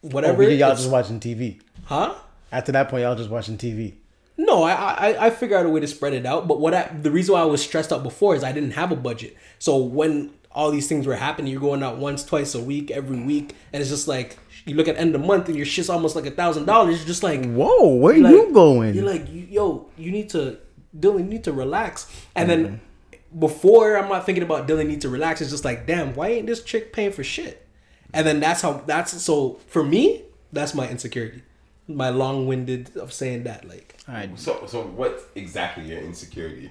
Oh, whatever. really, y'all just watching TV. huh? After that point, y'all just watching TV. No, I, I I figure out a way to spread it out. But what I the reason why I was stressed out before is I didn't have a budget. So when all these things were happening, you're going out once, twice a week, every week, and it's just like you look at end of the month and your shit's almost like a thousand dollars. You're just like, Whoa, where you like- going? You're like, yo, you need to, Dylan, you need to relax. And then mm-hmm. before I'm not thinking about Dylan need to relax. It's just like, damn, why ain't this chick paying for shit? And then that's how that's so for me. That's my insecurity, my long winded of saying that. Like, All right, So, so what exactly your insecurity?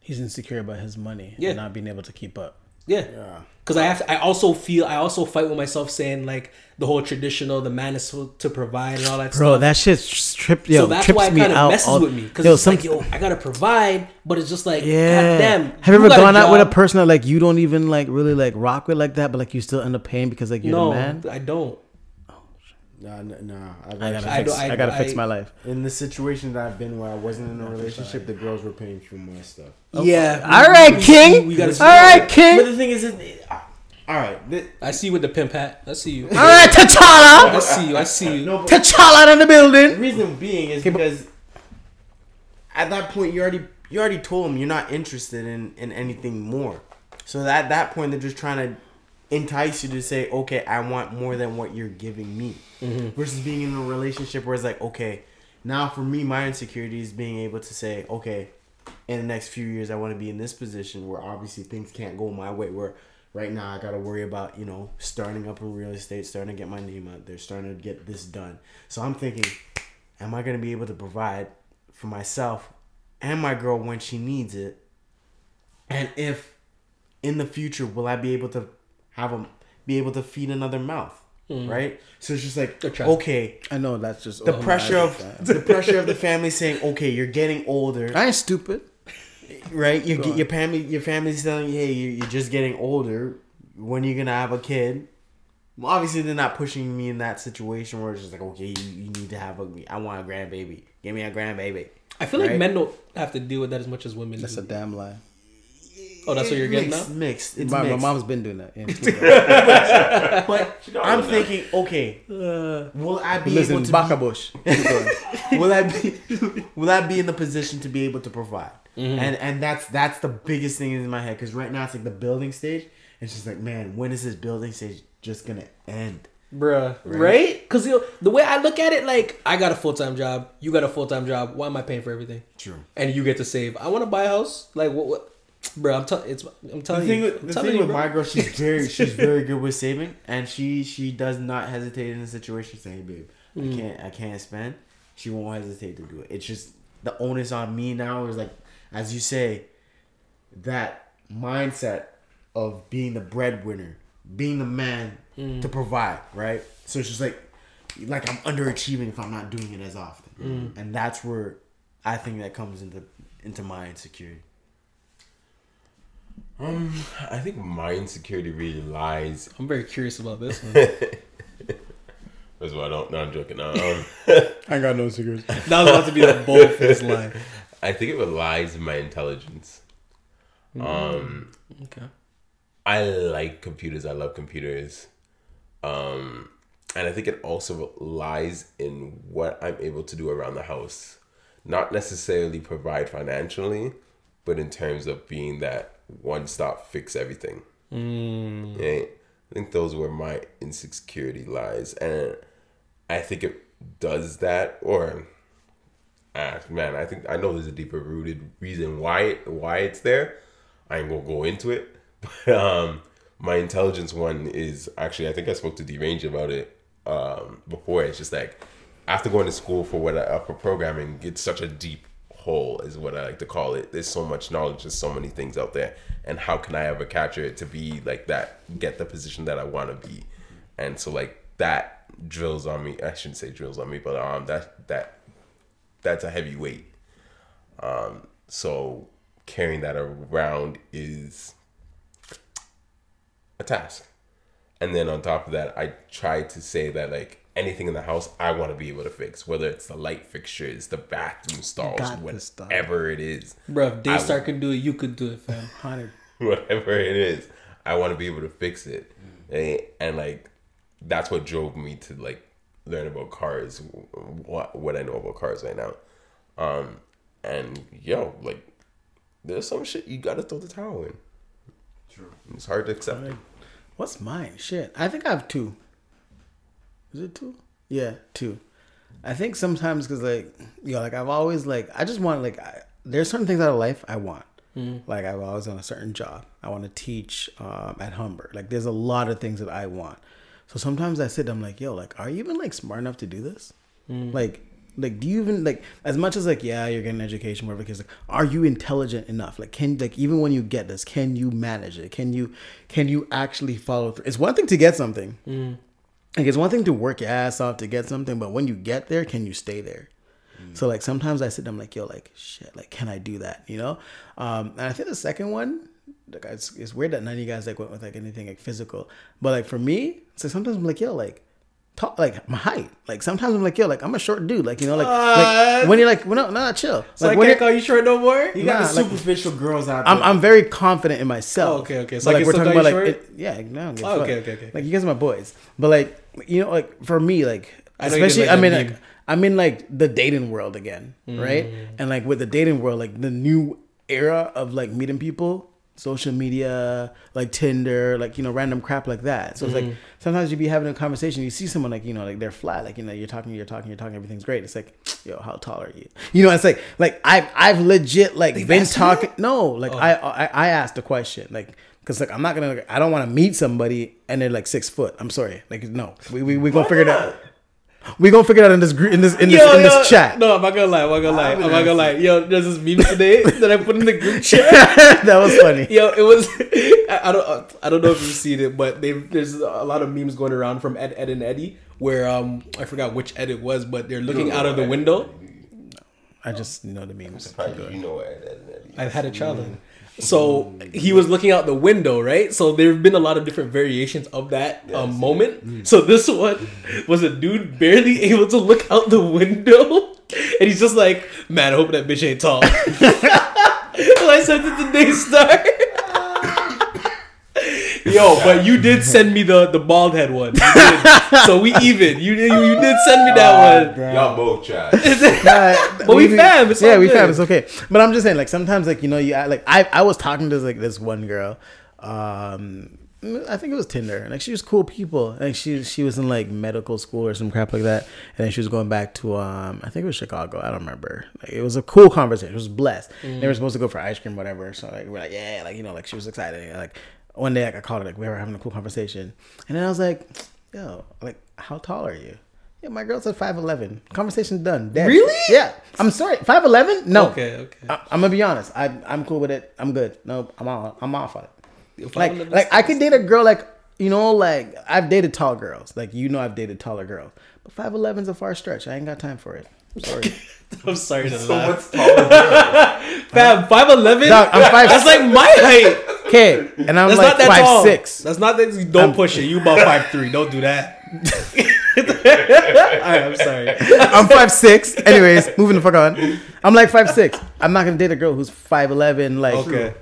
he's insecure about his money Yeah. and not being able to keep up. Yeah, Yeah. because I have to, I also feel I also fight with myself saying like the whole traditional the man is to provide and all that Bro, stuff. that shit tripped. Yo, so that's trips why it kind of messes all- with me because it's some, like yo I gotta provide, but it's just like yeah. Damn. Have you ever gone out with a person that like you don't even like really like rock with like that, but like you still end up paying because like you're No, the man? I don't. Nah, nah, nah. I've I gotta, actually- I fix, don't- I, I- gotta fix I- my life. in the situation that I've been where I wasn't in a relationship, the girls were paying for my stuff. Yeah. All right, we- King. We, gotta All right, King. But the thing is, it, all right, the, I see you with the pimp hat. I see you. All right, T'Challa. I see you. I see you. no, but T'Challa in the building. the building. reason being is because at that point you already you already told them you're not interested in in anything more. So at that point they're just trying to entice you to say, okay, I want more than what you're giving me. Mm-hmm. Versus being in a relationship where it's like, okay, now for me, my insecurity is being able to say, okay, in the next few years, I want to be in this position where obviously things can't go my way. Where right now I got to worry about, you know, starting up in real estate, starting to get my name out there, starting to get this done. So I'm thinking, am I going to be able to provide for myself and my girl when she needs it? And if in the future, will I be able to have them be able to feed another mouth? Mm. Right? So it's just like, okay, I know that's just the oh, pressure of the pressure of the family saying, okay, you're getting older, I ain't stupid. right? Your your family your family's telling you, hey, you're, just getting older. When you're gonna have a kid? Well, obviously they're not pushing me in that situation where it's just like, okay, you, you need to have a. I want a grandbaby. Give me a grandbaby. I feel like men don't have to deal with that as much as women. That's do. a damn lie. Oh, that's what you're getting mixed, now? Mixed. It's My, my mom's been doing that. Yeah. but I'm thinking, okay, will I be Listen, able to? Baka Bush. Keep going. Will I be? will I be in the position to be able to provide? Mm-hmm. And and that's that's the biggest thing in my head because right now it's like the building stage. It's just like, man, when is this building stage just gonna end? Bruh. Right? Because you know, the way I look at it, like, I got a full time job. You got a full time job. Why am I paying for everything? True. And you get to save. I want to buy a house. Like, what? what? Bro, I'm, tell- it's, I'm The telling thing you. with the telling thing you, with bro. my girl, she's very she's very good with saving, and she she does not hesitate in a situation saying, "Hey, babe, Mm. I can't I can't spend." She won't hesitate to do it. It's just the onus on me now is like, as you say, that mindset of being the breadwinner, being the man Mm. to provide, right? So it's just like like I'm underachieving if I'm not doing it as often, Mm. and that's where I think that comes into into my insecurity. Um, I think my insecurity really lies. I'm very curious about this one. First of all, I don't. No, I'm joking. No, um, I got no secrets. that was about to be the bold faced line. I think it relies in my intelligence. Um, Okay. I like computers. I love computers. Um, and I think it also lies in what I'm able to do around the house. Not necessarily provide financially, but in terms of being that one stop fix everything. Mm. Yeah, I think those where my insecurity lies, and I think it does that. Or, ah, man, I think I know there's a deeper rooted reason why why it's there. I ain't gonna go into it, but um, my intelligence one is actually I think I spoke to D Range about it um before. It's just like after going to school for what I, for programming, it's such a deep hole is what I like to call it. There's so much knowledge, there's so many things out there, and how can I ever capture it to be like that, get the position that I want to be, and so like that drills on me. I shouldn't say drills on me, but um, that that that's a heavy weight. Um, so carrying that around is a task. And then on top of that, I try to say that like anything in the house, I want to be able to fix, whether it's the light fixtures, the bathroom stalls, Got this stuff. whatever it is, Bro, if I- Daystar can do it, you could do it, fam. Hundred. whatever it is, I want to be able to fix it. And, and like that's what drove me to like learn about cars, what what I know about cars right now. Um, and yo, like, there's some shit you gotta throw the towel in. True. It's hard to accept. What's mine? Shit. I think I have two. Is it two? Yeah, two. I think sometimes because like you know, like I've always like I just want like I, there's certain things out of life I want. Mm-hmm. Like I've always done a certain job. I want to teach um, at Humber. Like there's a lot of things that I want. So sometimes I sit. I'm like, yo, like, are you even like smart enough to do this? Mm-hmm. Like, like, do you even like as much as like, yeah, you're getting an education, whatever. Because like, are you intelligent enough? Like, can like even when you get this, can you manage it? Can you can you actually follow through? It's one thing to get something. Mm-hmm. Like it's one thing to work your ass off to get something, but when you get there, can you stay there? So like sometimes I sit, I'm like, yo, like shit, like can I do that? You know? Um, and I think the second one, like it's, it's weird that none of you guys like went with like anything like physical, but like for me, so sometimes I'm like, yo, like. Talk, like my height, like sometimes I'm like yo, like I'm a short dude, like you know, like, like when you're like, well, no, no, chill. So like I when can't call you short no more. You got Nah, the like- superficial girls out there. I'm, I'm very confident in myself. Oh, okay, okay. So But, like we're talking about like, it- yeah, no, I don't give a Oh, okay, okay, okay. Like you guys are my boys, but like you know, like for me, like I know you did especially I mean, like. I'm in like the dating world again, right? Mm. And like with the dating world, like the new era of like meeting people, social media, like Tinder, like you know, random crap like that. So it's Mm. like sometimes you be having a conversation, you see someone like you know, like they're flat, like you know, you're talking, you're talking, you're talking, everything's great. It's like, yo, how tall are you? You know, it's like like I've I've legit like been asked you talking. No, Oh. like I, I I asked a question like. Cause like I'm not gonna, I don't want to meet somebody and they're like six foot. I'm sorry, like no, we we we gonna figure it out. We gonna figure it out in this group in this in this Yo, in yo, this chat. No, I'm not gonna lie. I'm not gonna lie. I'm not gonna lie. Yo, there's this meme today that I put in the group chat. that was funny. Yo, it was. I, I don't. I don't know if you've seen it, but they, there's a lot of memes going around from Ed, Ed and Eddy where um I forgot which Ed it was, but they're looking out of the window. I just know the memes. You know Ed, Ed, Ed, Ed. I've had a child. So he was looking out the window, right? So there have been a lot of different variations of that um, moment. So this one was a dude barely able to look out the window, and he's just like, "Man, I hope that bitch ain't tall." well, I sent it to Daystar. Yo, but you did send me the the bald head one. So we even. You, you you did send me that one. Y'all both trash. But we fam, it's yeah, we good. fam. It's okay. But I'm just saying, like sometimes, like you know, you like I I was talking to like this one girl. Um, I think it was Tinder. Like she was cool people. Like she she was in like medical school or some crap like that. And then she was going back to um I think it was Chicago. I don't remember. Like it was a cool conversation. It was blessed. They were supposed to go for ice cream, whatever. So like we're like yeah, like you know, like she was excited. Like one day like, I called her like we were having a cool conversation, and then I was like, yo, like how tall are you? Yeah, my girl said five eleven. Conversation done. Dead. Really? Yeah. I'm sorry. Five eleven? No. Okay, okay. I, I'm gonna be honest. I I'm cool with it. I'm good. No, I'm on. I'm off on it. Like like I could date a girl like you know like I've dated tall girls. Like you know I've dated taller girls. But five eleven's a far stretch. I ain't got time for it. I'm sorry. I'm sorry to So laugh. what's taller? Fam, five eleven. Dog, I'm five- That's like my height. Okay, and I'm That's like not that five tall. six. That's not that. You don't push it. You about five three. Don't do that. All right, I'm sorry. I'm five six. Anyways, moving the fuck on. I'm like five six. I'm not gonna date a girl who's five eleven, like Okay.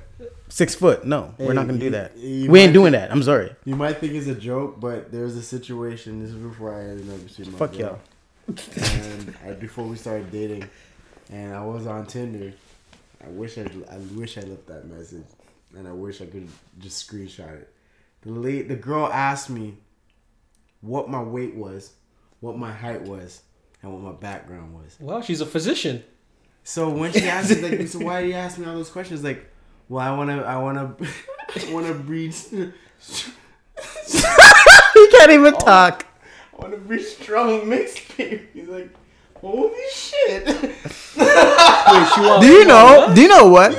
six foot. No, we're not gonna do that. We ain't might doing that. I'm sorry. You might think it's a joke, but there's a situation. This is before I ended up seeing my Fuck girl. And I, before we started dating, and I was on Tinder. I wish I, I wish I left that message, and I wish I could just screenshot it. The late, the girl asked me what my weight was, what my height was, and what my background was. Well, she's a physician. So when she asked me, like, so why do you ask me all those questions? Like, well, I wanna, I wanna, I wanna breed, He can't even talk. I wanna be strong mixed babies. Like, holy shit! Do you know? Do you know what?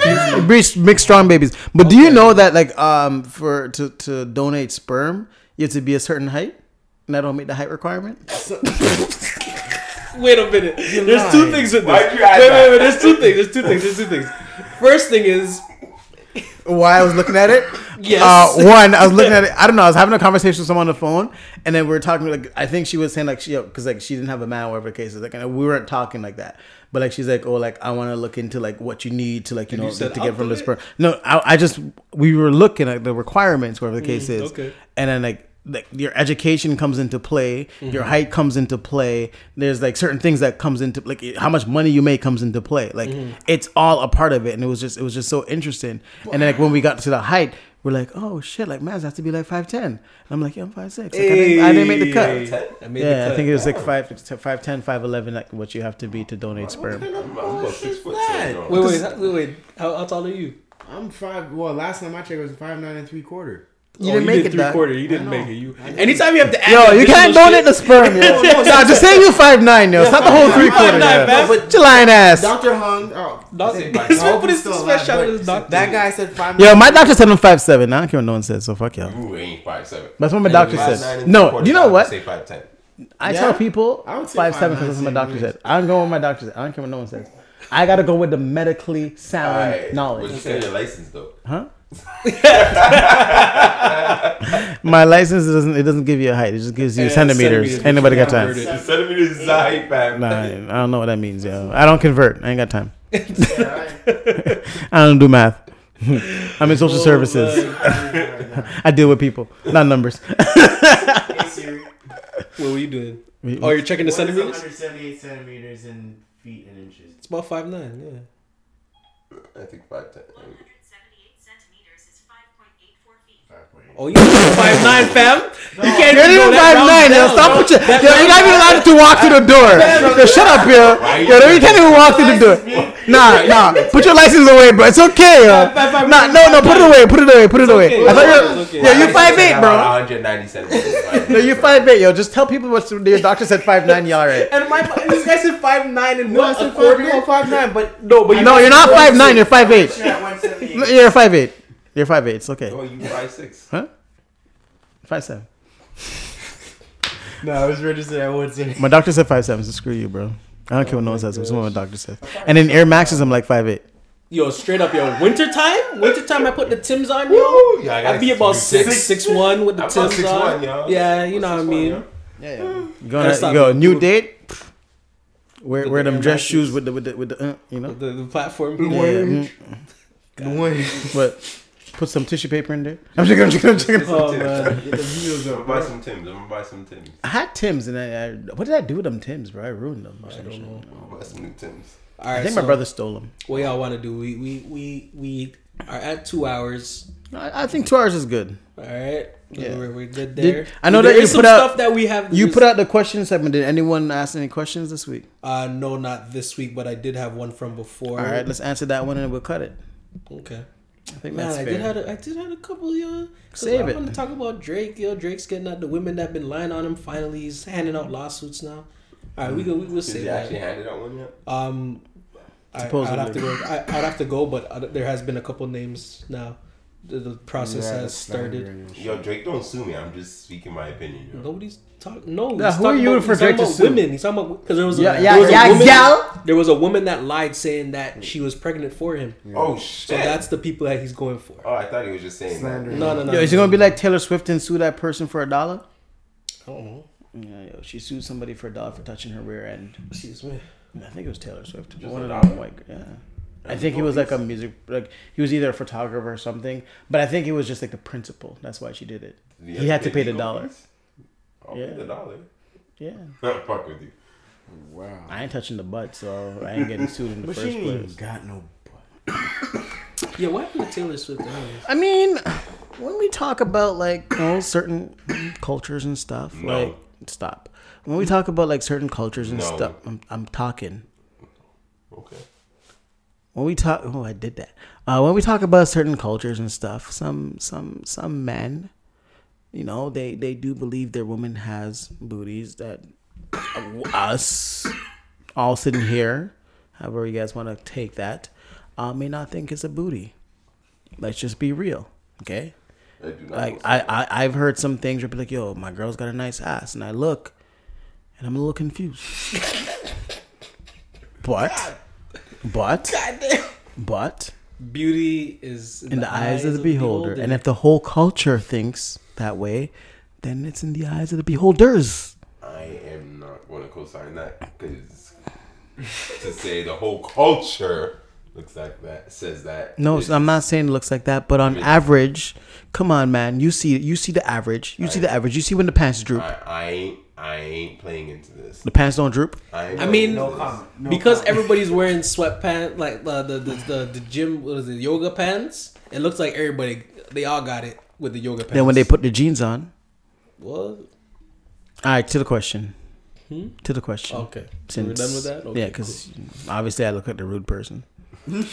Breed mixed strong babies. But do you know that like um for to to donate sperm you have to be a certain height, and I don't meet the height requirement. Wait a minute. There's two things with this. Why'd Wait, wait, wait. There's two things. There's two things. There's two things. First thing is, Why I was looking at it? Yes. Uh, one, I was looking at it. I don't know. I was having a conversation with someone on the phone, and then we were talking. Like I think she was saying like she because like she didn't have a man, whatever the case is. Like and we weren't talking like that. But like she's like, oh, like I want to look into like what you need to like you And know you said, to get from this person. No, I, I just we were looking at the requirements, whatever the case is. okay. And then like like your education comes into play, mm-hmm. your height comes into play. There's like certain things that comes into like how much money you make comes into play. Like mm-hmm. it's all a part of it, and it was just it was just so interesting. And then like when we got to the height, we're like, oh shit, like man, has to be like five ten. And I'm like, yeah, I'm five six. Like, I, didn't, I didn't make the cut. Hey, I made the Yeah, I think it was like five, five ten, five eleven, like what you have to be to donate sperm. I'm about six foot that? ten. Wait, wait, wait, wait. How, how tall are you? I'm five. Well, last time I checked, it was five nine and three quarter. Oh, you Oh, didn't make did it, three Doc. quarter. You didn't make it. You. Anytime you have to add Yo, you can't additional donate the sperm, yo. nah, just say you five nine, yo. It's not the whole three quarter. 5'9", yo. fam. But your lying ass. Doctor Hung. Oh, Doc- I this hope man put his still special alive, shout out but his doctor. That guy said five. Yo, my doctor said I'm five seven. I don't care what no one says, so fuck y'all. Ooh, ain't five seven. That's what my doctor Five, said. No, you know what? Say five ten. I Yeah? tell people I would say five seven because that's what my doctor said. I don't go with my doctor said. I don't care what no one says. I gotta go with the medically sound Alright. knowledge. What'd you say your license though? Huh? My license doesn't. It doesn't give you a height. It just gives you Yeah, centimeters. centimeters, Ain't nobody got time. you. Centimeters is a height, fam. Nah, I don't know what that means, yo. I don't convert. I ain't got time. I don't do math. I'm in social Oh, services. I deal with people, not numbers. Hey Siri. What were you doing? We- Oh, you're checking the What is centimeters? 178 centimeters in feet and inches. It's about five nine. Yeah. I think five ten. 178 centimeters is 5.84 feet. Oh, you five nine, fam. You can't You're even even go five nine. yo. down, Stop bro. put your, yo, You're not even allowed to walk through the door. Yo, shut up, yo. Yo, you can't even walk through the door. Nah, nah. Put your license away, bro. It's okay, yo. Nah, no, no. Put it away. Put it away. Put it away. I thought you're. okay. Yeah, you're five eight, bro. 190 centimeters. No, you're five eight, yo. Just tell people what your doctor said five nine. Y'all right? And my this guy said five nine and No, I what? said A five, quarter? five nine, but No, but you No, you're not five nine. You're five eight. You're at 178. No, You're five eight. You're five eight. It's okay. Oh, you five six. Huh? Five seven. no, I was registered at one say. My doctor said five seven. So screw you, bro. I don't care what no one says. It's what my doctor says. And then Air Maxes, I'm like five eight. Yo, straight up, yo. Winter time, winter time. I put the Tims on, yo. Woo! Yeah, I gotta I'd be about do six, Tims. six one with the I'm Tims 6'1", on. yo. Yeah, you know what I mean. yo. Yeah, yeah. You Gotta go, you go new date. Wear With wear them dress shoes with the with the with the uh, you know. The, the platform. Yeah, people. mm, but put some tissue paper in there. I'm just I'm just I'm just Oh man. Get the videos I'm gonna buy bro. some Tims. I'm gonna buy some Tims. I had Tim's and I, I what did I do with them Tim's, bro? I ruined them. I don't know. I'm gonna buy some new Tims. All I think so my brother stole them. What y'all want to do? We we we we are at two hours. I, I think two hours is good. All right. Yeah. We're, we're good Did- there. I know There that you put some out- stuff that we have. You used- put out the question segment. Did anyone ask any questions this week? Uh, no, not this week, but I did have one from before. All right, let's answer that one and we'll cut it. Okay. I think Man, that's I fair. did had a, I did had a couple yo. 'cause Save I it. want to talk about Drake. Yo, Drake's getting at the women that been lying on him. Finally, he's handing out lawsuits now. All right, we go. We will Did say you that. actually handed out one yet? Um, I, I'd have to go. I, I'd have to go, but uh, there has been a couple names now. The, the process Yeah, has started. slandering and shit. Yo, Drake, don't sue me. I'm just speaking my opinion. Yo. Nobody's talking. No, Yeah, he's who are you about, for he's talking Drake to about sue? women? He's talking about because there was a, Yeah, there yeah, was a yeah, woman, yeah. There was a woman that lied saying that she was pregnant for him. Oh So shit! that's the people that he's going for. oh, I thought he was just saying Slander. No, no, no. Yo, is it gonna be like Taylor Swift and sue that person for a dollar? I don't know. Yeah, yo, she sued somebody for a dollar for touching her rear end. Excuse me. I think it was Taylor Swift. Just One a of dollar? them white. Yeah. I think he was like a music, like he was either a photographer or something. But I think it was just like the principle. That's why she did it. He had to pay pay the legal dollar. fees? I'll Yeah. the dollar. Yeah. Fuck with you. Wow. I ain't touching the butt, so I ain't getting sued in the But she first ain't place. got no butt. Yeah, what happened to Taylor Swift? anyways? I mean, when we talk about like you know certain cultures and stuff, No. like stop. When we talk about like certain cultures and No. stuff, I'm, I'm talking. Okay. when we talk oh i did that uh, when we talk about certain cultures and stuff some some some men you know they they do believe their woman has booties that uh, us all sitting here however you guys want to take that uh, may not think it's a booty. Let's just be real okay? Like I, I I've heard some things where be like yo my girl's got a nice ass and i look and i'm a little confused. But but but Beauty is in the eyes of the beholder. And if the whole culture thinks that way, then it's in the eyes of the beholders. I am not going to co-sign that because to say the whole culture looks like that. Says that. No, It's- I'm not saying it looks like that, but on Really? average, come on, man. You see, you see the average. You see the average. You see when the pants droop. I, I ain't. I ain't playing into this. The pants don't droop. I, I mean, No comment. No because comment. everybody's wearing sweatpants, like uh, the, the the the gym, what is it, yoga pants. It looks like everybody, they all got it with the yoga pants. Then when they put the jeans on. what? All right, to the question. To the question. Okay, so we're done with that. Okay, yeah, because obviously I look like the rude person. Try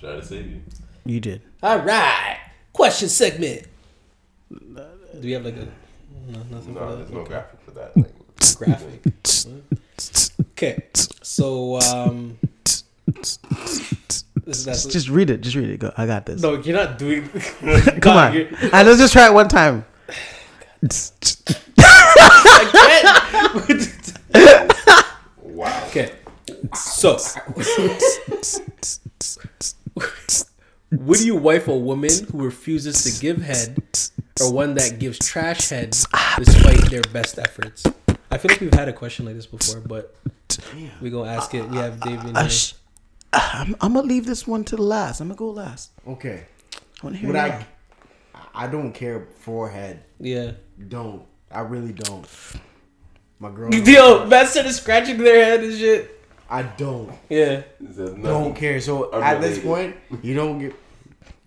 to save you. You did. all right. Question segment. Do we have like a no, nothing No, for there's that? no graphic for that. Like, graphic. Okay, so um, this is that's Just read it. Just read it. Go. I got this. no, you're not doing. Come on. you're- All right, let's just try it one time. wow. Okay, so would you wife a woman who refuses to give head, or one that gives trash head despite their best efforts? I feel like we've had a question like this before, but we gonna ask it. We have David. I'm, I'm gonna leave this one to the last. I'm gonna go last. Okay. I want to hear But it. I, I don't care forehead. Yeah. Don't. I really don't. My girl. Yo, man started scratching their head and shit. I don't. Yeah. There's Don't care. So at this point, you don't get.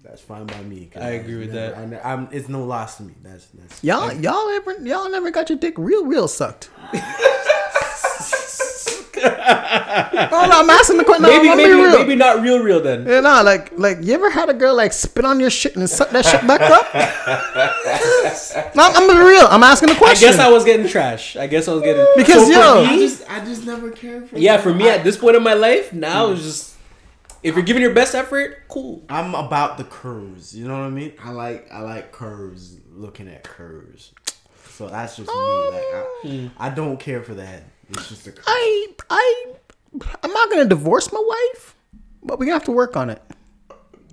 That's fine by me. I agree with never- that. I ne- I'm, it's no loss to me. That's that's. Y'all, y'all ever, y'all never got your dick real, real sucked. oh no, I'm asking the question. No, Maybe, I'm maybe, real. maybe not real, real then. Yeah, no, like, like you ever had a girl like spit on your shit and suck that shit back up? no, I'm I'm real. I'm asking the question. I guess I was getting trash. I guess I was getting Because, for yo- me- I just I just never cared for. yeah, them. for me I, at this point in my life, now hmm. it's just if you're giving your best effort, cool. I'm about the curves. You know what I mean? I like I like curves. Looking at curves. So that's just me. Like I, hmm. I don't care for the head. It's just a curve. I, I, I'm not gonna divorce my wife, but we have to work on it.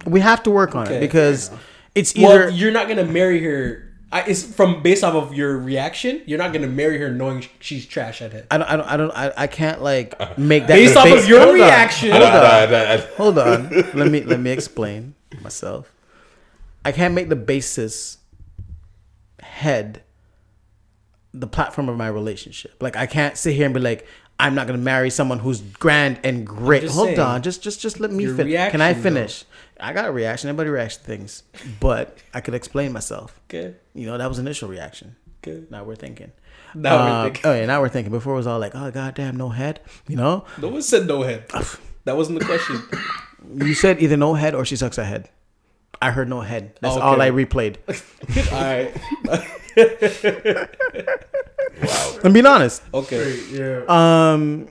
We have to work on Okay, it because it's either Well, you're not gonna marry her. I, it's from based off of your reaction. You're not gonna marry her knowing she's trash at it. I don't, I don't, I don't, I, I can't like make that Based the off base- of your Hold on. reaction, I, I, I, I, Hold on. let me let me explain myself. I can't make the basis head the platform of my relationship. Like I can't sit here and be like, I'm not gonna marry someone who's grand and great. Hold saying. on, just just just let me finish. Can I finish? I got a reaction. Everybody reacts to things, but I could explain myself. Okay. You know, that was initial reaction. Okay. Now we're thinking. Now we're Um, thinking. Oh yeah, now we're thinking. Before it was all like, oh goddamn, no head. You know, No one said no head. That wasn't the question. you said either no head or she sucks a head. I heard no head. That's Okay. all I replayed. All right. I'm being honest. Okay. Yeah. Um,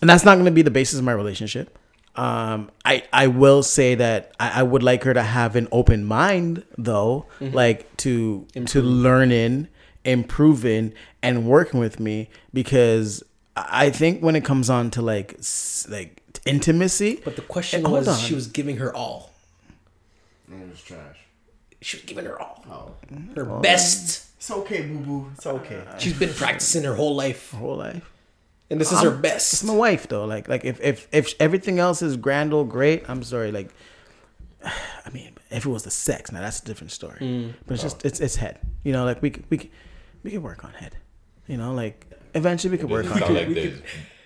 and that's not going to be the basis of my relationship. Um, I I will say that I, I would like her to have an open mind, though, like to to learning, improving, and working with me because I I think when it comes on to like like intimacy, But the question was, on. she was giving her all. It was trash. She was giving her all. Oh. Her best. It's okay, boo boo. It's okay. She's been practicing her whole life, whole life. and this is her best. It's best. my wife though. Like like if if if everything else is grand old great, I'm sorry. Like, I mean, if it was the sex, now that's a different story. Mm. But it's just it's it's head. You know, like we could- we we can work on head. You know, like eventually we could work doesn't on sound it. like there's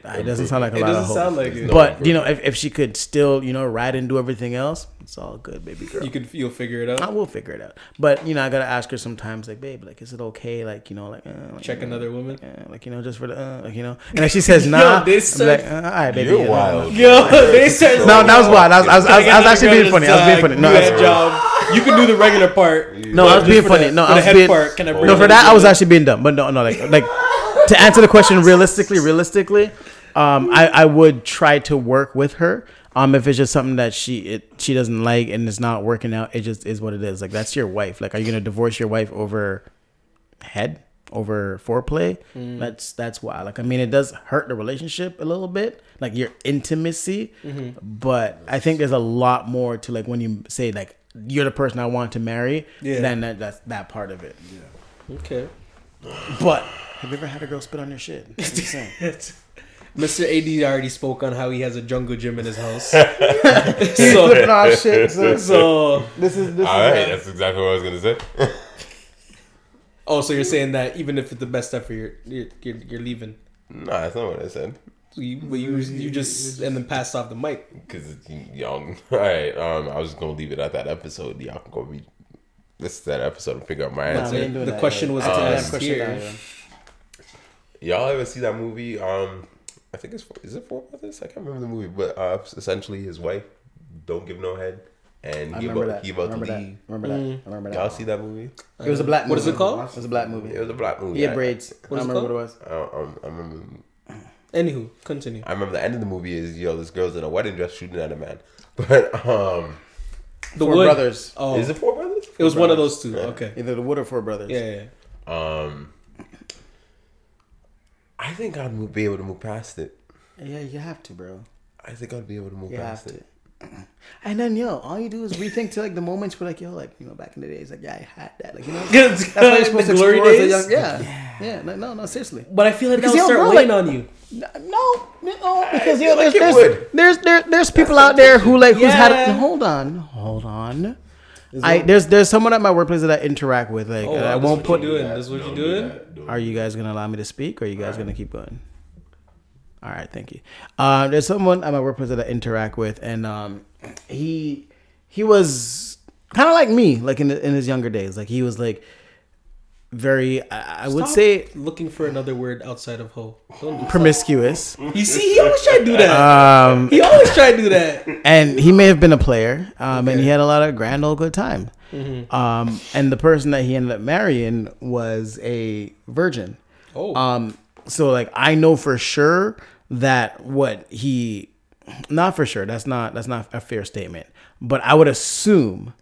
It doesn't sound like a It lot of doesn't hope. sound like it. No but you know, if, if she could still you know ride and do everything else, it's all good, baby girl. You could you'll figure it out. I will figure it out. But you know, I gotta ask her sometimes, like, babe, like, is it okay? Like, you know, like, uh, like Check uh, another woman. uh, like you know, just for the, uh, like you know. And if she says nah, Yo, they I'm like, uh, all right, baby. You're yeah, wild. Yo, they said No, that was wild. I was, I was, I was, I was actually being funny. I was being funny. No, you I had was, job. You can do the regular part. no, I was being funny. the- No, I was being. part. Can I bring No, for that? I was actually being dumb. But no, no, like, like to answer the question realistically, realistically, um, I, I would try to work with her. Um, if it's just something that she it she doesn't like and it's not working out, it just is what it is. Like that's your wife. Like, are you gonna divorce your wife over head? Over foreplay, Mm. that's that's why. Like, I mean, it does hurt the relationship a little bit, like your intimacy. Mm-hmm. But I think there's a lot more to like when you say like you're the person I want to marry. Yeah. Then that that's that part of it. Yeah. Okay. But have you ever had a girl spit on your shit? I'm saying. Mr. AD already spoke on how he has a jungle gym in his house. Flipping so, off shit. So, so, this is this All is. right, that's exactly what I was gonna say. oh, so you're saying that even if it's the best effort, you're you're you're, you're leaving. nah, that's not what I said. So you, but you you just and then passed off the mic. Cause y'all, all right. Um, I was just gonna leave it at that episode. Y'all can go read this that episode and figure out my Nah, answer. we The question yet. was Answer that asked question here. Y'all ever see that movie? Um, I think it's is it Four Brothers? I can't remember the movie, but uh, essentially his wife don't give no head, and I he remember about, that. he about remember to that. leave. Remember that. I remember that. Y'all see that movie? It was a black movie. What is it called? It was a black movie. It was a black movie. He had I- braids. I What is don't it remember what it was. I, I remember. Anywho, continue. I remember the end of the movie is yo, this girl's in a wedding dress shooting at a man. But um, The Four Wood. Brothers. Oh, is it Four Brothers? it was one of those two. Okay. Either the Wood or Four Brothers. Yeah, yeah. Um, I think I'd be able to move past it. Yeah, you have to, bro. I think I'd be able to move You have past to. it. And then yo, all you do is rethink to like the moments where like yo, like you know, back in the days, like yeah, I had that, like you know, That's that's why you're supposed the to glory explore as a days. young, yeah, yeah, no, no, no, seriously. But I feel like Because, that'll yo, start bro, weighing like- on you. No, no, no, because yo, like there's it there's, there's there's people out there who like who's had. Yeah. Hold on, hold on. I there's there's someone at my workplace that I interact with. Like Oh, and I won't put. you're doing. That's what you're doing. Are you guys gonna allow me to speak, or are you guys gonna keep going? All right, thank you. Um, there's someone at my workplace that I interact with, and um, he he was kind of like me, like in in his younger days. Like he was like very, I, I would say, looking for another word outside of hoe. Promiscuous. You see, he always try to do that. Um, he always try to do that. and he may have been a player, um, and he had a lot of grand old good time. Mm-hmm. Um, and the person that he ended up marrying was a virgin. Oh, Um, so like I know for sure that what he, not for sure. That's not that's not a fair statement. But I would assume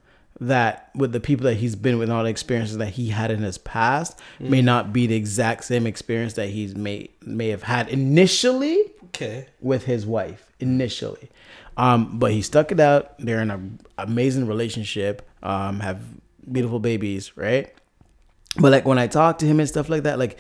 that with the people that he's been with, and all the experiences that he had in his past, may not be the exact same experience that he's may may have had initially okay. with his wife initially. Um, but he stuck it out. They're in an amazing relationship. Um, have beautiful babies, right? But like when I talk to him and stuff like that, like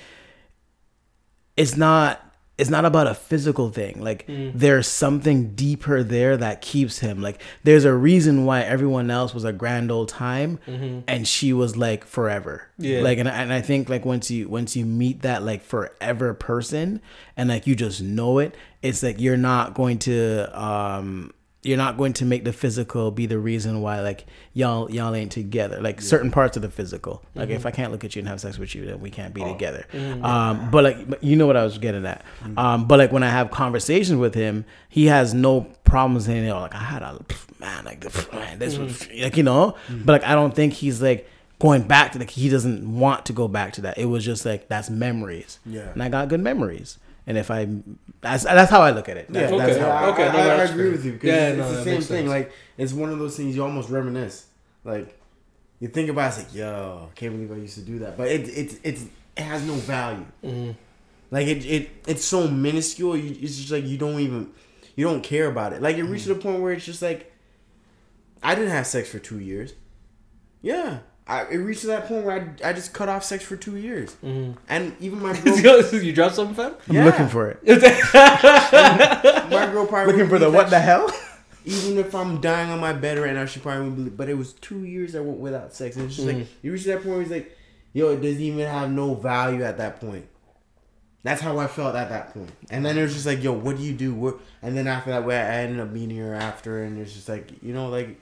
it's not it's not about a physical thing. Like there's something deeper there that keeps him. Like there's a reason why everyone else was a grand old time and she was like forever. Yeah. Like and, and I think like once you once you meet that like forever person and like you just know it, it's like you're not going to um you're not going to make the physical be the reason why like y'all y'all ain't together. Like certain parts of the physical. Like if mm-hmm. I can't look at you and have sex with you, then we can't be oh. together. Mm-hmm. Um, but like you know what I was getting at. Mm-hmm. Um, but like when I have conversations with him, he has no problems in it. Like I had a man, like man, this was like you know. But like I don't think he's like going back to like he doesn't want to go back to that. It was just like that's memories. Yeah. and I got good memories. And if I, that's that's how I look at it. Yeah, That's, Okay. that's that's how how I, okay, no, I, I agree with you. Yeah, it's, no, it's the same thing. sense. Like it's one of those things you almost reminisce. Like you think about, it, it's like, yo, can't believe I used to do that. But it it it's it has no value. Mm-hmm. Like it it it's so minuscule. You, it's just like you don't even you don't care about it. Like it reached Mm-hmm. the point where it's just like I didn't have sex for two years. Yeah. I, it reached to that point where I, I just cut off sex for two years, Mm-hmm. and even my girl, you dropped something, fam? I'm Yeah. looking for it. my girl probably Looking for the what the hell? Even if I'm dying on my bed right now, she probably wouldn't believe. But it was two years I went without sex, and it's just like you reach that point where it's like, yo, it doesn't even have no value at that point. That's how I felt at that point. And then it was just like, yo, what do you do? What? And then after that, way I ended up meeting her after, and it's just like, you know, like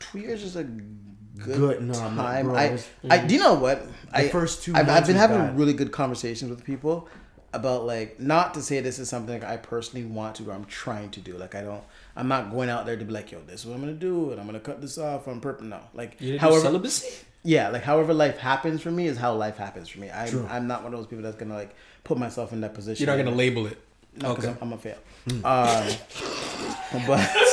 Two years is a good, Good- no, I'm time. bro, I, was- I, do you know what? I first two I've, I've been having bad. really good conversations with people about like not to say this is something I personally want to or I'm trying to do. Like I don't, I'm not going out there to be like, yo, this is what I'm gonna do, and I'm gonna cut this off on purpose. No, like You didn't do however, celibacy? yeah, like however life happens for me is how life happens for me. I'm, I'm not one of those people that's gonna like put myself in that position. You're not gonna label it. No, 'cause Okay. I'm, I'm a fail. Um, but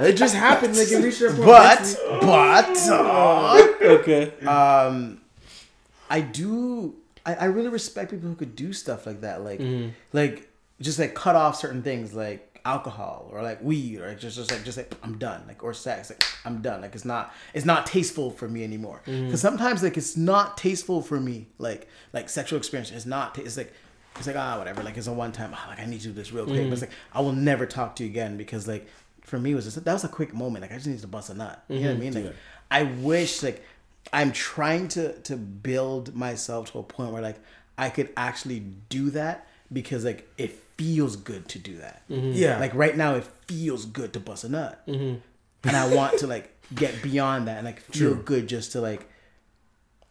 it just happened. Like it reached that point. but but uh, Okay. um i do I, I really respect people who could do stuff like that like like just like cut off certain things like alcohol or like weed or just just like just like i'm done like or sex like i'm done like it's not it's not tasteful for me anymore because sometimes like it's not tasteful for me like like sexual experience it's not ta- it's like it's like ah whatever. Like it's a one time. Ah, like I need to do this real quick. Mm-hmm. But it's like I will never talk to you again because like for me was just that was a quick moment. Like I just need to bust a nut. You know what I Mm-hmm. mean? Like I wish like I'm trying to to build myself to a point where like I could actually do that because like it feels good to do that. Mm-hmm. Yeah. Like right now, it feels good to bust a nut, and I want to like get beyond that and like feel good just to like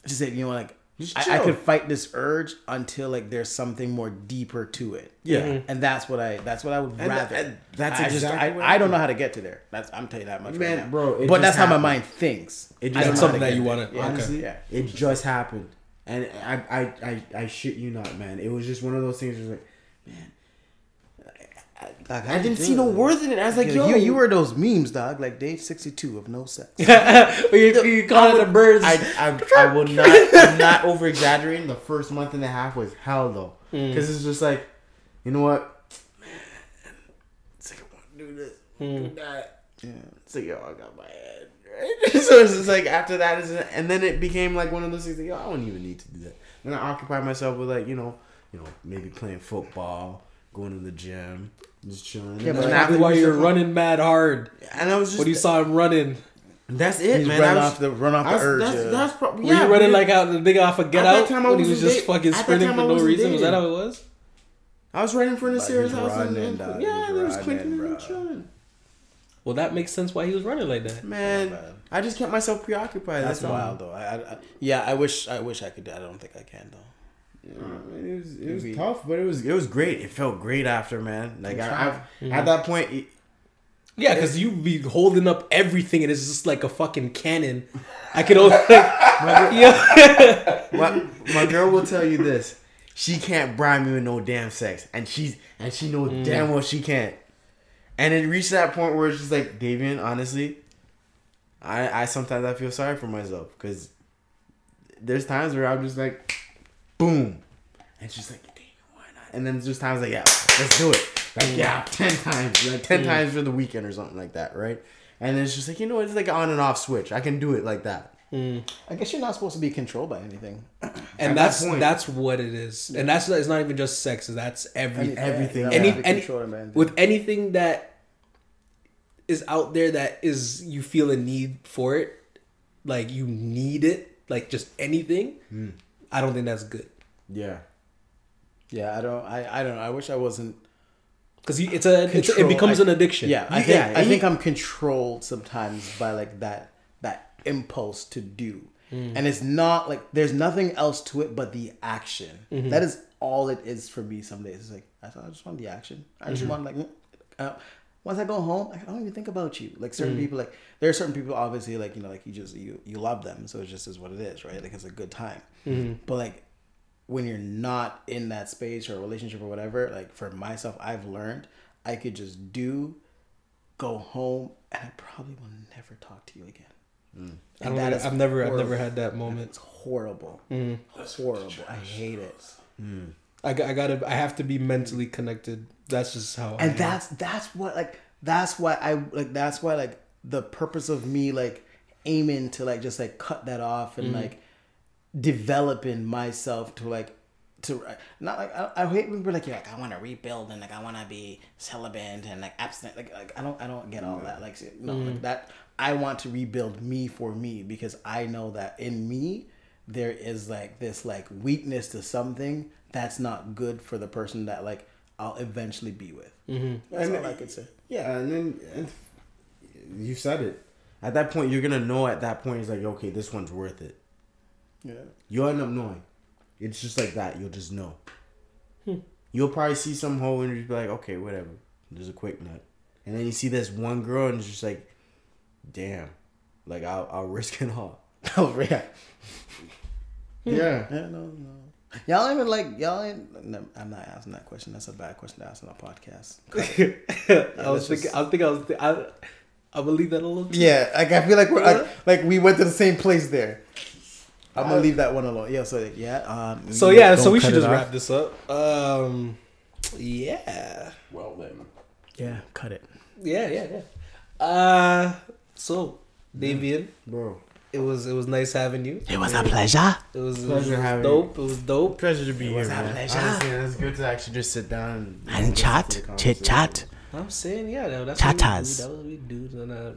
just say you know like Just I, I could fight this urge until like there's something more deeper to it. Yeah. Mm-hmm. and that's what I that's what I would And rather. that- that's I just exactly I, I I don't know how to get to there. That's I'm telling you that much, Man, right now. bro, it But just that's how my mind thinks. It just That's something that you there. want to. Yeah. Honestly, Yeah. it just happened, and I, I, I, I shit you not, man. It was just one of those things. Where it's like, man, Dog, I didn't see no worth in it. I was like, Yo, yo, you, you were those memes, dog. Like day sixty two of no sex. But you, you call it the birds. I, I, I will not. I'm not over exaggerating. The first month and a half was hell though, because it's just like, you know what, man. It's like I want to do this, Hmm. do that. Yeah. It's like yo, I got my head. Right? so it's just like after that is, and then it became like one of those things. Like yo, I don't even need to do that. Then I occupy myself with like you know, you know, maybe playing football, going to the gym, just chilling. Yeah, but Probably why you're running mad hard. And I was just When you saw him running, that's it, He's man. run was, off the run off the was- urge. That's, yeah. that's probably were yeah, you running like out the big off of Get At that Out time, I when he was just date- fucking sprinting for no reason? Was that how it was? I was running for But Nasir's he's house and, uh, running, and yeah, He's was clicking and chilling. Well, that makes sense why he was running like that. Man. I just kept myself preoccupied. That's That's, wild though. I, I, yeah, I wish I wish I could. do I don't think I can though. Yeah, it was it was tough, but it was it was great. It felt great after, man. Like I, trying. I've, at that point, it, Yeah, because you be holding up everything and it's just like a fucking cannon. I could only like, yeah. my, my girl will tell you this: she can't bribe me with no damn sex, and she's and she knows Mm. damn well she can't. And it reached that point where it's just like, Davian, honestly, I I sometimes I feel sorry for myself because there's times where I'm just like, boom, and she's like, Davian, why not? And then there's just times like, yeah, let's do it. Like yeah, ten times, like ten times for the weekend or something like that, right? And it's just like you know, it's like on and off switch. I can do it like that. I guess you're not supposed to be controlled by anything. and that's point- that's what it is, and that's it's not even just sex. That's everything. Everything. You're not Any, supposed to be any controlled with anything that is out there that is you feel a need for it, like you need it, like just anything. Hmm. I don't think that's good Yeah. yeah, I don't. I I don't. know. I wish I wasn't. because it's a it's, it becomes I- an addiction. Yeah, I think yeah, I think I'm controlled sometimes by like that that impulse to do, and it's not like there's nothing else to it but the action. That is all it is for me. Some days it's like I thought I just want the action. I just want like. mm, Uh, once I go home, like, I don't even think about you. Like certain mm. people, like there are certain people, obviously, like you know, like you just you you love them, so it just is what it is, right? Like it's a good time. Mm-hmm. But like when you're not in that space or a relationship or whatever, like for myself, I've learned I could just do, go home, and I probably will never talk to you again. Mm. I don't know, I've never I've never had that moment. It's horrible, mm-hmm. horrible. I hate it. Mm. I, I gotta I have to be mentally connected. That's just how. I and am. that's that's what like that's why I like that's why like the purpose of me like aiming to like just like cut that off and mm-hmm. like developing myself to like to uh, not like I, I hate when people are like, yeah, like I want to rebuild and like I want to be celibate and like abstinent. Like, like I don't I don't get all that. Like no, like mm-hmm. that I want to rebuild me for me because I know that in me there is like this like weakness to something that's not good for the person that like I'll eventually be with. Mm-hmm. That's And- all I could say. Yeah, and then and you said it. At that point, you're gonna know. At that point, it's like, okay, this one's worth it. Yeah. You'll end up knowing. It's just like that. You'll just know. You'll probably see some hoe and you'll be like, okay, whatever. There's a quick nut, and then you see this one girl and it's just like, damn, like I'll I'll risk it all. Oh yeah. Yeah. Yeah, no, no. Y'all ain't even like y'all ain't. No, I'm not asking that question. That's a bad question to ask on a podcast. I was let's thinking. I think I was. I, I'm gonna leave that alone. Yeah, like I feel like we're like, like we went to the same place there. I'm gonna leave that one alone. Yeah, so yeah. Um, So yeah, so we should just off. wrap this up. Um, yeah, Well then. Yeah, cut it. yeah, yeah, yeah. Uh, so Davian, Bro, It was it was nice having you. It was a pleasure. It was, it Pleasure it was having dope. It was dope. Pleasure to be It here, It was a man. pleasure. Honestly, it's good to actually just sit down and, And chat, chit chat. I'm saying yeah, that- that's Chatas. what we do. That was what we do. And, uh,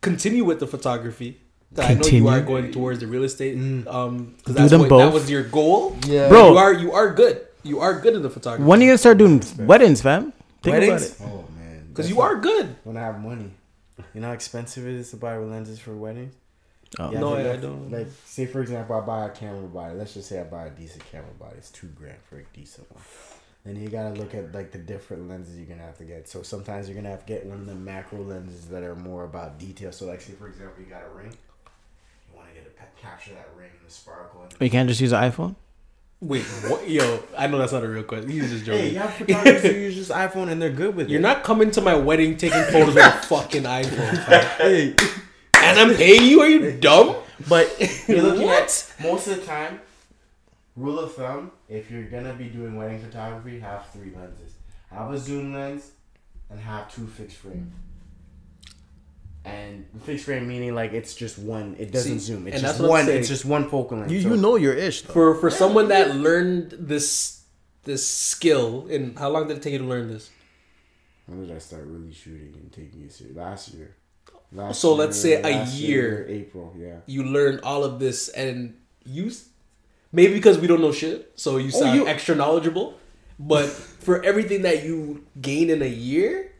continue with the photography. I know Continue. you are going towards the real estate. Um, 'cause Do that's them what, that was your goal. Yeah. Bro. you are you are good. You are good in the photography. When are you gonna start doing weddings, fam? Think Weddings? about it. Oh man, Because you are good. when I have money. You know how expensive it is to buy lenses for weddings? Oh. You No, have to I look- don't. Like, say for example, I buy a camera body. Let's just say I buy a decent camera body. It's two grand for a decent one. Then you gotta look at like the different lenses you're gonna have to get. So sometimes you're gonna have to get one of the macro lenses that are more about detail. So like, say for example, you got a ring. You want to get a pe- capture that ring, the sparkle. And oh, You can't just use an iPhone. Wait, what? Yo, I know that's not a real question. He's just joking. hey, you have photographers who use just iPhone and they're good with it. You're not coming to my wedding taking photos with a fucking iPhone. Hey, and I'm paying you? Are you dumb? but you're looking What? at most of the time. Rule of thumb: If you're gonna be doing wedding photography, have three lenses. Have a zoom lens, and have two fixed frame. And fixed frame meaning like it's just one. It doesn't See, zoom. It's just that's what I'm one. saying. It's just one focal length. You So- you know your ish though. For for someone that learned this this skill, and how long did it take you to learn this? When did I start really shooting and taking it serious? Last year. Last So let's say a last year. April. Yeah. You learn all of this, and you maybe because we don't know shit, so you oh, sound you- extra knowledgeable. But for everything that you gain in a year,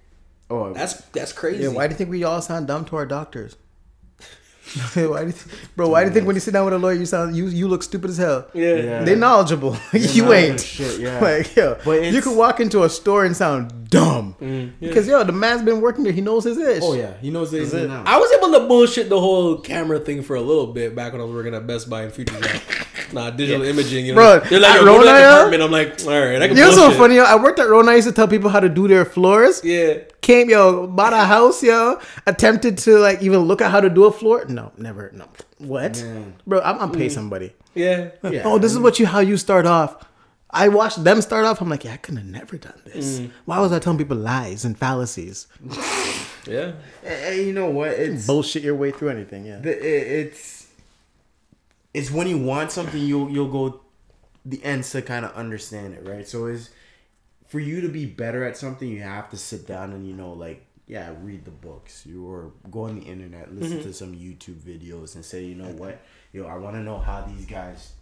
Oh, that's that's crazy. Yeah, why do you think we all sound dumb to our doctors? why do you th- bro? Why do you think when you sit down with a lawyer, you sound you you look stupid as hell? yeah. Yeah. They knowledgeable. you ain't. shit, yeah. Like yo, But you it's- could walk into a store and sound dumb mm. because yo, the man's been working there. He knows his ish. Oh yeah, he knows this it. now. I was able to bullshit the whole camera thing for a little bit back when I was working at Best Buy and Future Shop. Nah, digital imaging, you know. Bro, they're like, at yo, go to Rona, that department. I'm like, all right, I can You know what's so funny? Yo? I worked at Rona. I used to tell people how to do their floors. Yeah. Came yo, bought a house, yo. Attempted to like even look at how to do a floor. No, never. No. What, Man. bro? I'm gonna pay mm. somebody. Yeah. Yeah. Oh, this is what you how you start off. I watched them start off. I'm like, yeah, I could have never done this. Mm. Why was I telling people lies and fallacies? Yeah. And, and you know what? It's Bullshit your way through anything. Yeah. the, it, it's it's when you want something, you'll you'll go the ends to kind of understand it, right? So is for you to be better at something, you have to sit down and you know, like, yeah, read the books, you or go on the internet, listen to some YouTube videos, and say, you know what, yo, I want to know how these guys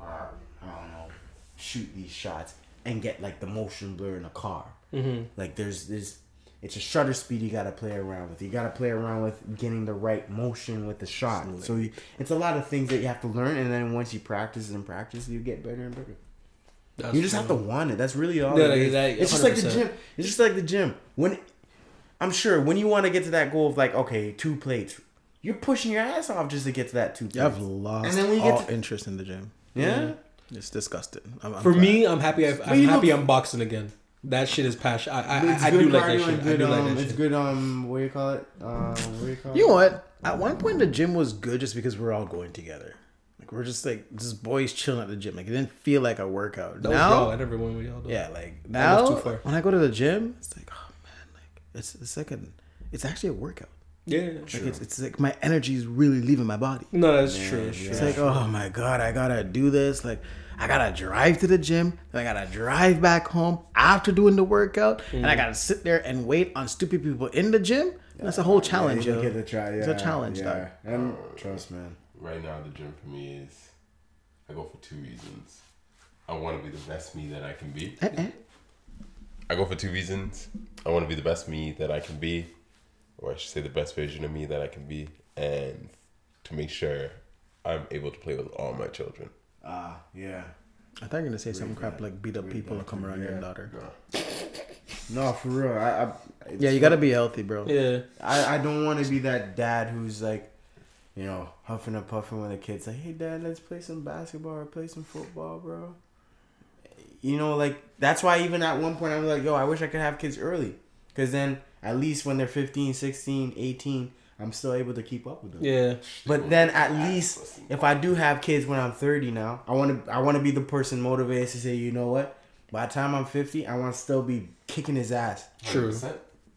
are, I don't know, shoot these shots and get like the motion blur in a car. Mm-hmm. Like there's this. It's a shutter speed you gotta play around with. You gotta play around with getting the right motion with the shot. So you, it's a lot of things that you have to learn, and then once you practice and practice, you get better and better. That's You just have to want it. That's really all. Yeah, it like is. that, it's just like the gym. It's just like the gym. When I'm sure when you want to get to that goal of like okay, two plates, you're pushing your ass off just to get to that two plates. I've lost And then when you all get to, interest in the gym. yeah, It's disgusting. I'm, I'm For glad. me, I'm happy. I've, I'm you happy know- I'm boxing again. That shit is passion. I I, I, I do like that shit. and I good. do like um, that it's shit. good. Um, what do you call it? Um, what do you call it? You know what? At one point, the gym was good just because we're all going together. Like we're just like just boys chilling at the gym. Like it didn't feel like a workout. That was now, raw. Never went with y'all. Though. yeah, like now too far. when I go to the gym, it's like oh man, like it's it's like an it's actually a workout. Yeah. Like it's, it's like my energy is really leaving my body. No, that's true. It's true. like, oh my god, I gotta do this. Like, I gotta drive to the gym, then I gotta drive back home after doing the workout, and I Mm. gotta sit there and wait on stupid people in the gym. That's a whole challenge, yeah, yo. you get to try. Yeah, It's a challenge, Yeah, and trust, man. Right now, the gym for me is I go for two reasons. I want to be the best me that I can be. Eh-eh. I go for two reasons. I want to be the best me that I can be, or I should say the best version of me that I can be, and to make sure I'm able to play with all my children. Ah, yeah. I thought you were gonna say some crap like beat up people and come around your daughter. No, for real. I, I Yeah, you gotta be healthy, bro. Yeah. I, I don't want to be that dad who's like, you know, huffing and puffing with the kids. Like, hey, dad, let's play some basketball or play some football, bro. You know, like, that's why even at one point I was like, yo, I wish I could have kids early. Because then at least when they're 15, 16, 18, I'm still able to keep up with them. Yeah. But then at least if I do have kids when I'm 30 now, I want to I want to be the person motivated to say, you know what? By the time I'm 50, I want to still be kicking his ass. True.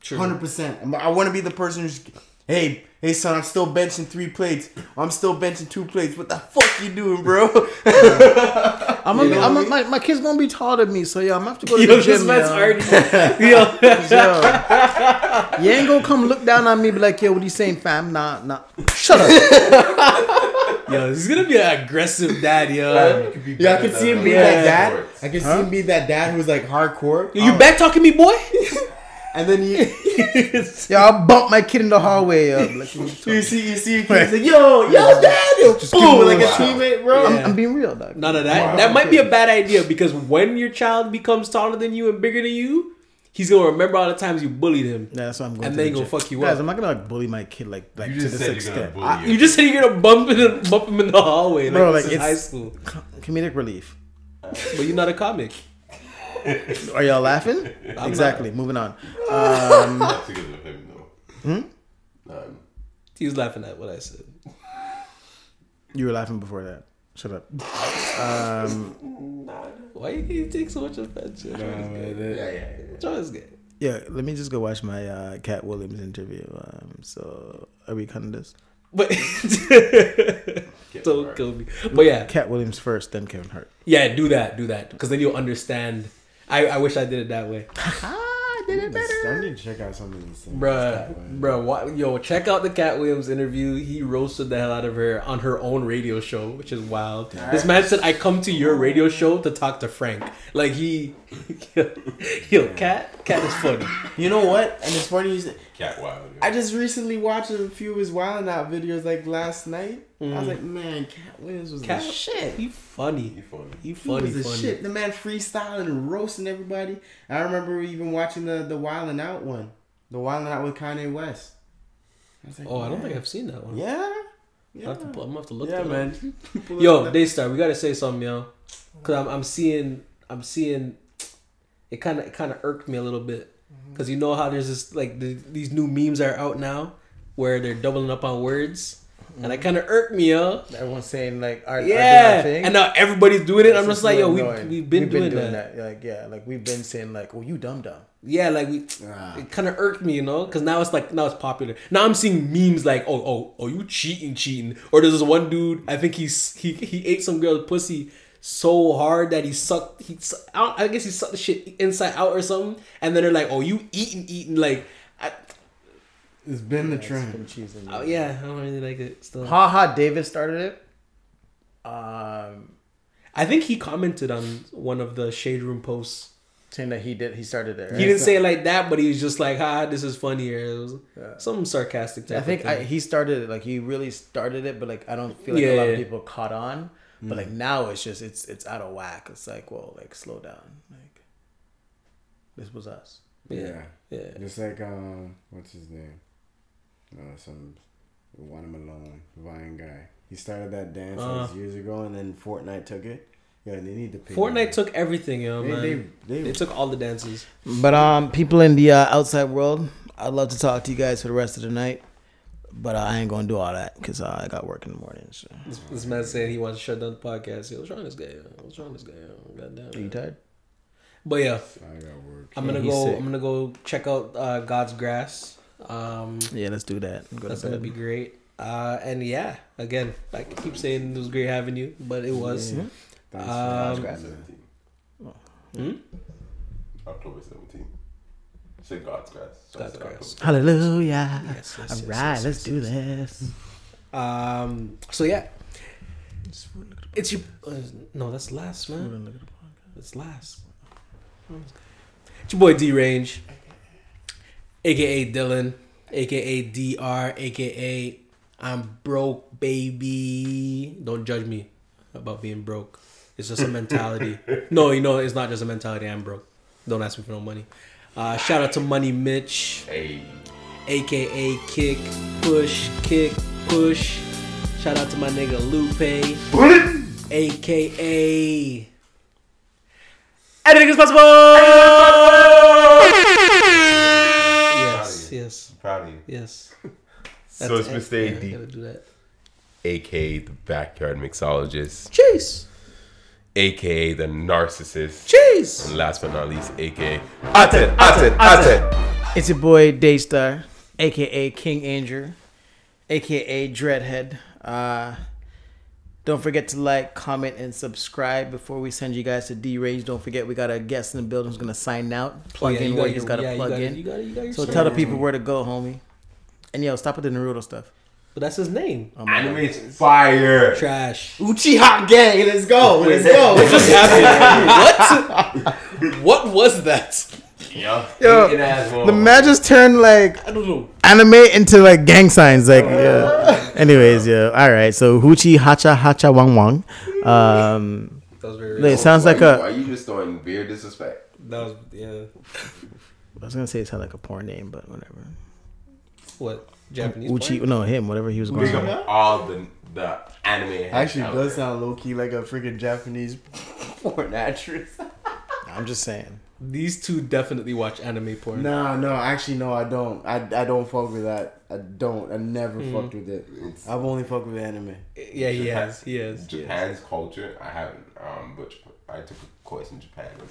True. Hundred percent. I want to be the person who's, hey, Hey son, I'm still benching three plates. I'm still benching two plates. What the fuck you doing, bro? I'm gonna, be, I'm gonna, my, my kid's gonna be taller than me, so yeah, I'm gonna have to go to Yo, the gym. this man's yo. already. Yo. Yo. You ain't gonna come look down on me, be like, yo, what are you saying, fam? Nah, nah. Shut up. Yo, this is gonna be an aggressive dad, yo. yeah, I can see him be Yeah. that dad. I can see him be that dad who's like hardcore. Yo, you um, back talking me, boy? And then you, Yo, I'll bump my kid in the hallway. Yo. Like, you see, you see your kids like, yo, yo, dad, yo, give boom, him like a a shot. teammate, bro. I'm, I'm being real, dog. None of that. That might be a bad idea because when your child becomes taller than you and bigger than you, he's gonna remember all the times you bullied him. Yeah, that's what I'm going And to then the gonna fuck you Guys, up. I'm not gonna like bully my kid like like to just this said you're extent. I- you just said you're gonna bump him, bump him in the hallway, like, Bro, like, is high it's- school. Comedic relief. But you're not a comic. Are y'all laughing? exactly. Moving on. Not together with him though. Hmm? None. He was laughing at what I said. You were laughing before that. Shut up. Why you, you take so much offense? Yo? Yeah, yeah. John's gay. Yeah, let me just go watch my uh, Katt Williams interview. Um, so are we cutting this? But Get don't hard. kill me. But yeah, Katt Williams first, then Kevin Hart. yeah, do that, do that, because then you'll understand. I, I wish I did it that way, Ah, did it better. I need to check out some of these things. bruh, bruh. What, yo, check out the Katt Williams interview. He roasted the hell out of her on her own radio show, which is wild. This man said, "I come to your radio show to talk to Frank." Like he, yo, Katt, Katt is funny. You know what? And it's funny. You say, Katt wild. I just recently watched a few of his Wild Out videos like last night. I was Mm. like, man, Katt Williams was Katt, the shit. He funny. He funny. He He funny. was the funny. shit. The man freestyling and roasting everybody. I remember even watching the the Wild and Out one, the Wild and Out with Kanye West. I was like, Oh, I don't think I've seen that one. Yeah. I have to, pull- I'm gonna have to look. Yeah, that man. Pull Yo, up. Daystar, we gotta say something, yo, because I'm, I'm seeing, I'm seeing, it kind of, it kind of irked me a little bit, because you know how there's this like the, these new memes are out now, where they're doubling up on words, and it kind of irked me, yo. Everyone's saying like, "Are Yeah, and now everybody's doing it. I'm just like, yo, we we we've been doing, that. Like, yeah, like we've been saying like, oh, you dumb dumb. Yeah, like we, Ah. it kind of irked me, you know, because now it's like now it's popular. Now I'm seeing memes like, oh, oh, oh, you cheating, cheating, or there's this one dude. I think he's he he ate some girl's pussy so hard that he sucked. He I, I guess he sucked the shit inside out or something, and then they're like, oh, you eating, eating, like, I, It's been the Been trend. cheesing. oh yeah, I don't really like it. Still, Ha ha. Davis started it. Um, I think he commented on one of the shade room posts. saying that he did, he started there. He didn't say it like that, but he was just like, "Ha, this is funnier." It was some sarcastic. Type I think of I, he started it, like he really started it, but like I don't feel like a lot Yeah. of people caught on. But like now it's just it's it's out of whack. It's like well, like slow down. Like this was us. yeah, Yeah. yeah. Just like um, what's his name? No, some want him alone, Vine guy. He started that dance Uh. like, years ago, and then Fortnite took it. Yeah, they need to pay. Fortnite took everything, yo, They, man. they, They, they, took all the dances. But um, people in the uh, outside world, I'd love to talk to you guys for the rest of the night. But uh, I ain't gonna do all that because uh, I got work in the morning. So. This, this man saying he wants to shut down the podcast. Yo, what's wrong with this guy? yo? What's wrong with this guy? Goddamn. Are you tired? But yeah, I got work. I'm gonna Yeah, go. sick. I'm gonna go check out uh, God's Grass. Um, Yeah, let's do that. Go that's to gonna be great. Uh, and yeah, again, I keep saying it was great having you, but it was. Yeah. Thanks for Um, asking. Hmm? October 17th. Say God's grass. So I God's said grass. Hallelujah. Yes, yes, All yes, right, yes, let's yes, do yes. this. Um. So yeah, it's your. Uh, no, that's last, man. It's last. It's your boy D Range, aka Dylan, aka DR, aka I'm broke, baby. Don't judge me about being broke. It's just a mentality. no, you know, it's not just a mentality. I'm broke. Don't ask me for no money. Uh, shout out to Money Mitch, Hey. aka Kick Push Kick Push. Shout out to my nigga Lupe, aka Anything is possible. Yes, yes, Proud of you. yes. So it's That's Mr. AD, Yeah, gotta do that. aka the backyard mixologist, Cheese, aka the narcissist, cheese. and last but not least, aka Ate, Ate, Ate. It's your boy Daystar, aka King Andrew, aka Dreadhead. Uh, don't forget to like, comment, and subscribe before we send you guys to D Range. Don't forget we got a guest in the building who's gonna sign out. Plug Oh, yeah, in where got you just your- gotta yeah, you plug got- in. you got- you got your so tell the people where to go, homie. And yo, stop with the Naruto stuff. But that's his name. Oh, my God. Fire. Trash. Uchiha gang, let's go, let's What go. just happened? what? What was that? Yo, Yo, The man just turned like I don't know. anime into like gang signs. Like, yeah. Anyways, yeah. All right. So Hoochie Hacha Hacha Wang Wang. Um, That was very. it sounds why like you, a. Why are you just throwing beer disrespect? That was yeah. I was gonna say it sounded like a porn name, but whatever. What Japanese? Uchi, porn? no, him, whatever he was going Big on. all the the anime. Actually, out does there. sound low key like a freaking Japanese porn actress. I'm just saying. These two definitely watch anime porn. No, no, actually, no, I don't. I, I don't fuck with that. I don't. I never fucked with it. It's- I've only fucked with anime. Yeah, he Japan- has. He has. Japan's culture. I haven't, um, but I took a course in Japan. And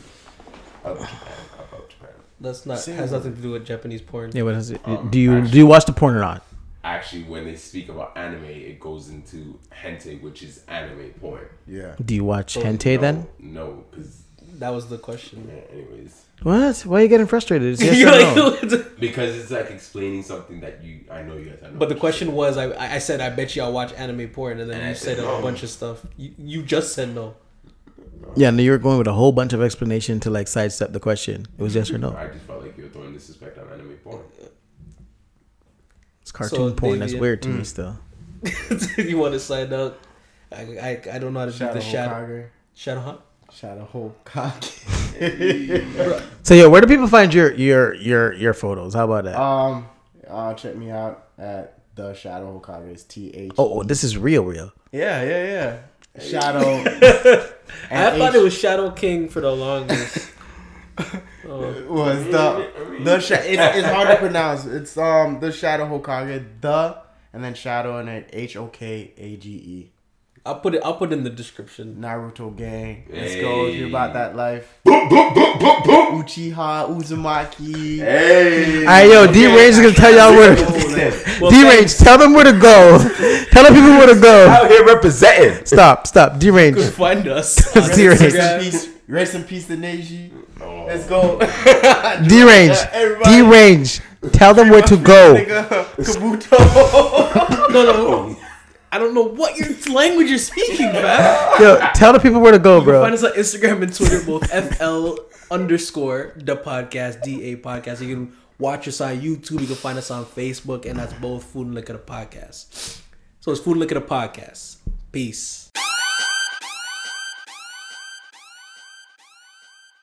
I love Japan. I love Japan. That's not Same. has nothing to do with Japanese porn. Yeah, what is it? Um, do you actually- do you watch the porn or not? Actually, when they speak about anime, it goes into hentai, which is anime porn. Yeah. Do you watch Oh, hentai no, then? No, because That was the question. anyways, What? Why are you getting frustrated? It's yes or no? because it's like explaining something that you. I know you guys. I know but the question was, I I said I bet you I'll watch anime porn, and then And you I said said a bunch of stuff. You, you just said no. Yeah, no, you were going with a whole bunch of explanation to like sidestep the question. It was yes or no. I just felt like you were throwing disrespect on anime porn. It's cartoon So, porn. That's Davian- weird to me still. If you want to sign out? I, I I don't know how to do Shadow the shadow Hokage. shadow hunt. Shadow Hokage. So yeah, where do people find your your your your photos? How about that? um, uh, check me out at the Shadow Hokage. It's T H. oh, oh, this is real, real. yeah, yeah, yeah. Shadow. I thought it was Shadow King for the longest. Oh. was the the sh- it's, it's hard to pronounce. It's um the Shadow Hokage, the and then Shadow and then H O K A G E. I'll put it. I'll put it in the description. Naruto gang. Let's go if you're about that life. Boom, boom, boom, boom, boom. Uchiha, Uzumaki. Hey. All right, yo, D Range is gonna tell y'all where. Well, D Range, tell them where to go. tell the people where to go. Out here representing. Stop, stop. D Range. find us. D Range. Rest in peace. Rest in peace to Neji. Oh. Let's go. D Range. D Range. Tell them where to go. Nigga, Kabuto. No, no. Oh. I don't know what your language you're speaking, man. Yo, tell the people where to go, You can bro. find us on Instagram and Twitter, both FL underscore the podcast, DA podcast. You can watch us on YouTube. You can find us on Facebook, and that's both Food and Liquor the podcast. So it's Food and Liquor the podcast. Peace.